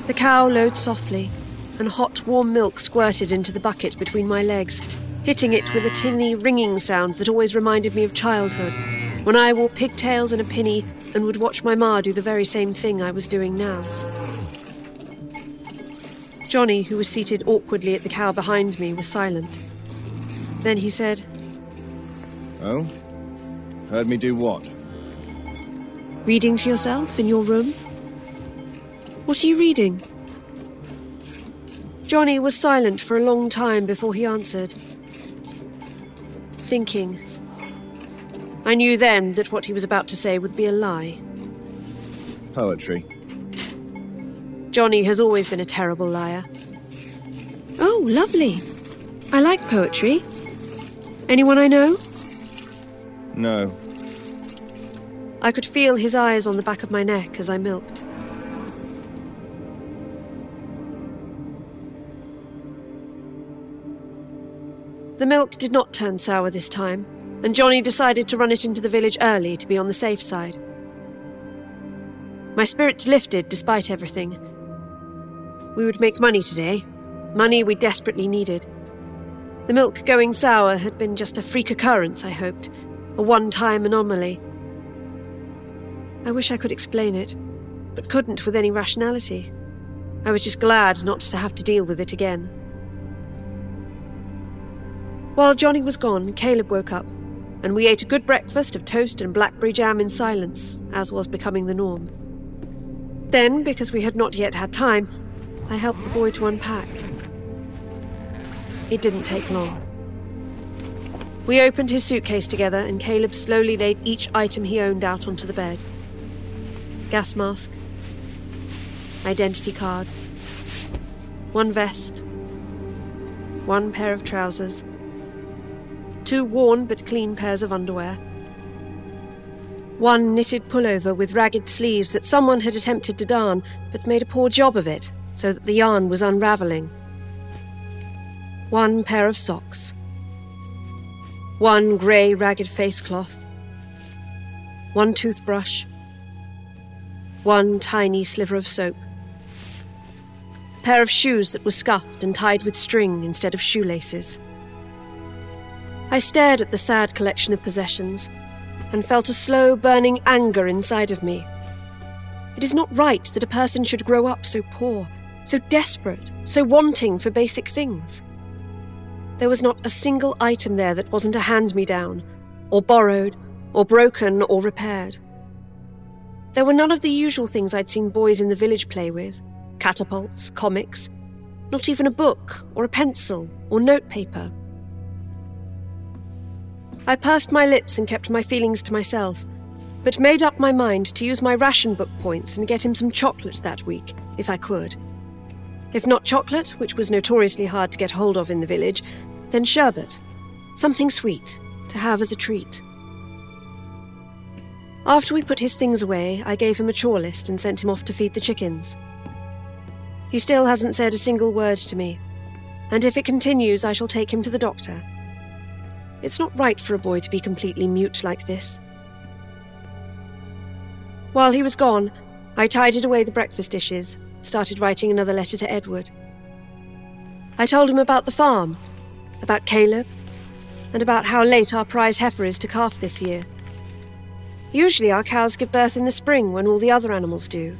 The cow lowed softly, and hot, warm milk squirted into the bucket between my legs, hitting it with a tinny, ringing sound that always reminded me of childhood, when I wore pigtails and a pinny and would watch my ma do the very same thing I was doing now. Johnny, who was seated awkwardly at the cow behind me, was silent. Then he said, Oh? Heard me do what? Reading to yourself in your room? What are you reading? Johnny was silent for a long time before he answered. Thinking. I knew then that what he was about to say would be a lie. Poetry. Johnny has always been a terrible liar. Oh, lovely. I like poetry. Anyone I know? No. I could feel his eyes on the back of my neck as I milked. The milk did not turn sour this time, and Johnny decided to run it into the village early to be on the safe side. My spirits lifted despite everything. We would make money today, money we desperately needed. The milk going sour had been just a freak occurrence, I hoped, a one time anomaly. I wish I could explain it, but couldn't with any rationality. I was just glad not to have to deal with it again. While Johnny was gone, Caleb woke up, and we ate a good breakfast of toast and blackberry jam in silence, as was becoming the norm. Then, because we had not yet had time, I helped the boy to unpack. It didn't take long. We opened his suitcase together, and Caleb slowly laid each item he owned out onto the bed. Gas mask, identity card, one vest, one pair of trousers, two worn but clean pairs of underwear, one knitted pullover with ragged sleeves that someone had attempted to darn but made a poor job of it so that the yarn was unravelling, one pair of socks, one grey ragged face cloth, one toothbrush, one tiny sliver of soap, a pair of shoes that were scuffed and tied with string instead of shoelaces. I stared at the sad collection of possessions and felt a slow burning anger inside of me. It is not right that a person should grow up so poor, so desperate, so wanting for basic things. There was not a single item there that wasn't a hand me down, or borrowed, or broken, or repaired. There were none of the usual things I'd seen boys in the village play with catapults, comics, not even a book, or a pencil, or notepaper. I pursed my lips and kept my feelings to myself, but made up my mind to use my ration book points and get him some chocolate that week, if I could. If not chocolate, which was notoriously hard to get hold of in the village, then sherbet, something sweet, to have as a treat. After we put his things away, I gave him a chore list and sent him off to feed the chickens. He still hasn't said a single word to me, and if it continues, I shall take him to the doctor. It's not right for a boy to be completely mute like this. While he was gone, I tidied away the breakfast dishes, started writing another letter to Edward. I told him about the farm, about Caleb, and about how late our prize heifer is to calf this year. Usually our cows give birth in the spring when all the other animals do,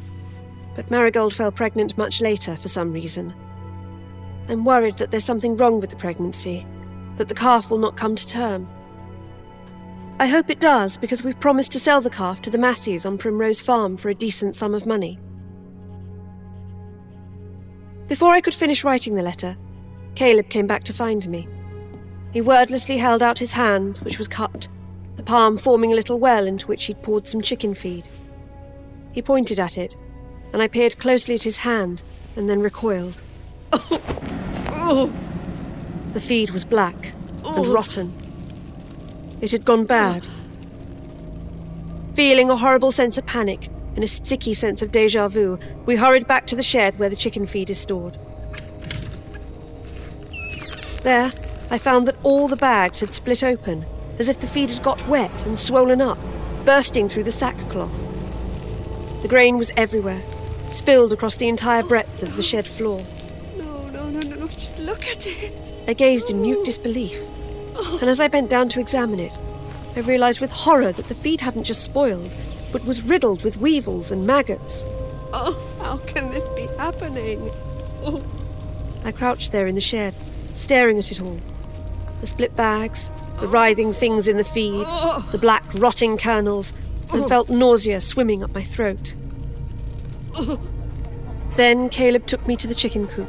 but Marigold fell pregnant much later for some reason. I'm worried that there's something wrong with the pregnancy, that the calf will not come to term. I hope it does because we've promised to sell the calf to the Masseys on Primrose Farm for a decent sum of money. Before I could finish writing the letter, Caleb came back to find me. He wordlessly held out his hand, which was cupped, the palm forming a little well into which he'd poured some chicken feed. He pointed at it, and I peered closely at his hand and then recoiled. Oh! Oh! The feed was black and rotten. It had gone bad. Feeling a horrible sense of panic and a sticky sense of deja vu, we hurried back to the shed where the chicken feed is stored. There, I found that all the bags had split open, as if the feed had got wet and swollen up, bursting through the sackcloth. The grain was everywhere, spilled across the entire breadth of the shed floor. No, no, no, no, no, just look at it. I gazed in mute disbelief, oh. and as I bent down to examine it, I realized with horror that the feed hadn't just spoiled, but was riddled with weevils and maggots. Oh, how can this be happening? Oh. I crouched there in the shed, staring at it all. The split bags, the writhing things in the feed, the black, rotting kernels, and felt nausea swimming up my throat. Then Caleb took me to the chicken coop.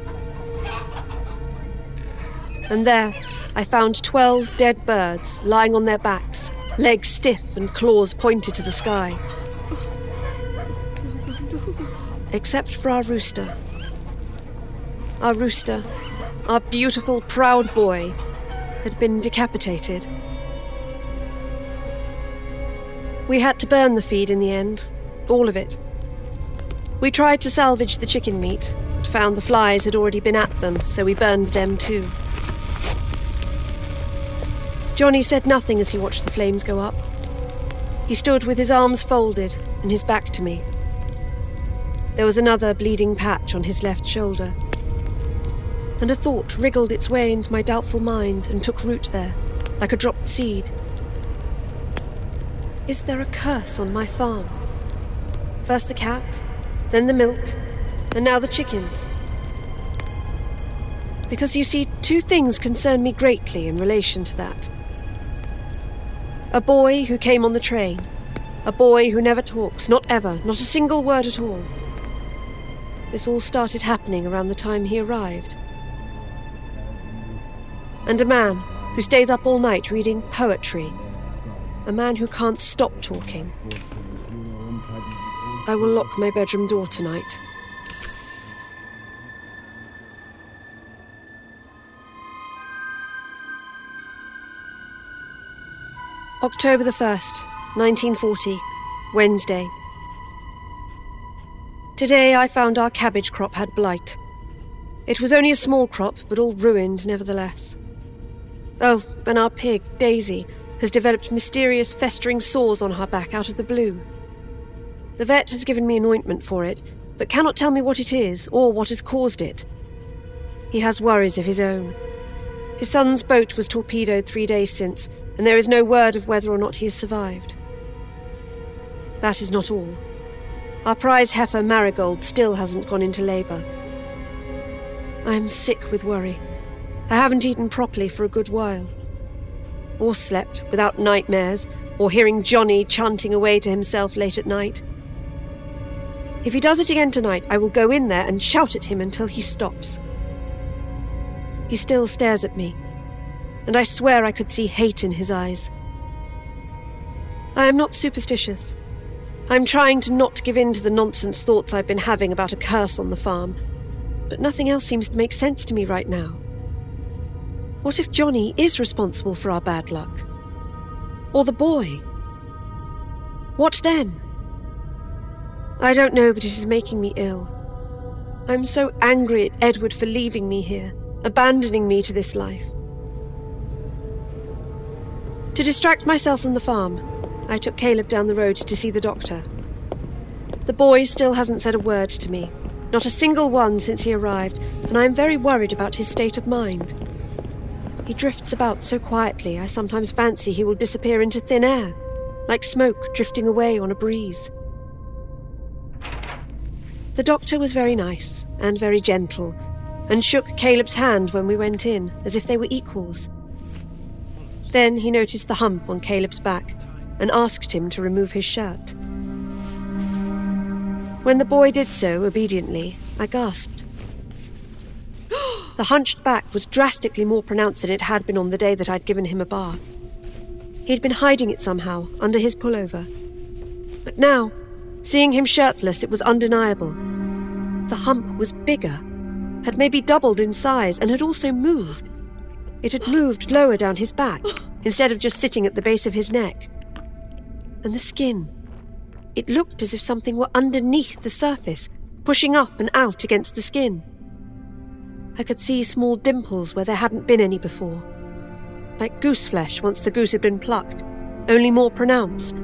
And there, I found twelve dead birds lying on their backs, legs stiff and claws pointed to the sky. Except for our rooster. Our rooster, our beautiful, proud boy, had been decapitated. We had to burn the feed in the end, all of it. We tried to salvage the chicken meat, but found the flies had already been at them, so we burned them too. Johnny said nothing as he watched the flames go up. He stood with his arms folded and his back to me. There was another bleeding patch on his left shoulder. And a thought wriggled its way into my doubtful mind and took root there, like a dropped seed. Is there a curse on my farm? First the cat, then the milk, and now the chickens. Because you see, two things concern me greatly in relation to that. A boy who came on the train. A boy who never talks, not ever, not a single word at all. This all started happening around the time he arrived. And a man who stays up all night reading poetry. A man who can't stop talking. I will lock my bedroom door tonight. October the 1st, 1940, Wednesday. Today I found our cabbage crop had blight. It was only a small crop, but all ruined nevertheless. Oh, and our pig, Daisy, has developed mysterious festering sores on her back out of the blue. The vet has given me an ointment for it, but cannot tell me what it is or what has caused it. He has worries of his own. His son's boat was torpedoed three days since, and there is no word of whether or not he has survived. That is not all. Our prize heifer, Marigold, still hasn't gone into labour. I am sick with worry. I haven't eaten properly for a good while. Or slept without nightmares, or hearing Johnny chanting away to himself late at night. If he does it again tonight, I will go in there and shout at him until he stops. He still stares at me, and I swear I could see hate in his eyes. I am not superstitious. I'm trying to not give in to the nonsense thoughts I've been having about a curse on the farm, but nothing else seems to make sense to me right now. What if Johnny is responsible for our bad luck? Or the boy? What then? I don't know, but it is making me ill. I'm so angry at Edward for leaving me here, abandoning me to this life. To distract myself from the farm, I took Caleb down the road to see the doctor. The boy still hasn't said a word to me, not a single one since he arrived, and I am very worried about his state of mind. He drifts about so quietly, I sometimes fancy he will disappear into thin air, like smoke drifting away on a breeze. The doctor was very nice and very gentle, and shook Caleb's hand when we went in, as if they were equals. Then he noticed the hump on Caleb's back and asked him to remove his shirt. When the boy did so obediently, I gasped. the hunched back was drastically more pronounced than it had been on the day that I'd given him a bath. He'd been hiding it somehow under his pullover. But now, seeing him shirtless, it was undeniable. The hump was bigger, had maybe doubled in size, and had also moved. It had moved lower down his back, instead of just sitting at the base of his neck. And the skin. It looked as if something were underneath the surface, pushing up and out against the skin. I could see small dimples where there hadn't been any before. Like goose flesh once the goose had been plucked, only more pronounced.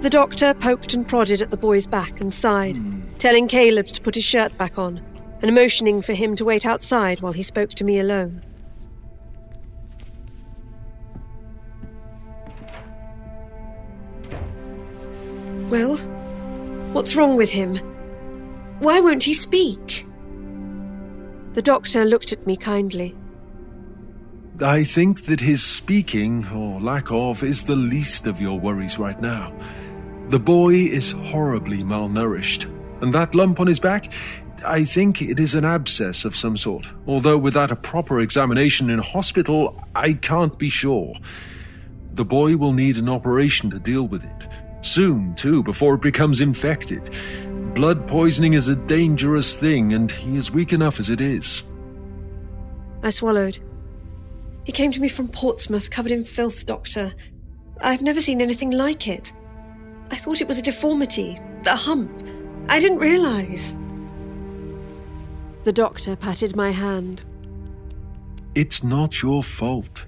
The doctor poked and prodded at the boy's back and sighed, hmm. telling Caleb to put his shirt back on and motioning for him to wait outside while he spoke to me alone. Well, what's wrong with him? Why won't he speak? The doctor looked at me kindly. I think that his speaking, or lack of, is the least of your worries right now. The boy is horribly malnourished, and that lump on his back, I think it is an abscess of some sort. Although without a proper examination in hospital, I can't be sure. The boy will need an operation to deal with it. Soon, too, before it becomes infected. Blood poisoning is a dangerous thing, and he is weak enough as it is. I swallowed. He came to me from Portsmouth, covered in filth, Doctor. I've never seen anything like it. I thought it was a deformity, a hump. I didn't realize. The doctor patted my hand. It's not your fault.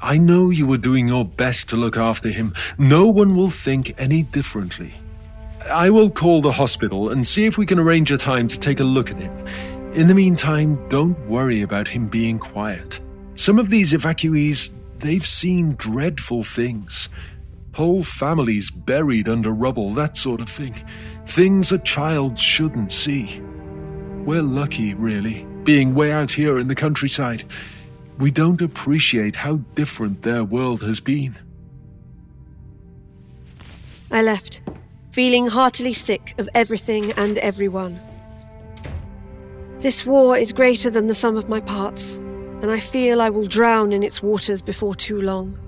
I know you were doing your best to look after him. No one will think any differently. I will call the hospital and see if we can arrange a time to take a look at him. In the meantime, don't worry about him being quiet. Some of these evacuees, they've seen dreadful things. Whole families buried under rubble, that sort of thing. Things a child shouldn't see. We're lucky, really, being way out here in the countryside. We don't appreciate how different their world has been. I left, feeling heartily sick of everything and everyone. This war is greater than the sum of my parts, and I feel I will drown in its waters before too long.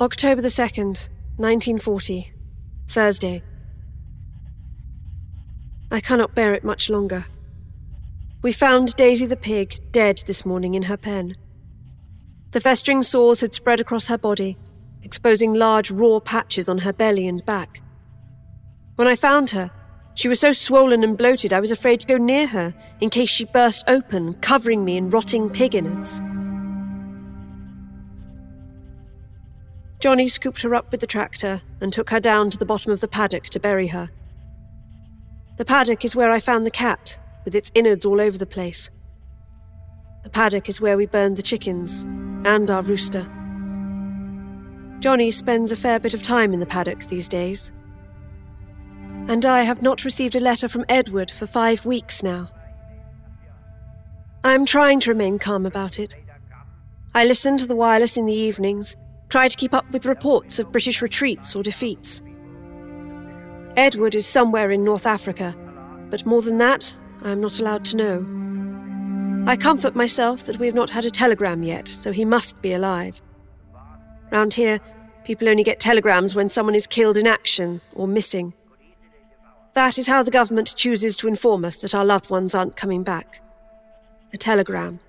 October the 2nd, 1940, Thursday. I cannot bear it much longer. We found Daisy the pig dead this morning in her pen. The festering sores had spread across her body, exposing large raw patches on her belly and back. When I found her, she was so swollen and bloated I was afraid to go near her in case she burst open, covering me in rotting pig innards. Johnny scooped her up with the tractor and took her down to the bottom of the paddock to bury her. The paddock is where I found the cat, with its innards all over the place. The paddock is where we burned the chickens and our rooster. Johnny spends a fair bit of time in the paddock these days. And I have not received a letter from Edward for five weeks now. I am trying to remain calm about it. I listen to the wireless in the evenings, try to keep up with reports of British retreats or defeats. Edward is somewhere in North Africa, but more than that, I am not allowed to know. I comfort myself that we have not had a telegram yet, so he must be alive. Round here, people only get telegrams when someone is killed in action or missing. That is how the government chooses to inform us that our loved ones aren't coming back. A telegram.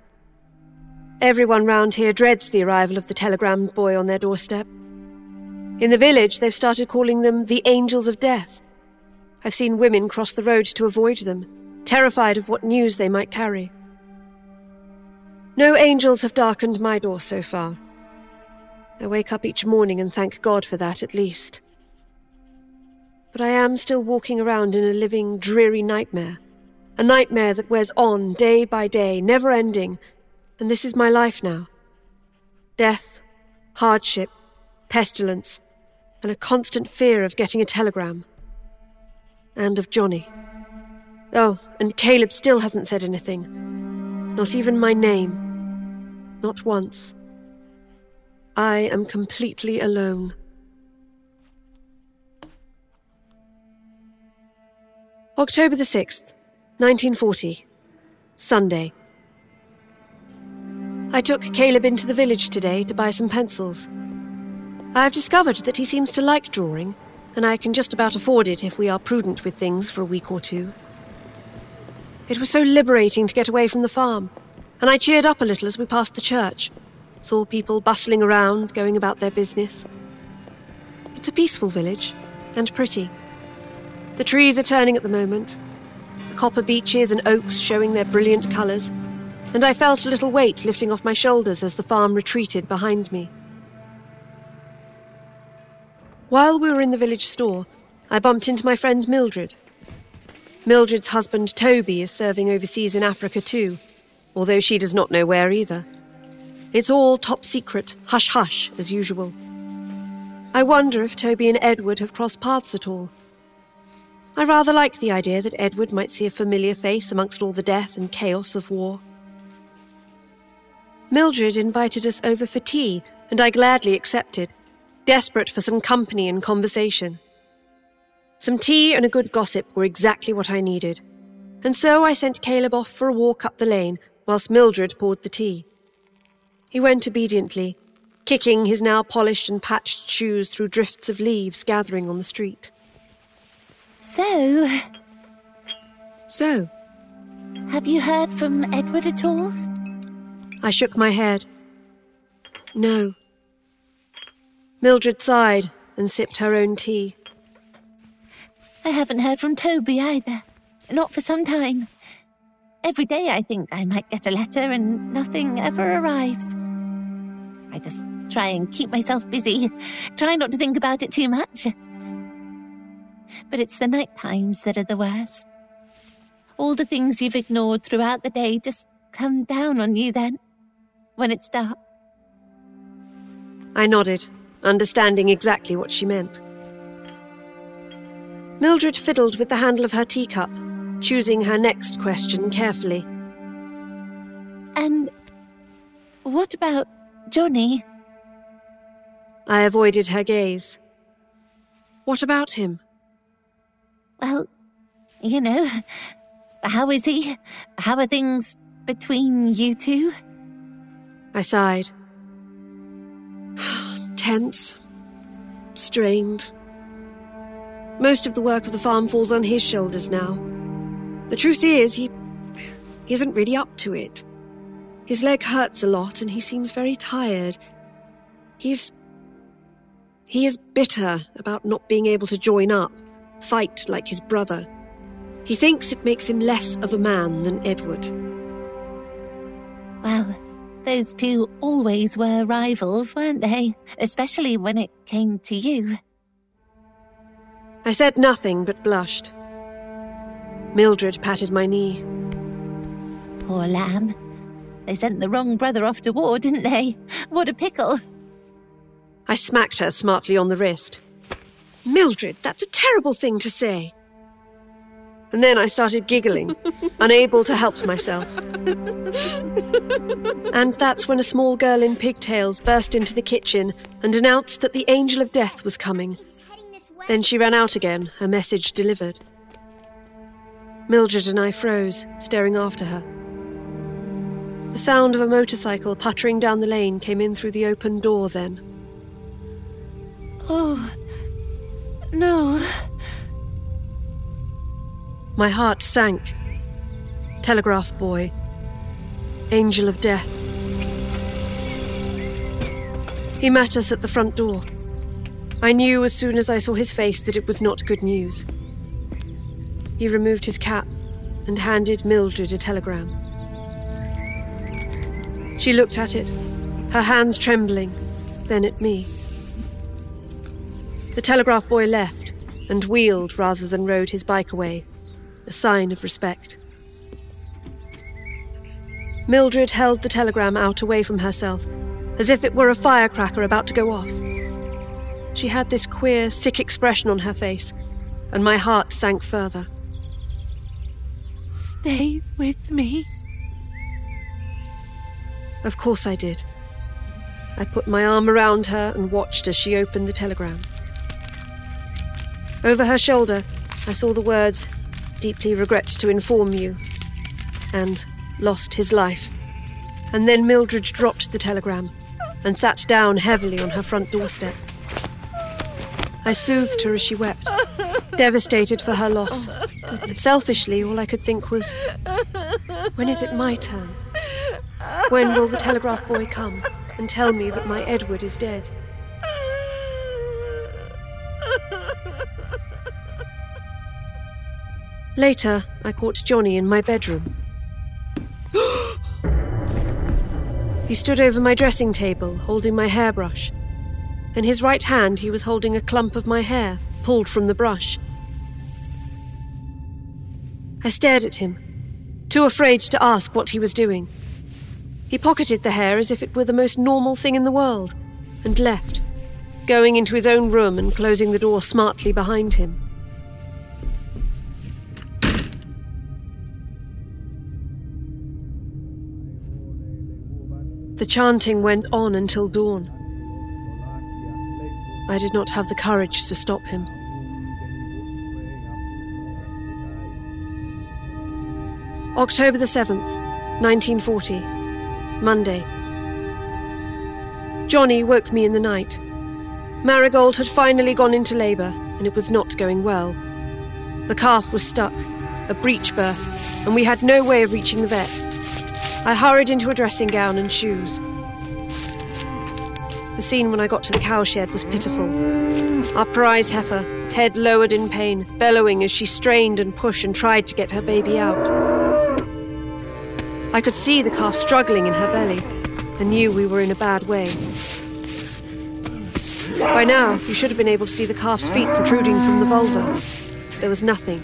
Everyone round here dreads the arrival of the telegram boy on their doorstep. In the village, they've started calling them the Angels of Death. I've seen women cross the road to avoid them, terrified of what news they might carry. No angels have darkened my door so far. I wake up each morning and thank God for that at least. But I am still walking around in a living, dreary nightmare. A nightmare that wears on day by day, never ending, and this is my life now. Death, hardship, pestilence, and a constant fear of getting a telegram. And of Johnny. Oh, and Caleb still hasn't said anything. Not even my name. Not once. I am completely alone. October the 6th, 1940. Sunday. I took Caleb into the village today to buy some pencils. I have discovered that he seems to like drawing, and I can just about afford it if we are prudent with things for a week or two. It was so liberating to get away from the farm, and I cheered up a little as we passed the church, saw people bustling around, going about their business. It's a peaceful village, and pretty. The trees are turning at the moment, the copper beeches and oaks showing their brilliant colours, and I felt a little weight lifting off my shoulders as the farm retreated behind me. While we were in the village store, I bumped into my friend Mildred. Mildred's husband Toby is serving overseas in Africa too, although she does not know where either. It's all top secret, hush hush, as usual. I wonder if Toby and Edward have crossed paths at all. I rather like the idea that Edward might see a familiar face amongst all the death and chaos of war. Mildred invited us over for tea, and I gladly accepted desperate for some company and conversation. Some tea and a good gossip were exactly what I needed, and so I sent Caleb off for a walk up the lane whilst Mildred poured the tea. He went obediently, kicking his now polished and patched shoes through drifts of leaves gathering on the street. So. So? Have you heard from Edward at all? I shook my head. No. Mildred sighed and sipped her own tea. I haven't heard from Toby either. Not for some time. Every day I think I might get a letter and nothing ever arrives. I just try and keep myself busy, try not to think about it too much. But it's the night times that are the worst. All the things you've ignored throughout the day just come down on you then, when it's dark. I nodded understanding exactly what she meant. Mildred fiddled with the handle of her teacup, choosing her next question carefully. And what about Johnny? I avoided her gaze. What about him? Well, you know, how is he? How are things between you two? I sighed tense, strained. Most of the work of the farm falls on his shoulders now. The truth is, he, he isn't really up to it. His leg hurts a lot and he seems very tired. He's. He is bitter about not being able to join up, fight like his brother. He thinks it makes him less of a man than Edward. Well, Those two always were rivals, weren't they? Especially when it came to you. I said nothing but blushed. Mildred patted my knee. Poor lamb. They sent the wrong brother off to war, didn't they? What a pickle. I smacked her smartly on the wrist. Mildred, that's a terrible thing to say. And then I started giggling, unable to help myself. And that's when a small girl in pigtails burst into the kitchen and announced that the angel of death was coming. Then she ran out again, her message delivered. Mildred and I froze, staring after her. The sound of a motorcycle puttering down the lane came in through the open door then. Oh, no. My heart sank. Telegraph boy. Angel of death. He met us at the front door. I knew as soon as I saw his face that it was not good news. He removed his cap and handed Mildred a telegram. She looked at it, her hands trembling, then at me. The telegraph boy left and wheeled rather than rode his bike away, a sign of respect. Mildred held the telegram out away from herself, as if it were a firecracker about to go off. She had this queer, sick expression on her face, and my heart sank further. Stay with me. Of course I did. I put my arm around her and watched as she opened the telegram. Over her shoulder, I saw the words, deeply regret to inform you, and lost his life. And then Mildred dropped the telegram and sat down heavily on her front doorstep. I soothed her as she wept, devastated for her loss. Selfishly, all I could think was, when is it my turn? When will the telegraph boy come and tell me that my Edward is dead? Later, I caught Johnny in my bedroom. he stood over my dressing table, holding my hairbrush. In his right hand, he was holding a clump of my hair, pulled from the brush. I stared at him, too afraid to ask what he was doing. He pocketed the hair as if it were the most normal thing in the world, and left, going into his own room and closing the door smartly behind him. The chanting went on until dawn. I did not have the courage to stop him. October the 7th, 1940. Monday. Johnny woke me in the night. Marigold had finally gone into labour, and it was not going well. The calf was stuck, a breech birth, and we had no way of reaching the vet. I hurried into a dressing gown and shoes. The scene when I got to the cowshed was pitiful. Our prize heifer, head lowered in pain, bellowing as she strained and pushed and tried to get her baby out. I could see the calf struggling in her belly and knew we were in a bad way. By now, you should have been able to see the calf's feet protruding from the vulva. There was nothing,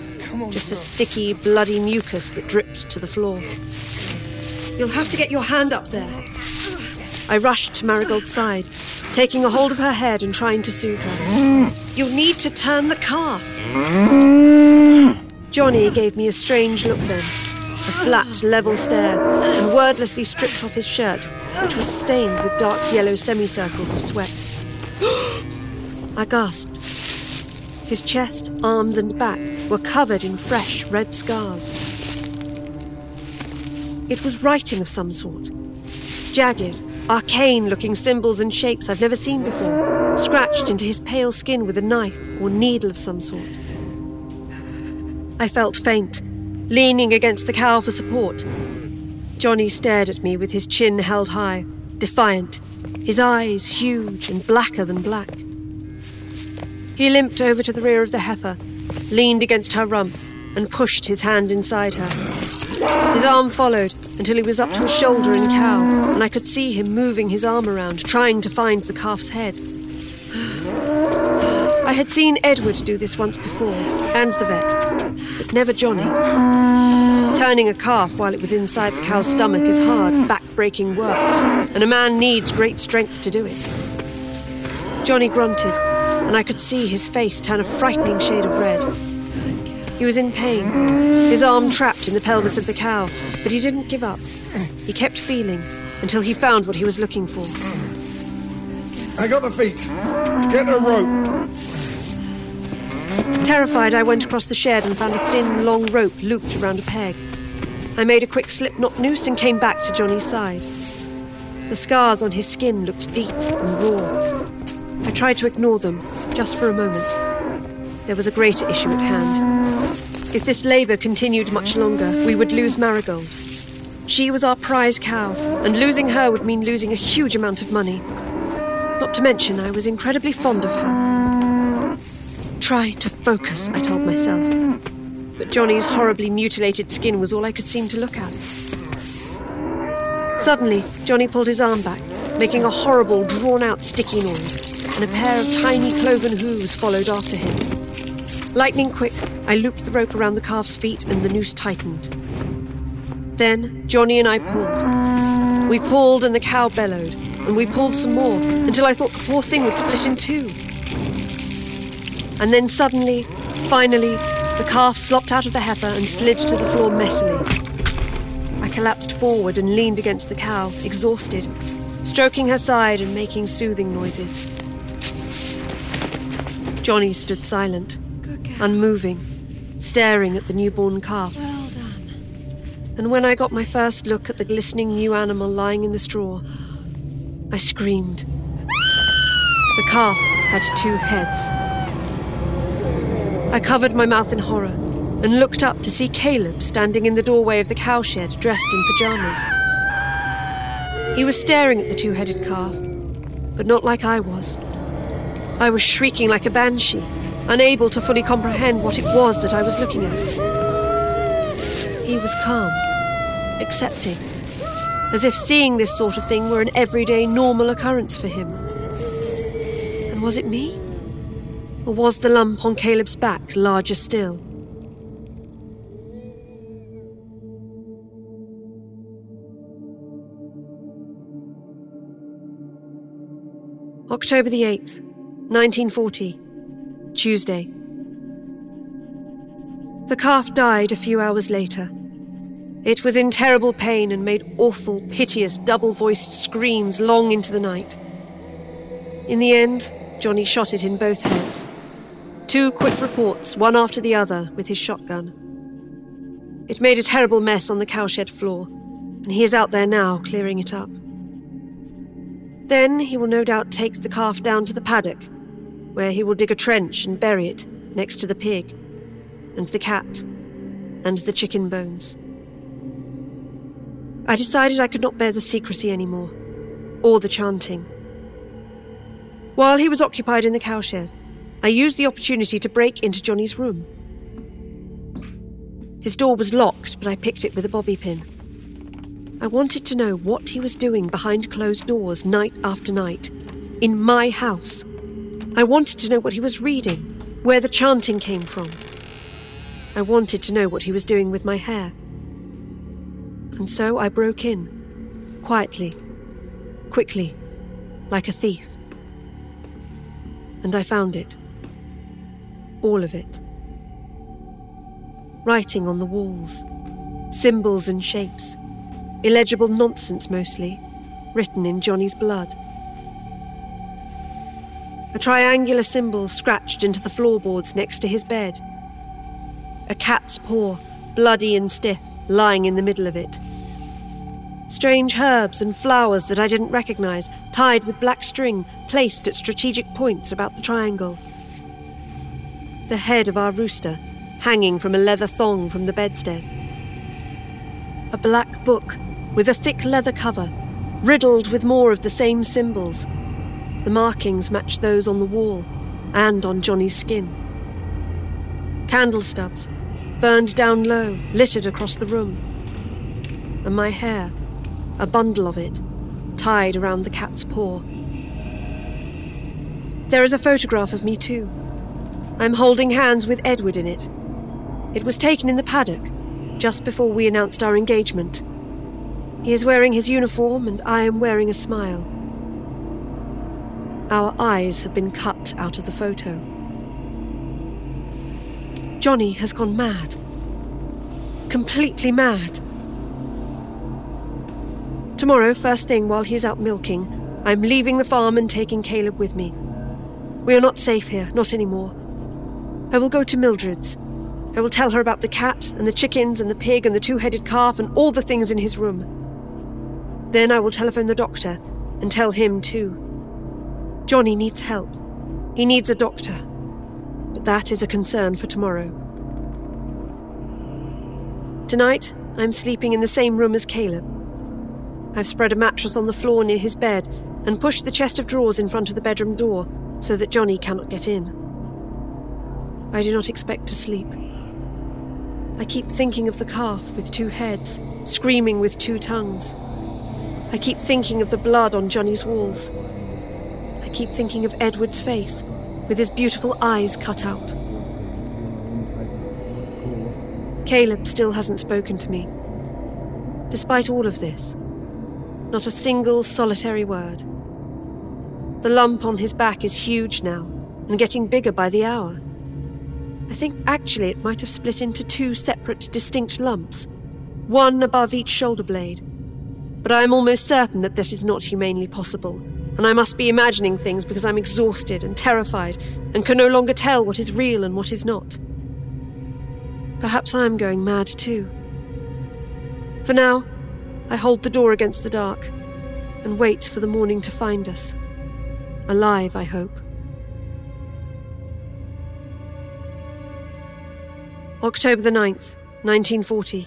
just a sticky, bloody mucus that dripped to the floor. You'll have to get your hand up there. I rushed to Marigold's side, taking a hold of her head and trying to soothe her. You'll need to turn the calf. Johnny gave me a strange look then, a flat, level stare, and wordlessly stripped off his shirt, which was stained with dark yellow semicircles of sweat. I gasped. His chest, arms, and back were covered in fresh red scars. It was writing of some sort. Jagged, arcane looking symbols and shapes I've never seen before, scratched into his pale skin with a knife or needle of some sort. I felt faint, leaning against the cow for support. Johnny stared at me with his chin held high, defiant, his eyes huge and blacker than black. He limped over to the rear of the heifer, leaned against her rump, and pushed his hand inside her. His arm followed, until he was up to his shoulder in cow, and I could see him moving his arm around, trying to find the calf's head. I had seen Edward do this once before, and the vet, but never Johnny. Turning a calf while it was inside the cow's stomach is hard, back breaking work, and a man needs great strength to do it. Johnny grunted, and I could see his face turn a frightening shade of red. He was in pain, his arm trapped in the pelvis of the cow, but he didn't give up. He kept feeling until he found what he was looking for. I got the feet. Get a rope. Terrified, I went across the shed and found a thin, long rope looped around a peg. I made a quick slip knot noose and came back to Johnny's side. The scars on his skin looked deep and raw. I tried to ignore them, just for a moment. There was a greater issue at hand. If this labour continued much longer, we would lose Marigold. She was our prize cow, and losing her would mean losing a huge amount of money. Not to mention, I was incredibly fond of her. Try to focus, I told myself. But Johnny's horribly mutilated skin was all I could seem to look at. Suddenly, Johnny pulled his arm back, making a horrible, drawn out, sticky noise, and a pair of tiny cloven hooves followed after him. Lightning quick, I looped the rope around the calf's feet and the noose tightened. Then Johnny and I pulled. We pulled and the cow bellowed, and we pulled some more until I thought the poor thing would split in two. And then suddenly, finally, the calf slopped out of the heifer and slid to the floor messily. I collapsed forward and leaned against the cow, exhausted, stroking her side and making soothing noises. Johnny stood silent, unmoving, staring at the newborn calf. Well done. And when I got my first look at the glistening new animal lying in the straw, I screamed. The calf had two heads. I covered my mouth in horror and looked up to see Caleb standing in the doorway of the cowshed dressed in pajamas. He was staring at the two headed calf, but not like I was. I was shrieking like a banshee, unable to fully comprehend what it was that I was looking at. He was calm, accepting, as if seeing this sort of thing were an everyday, normal occurrence for him. And was it me? Or was the lump on Caleb's back larger still? October the 8th, 1940, Tuesday. The calf died a few hours later. It was in terrible pain and made awful, piteous, double voiced screams long into the night. In the end, Johnny shot it in both heads. Two quick reports, one after the other, with his shotgun. It made a terrible mess on the cowshed floor, and he is out there now, clearing it up. Then he will no doubt take the calf down to the paddock, where he will dig a trench and bury it next to the pig, and the cat, and the chicken bones. I decided I could not bear the secrecy anymore, or the chanting. While he was occupied in the cowshed, I used the opportunity to break into Johnny's room. His door was locked, but I picked it with a bobby pin. I wanted to know what he was doing behind closed doors night after night, in my house. I wanted to know what he was reading, where the chanting came from. I wanted to know what he was doing with my hair. And so I broke in, quietly, quickly, like a thief. And I found it. All of it. Writing on the walls, symbols and shapes, illegible nonsense mostly, written in Johnny's blood. A triangular symbol scratched into the floorboards next to his bed. A cat's paw, bloody and stiff, lying in the middle of it. Strange herbs and flowers that I didn't recognize, tied with black string, placed at strategic points about the triangle. The head of our rooster, hanging from a leather thong from the bedstead. A black book with a thick leather cover, riddled with more of the same symbols. The markings matched those on the wall and on Johnny's skin. Candle stubs, burned down low, littered across the room. and my hair, a bundle of it, tied around the cat's paw. There is a photograph of me, too. I'm holding hands with Edward in it. It was taken in the paddock, just before we announced our engagement. He is wearing his uniform, and I am wearing a smile. Our eyes have been cut out of the photo. Johnny has gone mad. Completely mad. Tomorrow, first thing while he's out milking, I'm leaving the farm and taking Caleb with me. We are not safe here, not anymore. I will go to Mildred's. I will tell her about the cat and the chickens and the pig and the two headed calf and all the things in his room. Then I will telephone the doctor and tell him too. Johnny needs help. He needs a doctor. But that is a concern for tomorrow. Tonight, I'm sleeping in the same room as Caleb. I've spread a mattress on the floor near his bed and pushed the chest of drawers in front of the bedroom door so that Johnny cannot get in. I do not expect to sleep. I keep thinking of the calf with two heads, screaming with two tongues. I keep thinking of the blood on Johnny's walls. I keep thinking of Edward's face, with his beautiful eyes cut out. Caleb still hasn't spoken to me. Despite all of this, not a single solitary word. The lump on his back is huge now, and getting bigger by the hour. I think actually it might have split into two separate, distinct lumps, one above each shoulder blade. But I am almost certain that this is not humanely possible, and I must be imagining things because I'm exhausted and terrified and can no longer tell what is real and what is not. Perhaps I'm going mad too. For now, I hold the door against the dark and wait for the morning to find us. Alive, I hope. October the 9th, 1940,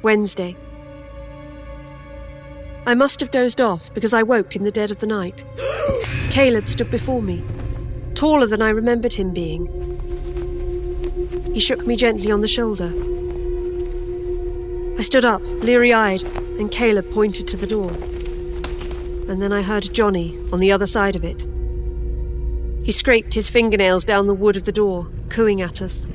Wednesday. I must have dozed off because I woke in the dead of the night. Caleb stood before me, taller than I remembered him being. He shook me gently on the shoulder. I stood up, leery eyed, and Caleb pointed to the door. And then I heard Johnny on the other side of it. He scraped his fingernails down the wood of the door, cooing at us.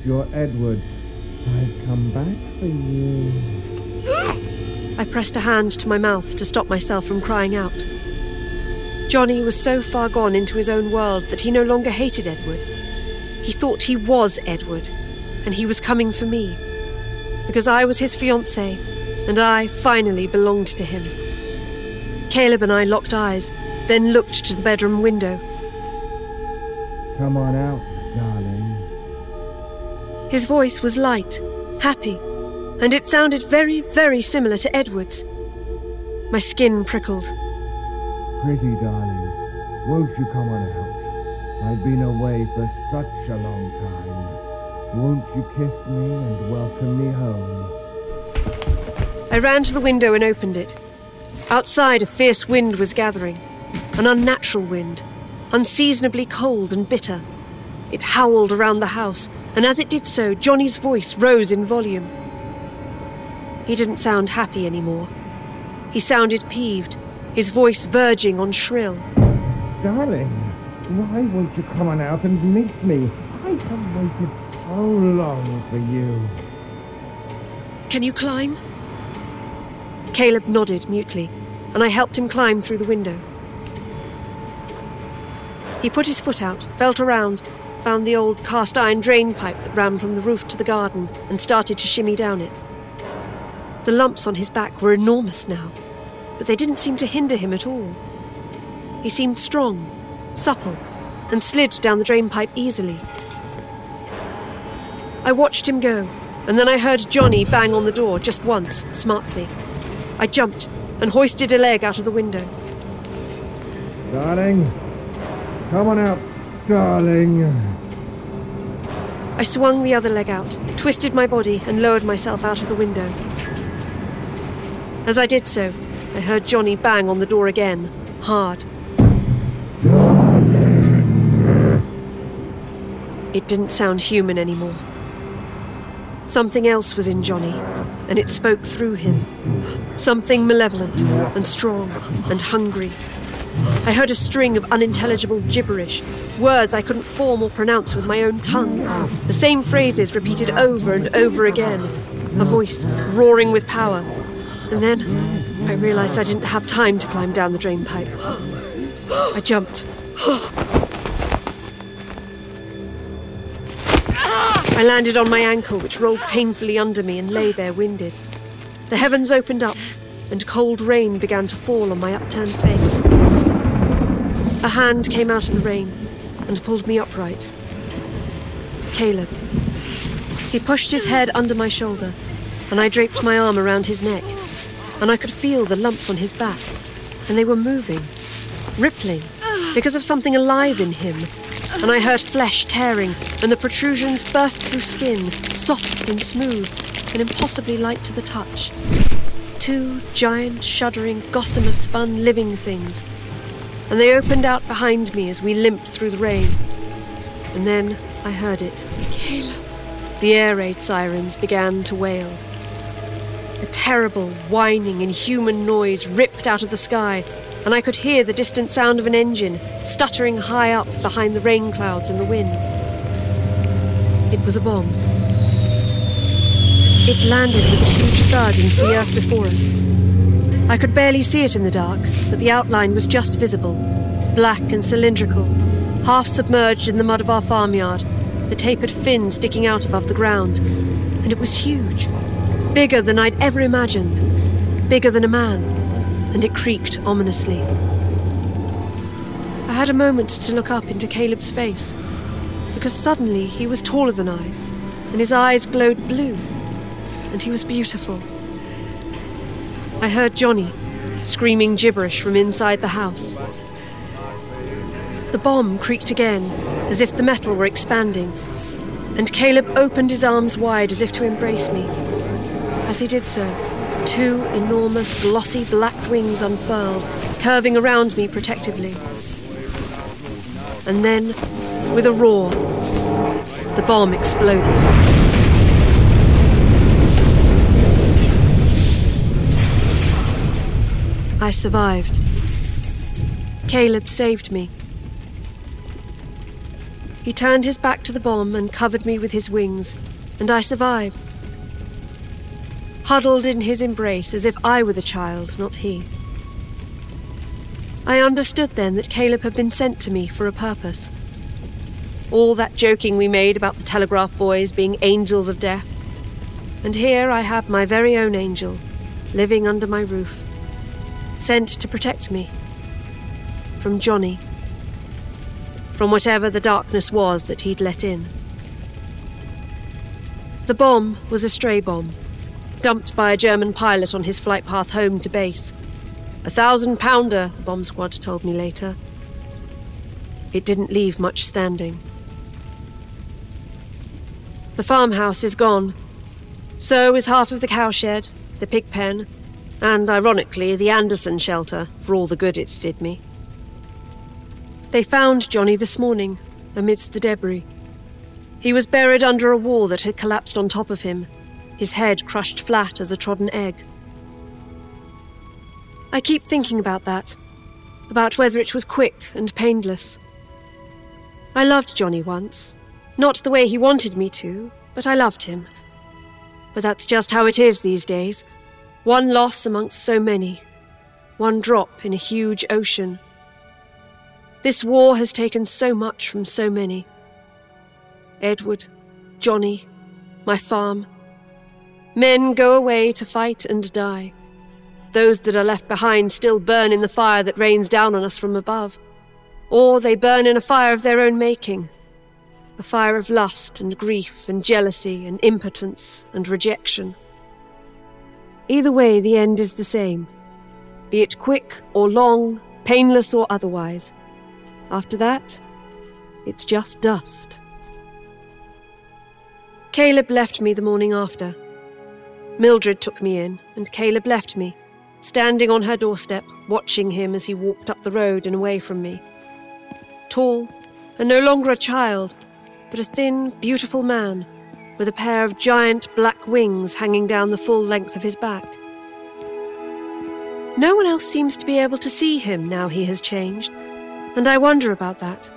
It's your Edward. I've come back for you. I pressed a hand to my mouth to stop myself from crying out. Johnny was so far gone into his own world that he no longer hated Edward. He thought he was Edward, and he was coming for me. Because I was his fiancée, and I finally belonged to him. Caleb and I locked eyes, then looked to the bedroom window. Come on out. His voice was light, happy, and it sounded very, very similar to Edward's. My skin prickled. Pretty darling, won't you come on out? I've been away for such a long time. Won't you kiss me and welcome me home? I ran to the window and opened it. Outside, a fierce wind was gathering. An unnatural wind, unseasonably cold and bitter. It howled around the house, and as it did so, Johnny's voice rose in volume. He didn't sound happy anymore. He sounded peeved, his voice verging on shrill. Darling, why won't you come on out and meet me? I have waited so long for you. Can you climb? Caleb nodded mutely, and I helped him climb through the window. He put his foot out, felt around, found the old cast iron drain pipe that ran from the roof to the garden, and started to shimmy down it. The lumps on his back were enormous now, but they didn't seem to hinder him at all. He seemed strong, supple, and slid down the drain pipe easily. I watched him go, and then I heard Johnny bang on the door just once, smartly. I jumped and hoisted a leg out of the window. Darling, come on out, darling. I swung the other leg out, twisted my body, and lowered myself out of the window. As I did so, I heard Johnny bang on the door again, hard. It didn't sound human anymore. Something else was in Johnny, and it spoke through him. Something malevolent and strong and hungry. I heard a string of unintelligible gibberish, words I couldn't form or pronounce with my own tongue. The same phrases repeated over and over again, a voice roaring with power. And then I realized I didn't have time to climb down the drain pipe. I jumped. I landed on my ankle, which rolled painfully under me and lay there winded. The heavens opened up, and cold rain began to fall on my upturned face. A hand came out of the rain and pulled me upright. Caleb. He pushed his head under my shoulder, and I draped my arm around his neck, and I could feel the lumps on his back, and they were moving, rippling, because of something alive in him and I heard flesh tearing, and the protrusions burst through skin, soft and smooth, and impossibly light to the touch. Two giant, shuddering, gossamer spun living things, and they opened out behind me as we limped through the rain. And then I heard it. Caleb. The air raid sirens began to wail. A terrible, whining, inhuman noise ripped out of the sky and I could hear the distant sound of an engine stuttering high up behind the rain clouds and the wind. It was a bomb. It landed with a huge thud into the earth before us. I could barely see it in the dark, but the outline was just visible black and cylindrical, half submerged in the mud of our farmyard, the tapered fin sticking out above the ground. And it was huge, bigger than I'd ever imagined, bigger than a man and it creaked ominously. I had a moment to look up into Caleb's face, because suddenly he was taller than I, and his eyes glowed blue, and he was beautiful. I heard Johnny screaming gibberish from inside the house. The bomb creaked again, as if the metal were expanding, and Caleb opened his arms wide as if to embrace me. As he did so, Two enormous, glossy black wings unfurled, curving around me protectively. And then, with a roar, the bomb exploded. I survived. Caleb saved me. He turned his back to the bomb and covered me with his wings, and I survived huddled in his embrace as if I were the child, not he. I understood then that Caleb had been sent to me for a purpose. All that joking we made about the telegraph boys being angels of death. And here I had my very own angel, living under my roof, sent to protect me. From Johnny. From whatever the darkness was that he'd let in. The bomb was a stray bomb dumped by a German pilot on his flight path home to base. A thousand pounder, the bomb squad told me later. It didn't leave much standing. The farmhouse is gone. So is half of the cowshed, the pig pen, and, ironically, the Anderson shelter, for all the good it did me. They found Johnny this morning, amidst the debris. He was buried under a wall that had collapsed on top of him, his head crushed flat as a trodden egg. I keep thinking about that, about whether it was quick and painless. I loved Johnny once. Not the way he wanted me to, but I loved him. But that's just how it is these days. One loss amongst so many. One drop in a huge ocean. This war has taken so much from so many. Edward, Johnny, my farm, Men go away to fight and die. Those that are left behind still burn in the fire that rains down on us from above. Or they burn in a fire of their own making. A fire of lust and grief and jealousy and impotence and rejection. Either way, the end is the same. Be it quick or long, painless or otherwise. After that, it's just dust. Caleb left me the morning after. Mildred took me in, and Caleb left me, standing on her doorstep, watching him as he walked up the road and away from me. Tall, and no longer a child, but a thin, beautiful man with a pair of giant black wings hanging down the full length of his back. No one else seems to be able to see him now he has changed, and I wonder about that.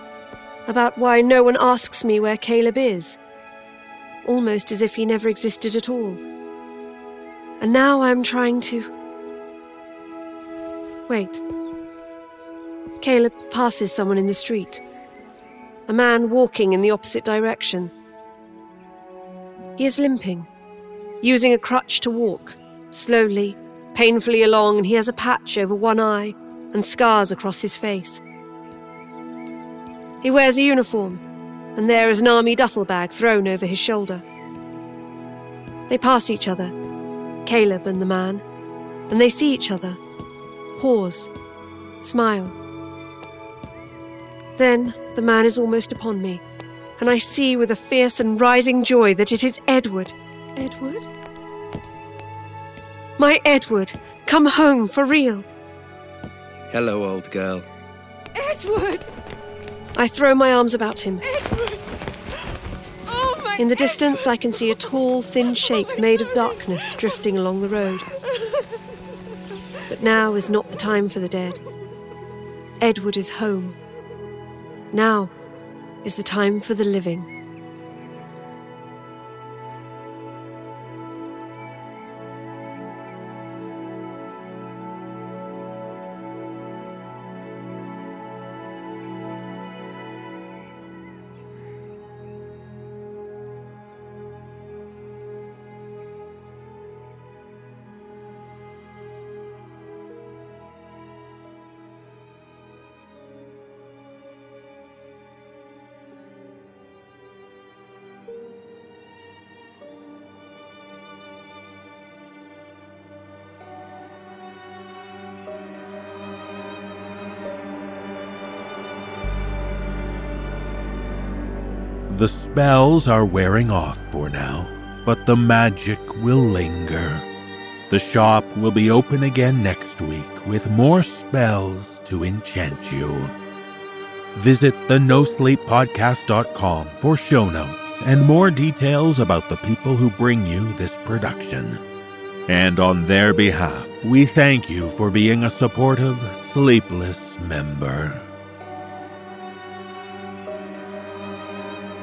About why no one asks me where Caleb is. Almost as if he never existed at all. And now I'm trying to. Wait. Caleb passes someone in the street. A man walking in the opposite direction. He is limping, using a crutch to walk, slowly, painfully along, and he has a patch over one eye and scars across his face. He wears a uniform, and there is an army duffel bag thrown over his shoulder. They pass each other, Caleb and the man, and they see each other, pause, smile. Then the man is almost upon me, and I see with a fierce and rising joy that it is Edward. Edward? My Edward, come home for real. Hello, old girl. Edward! I throw my arms about him. Edward! Oh, my In the distance, I can see a tall, thin shape oh, made of darkness drifting along the road. But now is not the time for the dead. Edward is home. Now is the time for the living. The spells are wearing off for now, but the magic will linger. The shop will be open again next week with more spells to enchant you. Visit the nosleeppodcast.com for show notes and more details about the people who bring you this production. And on their behalf, we thank you for being a supportive, sleepless member.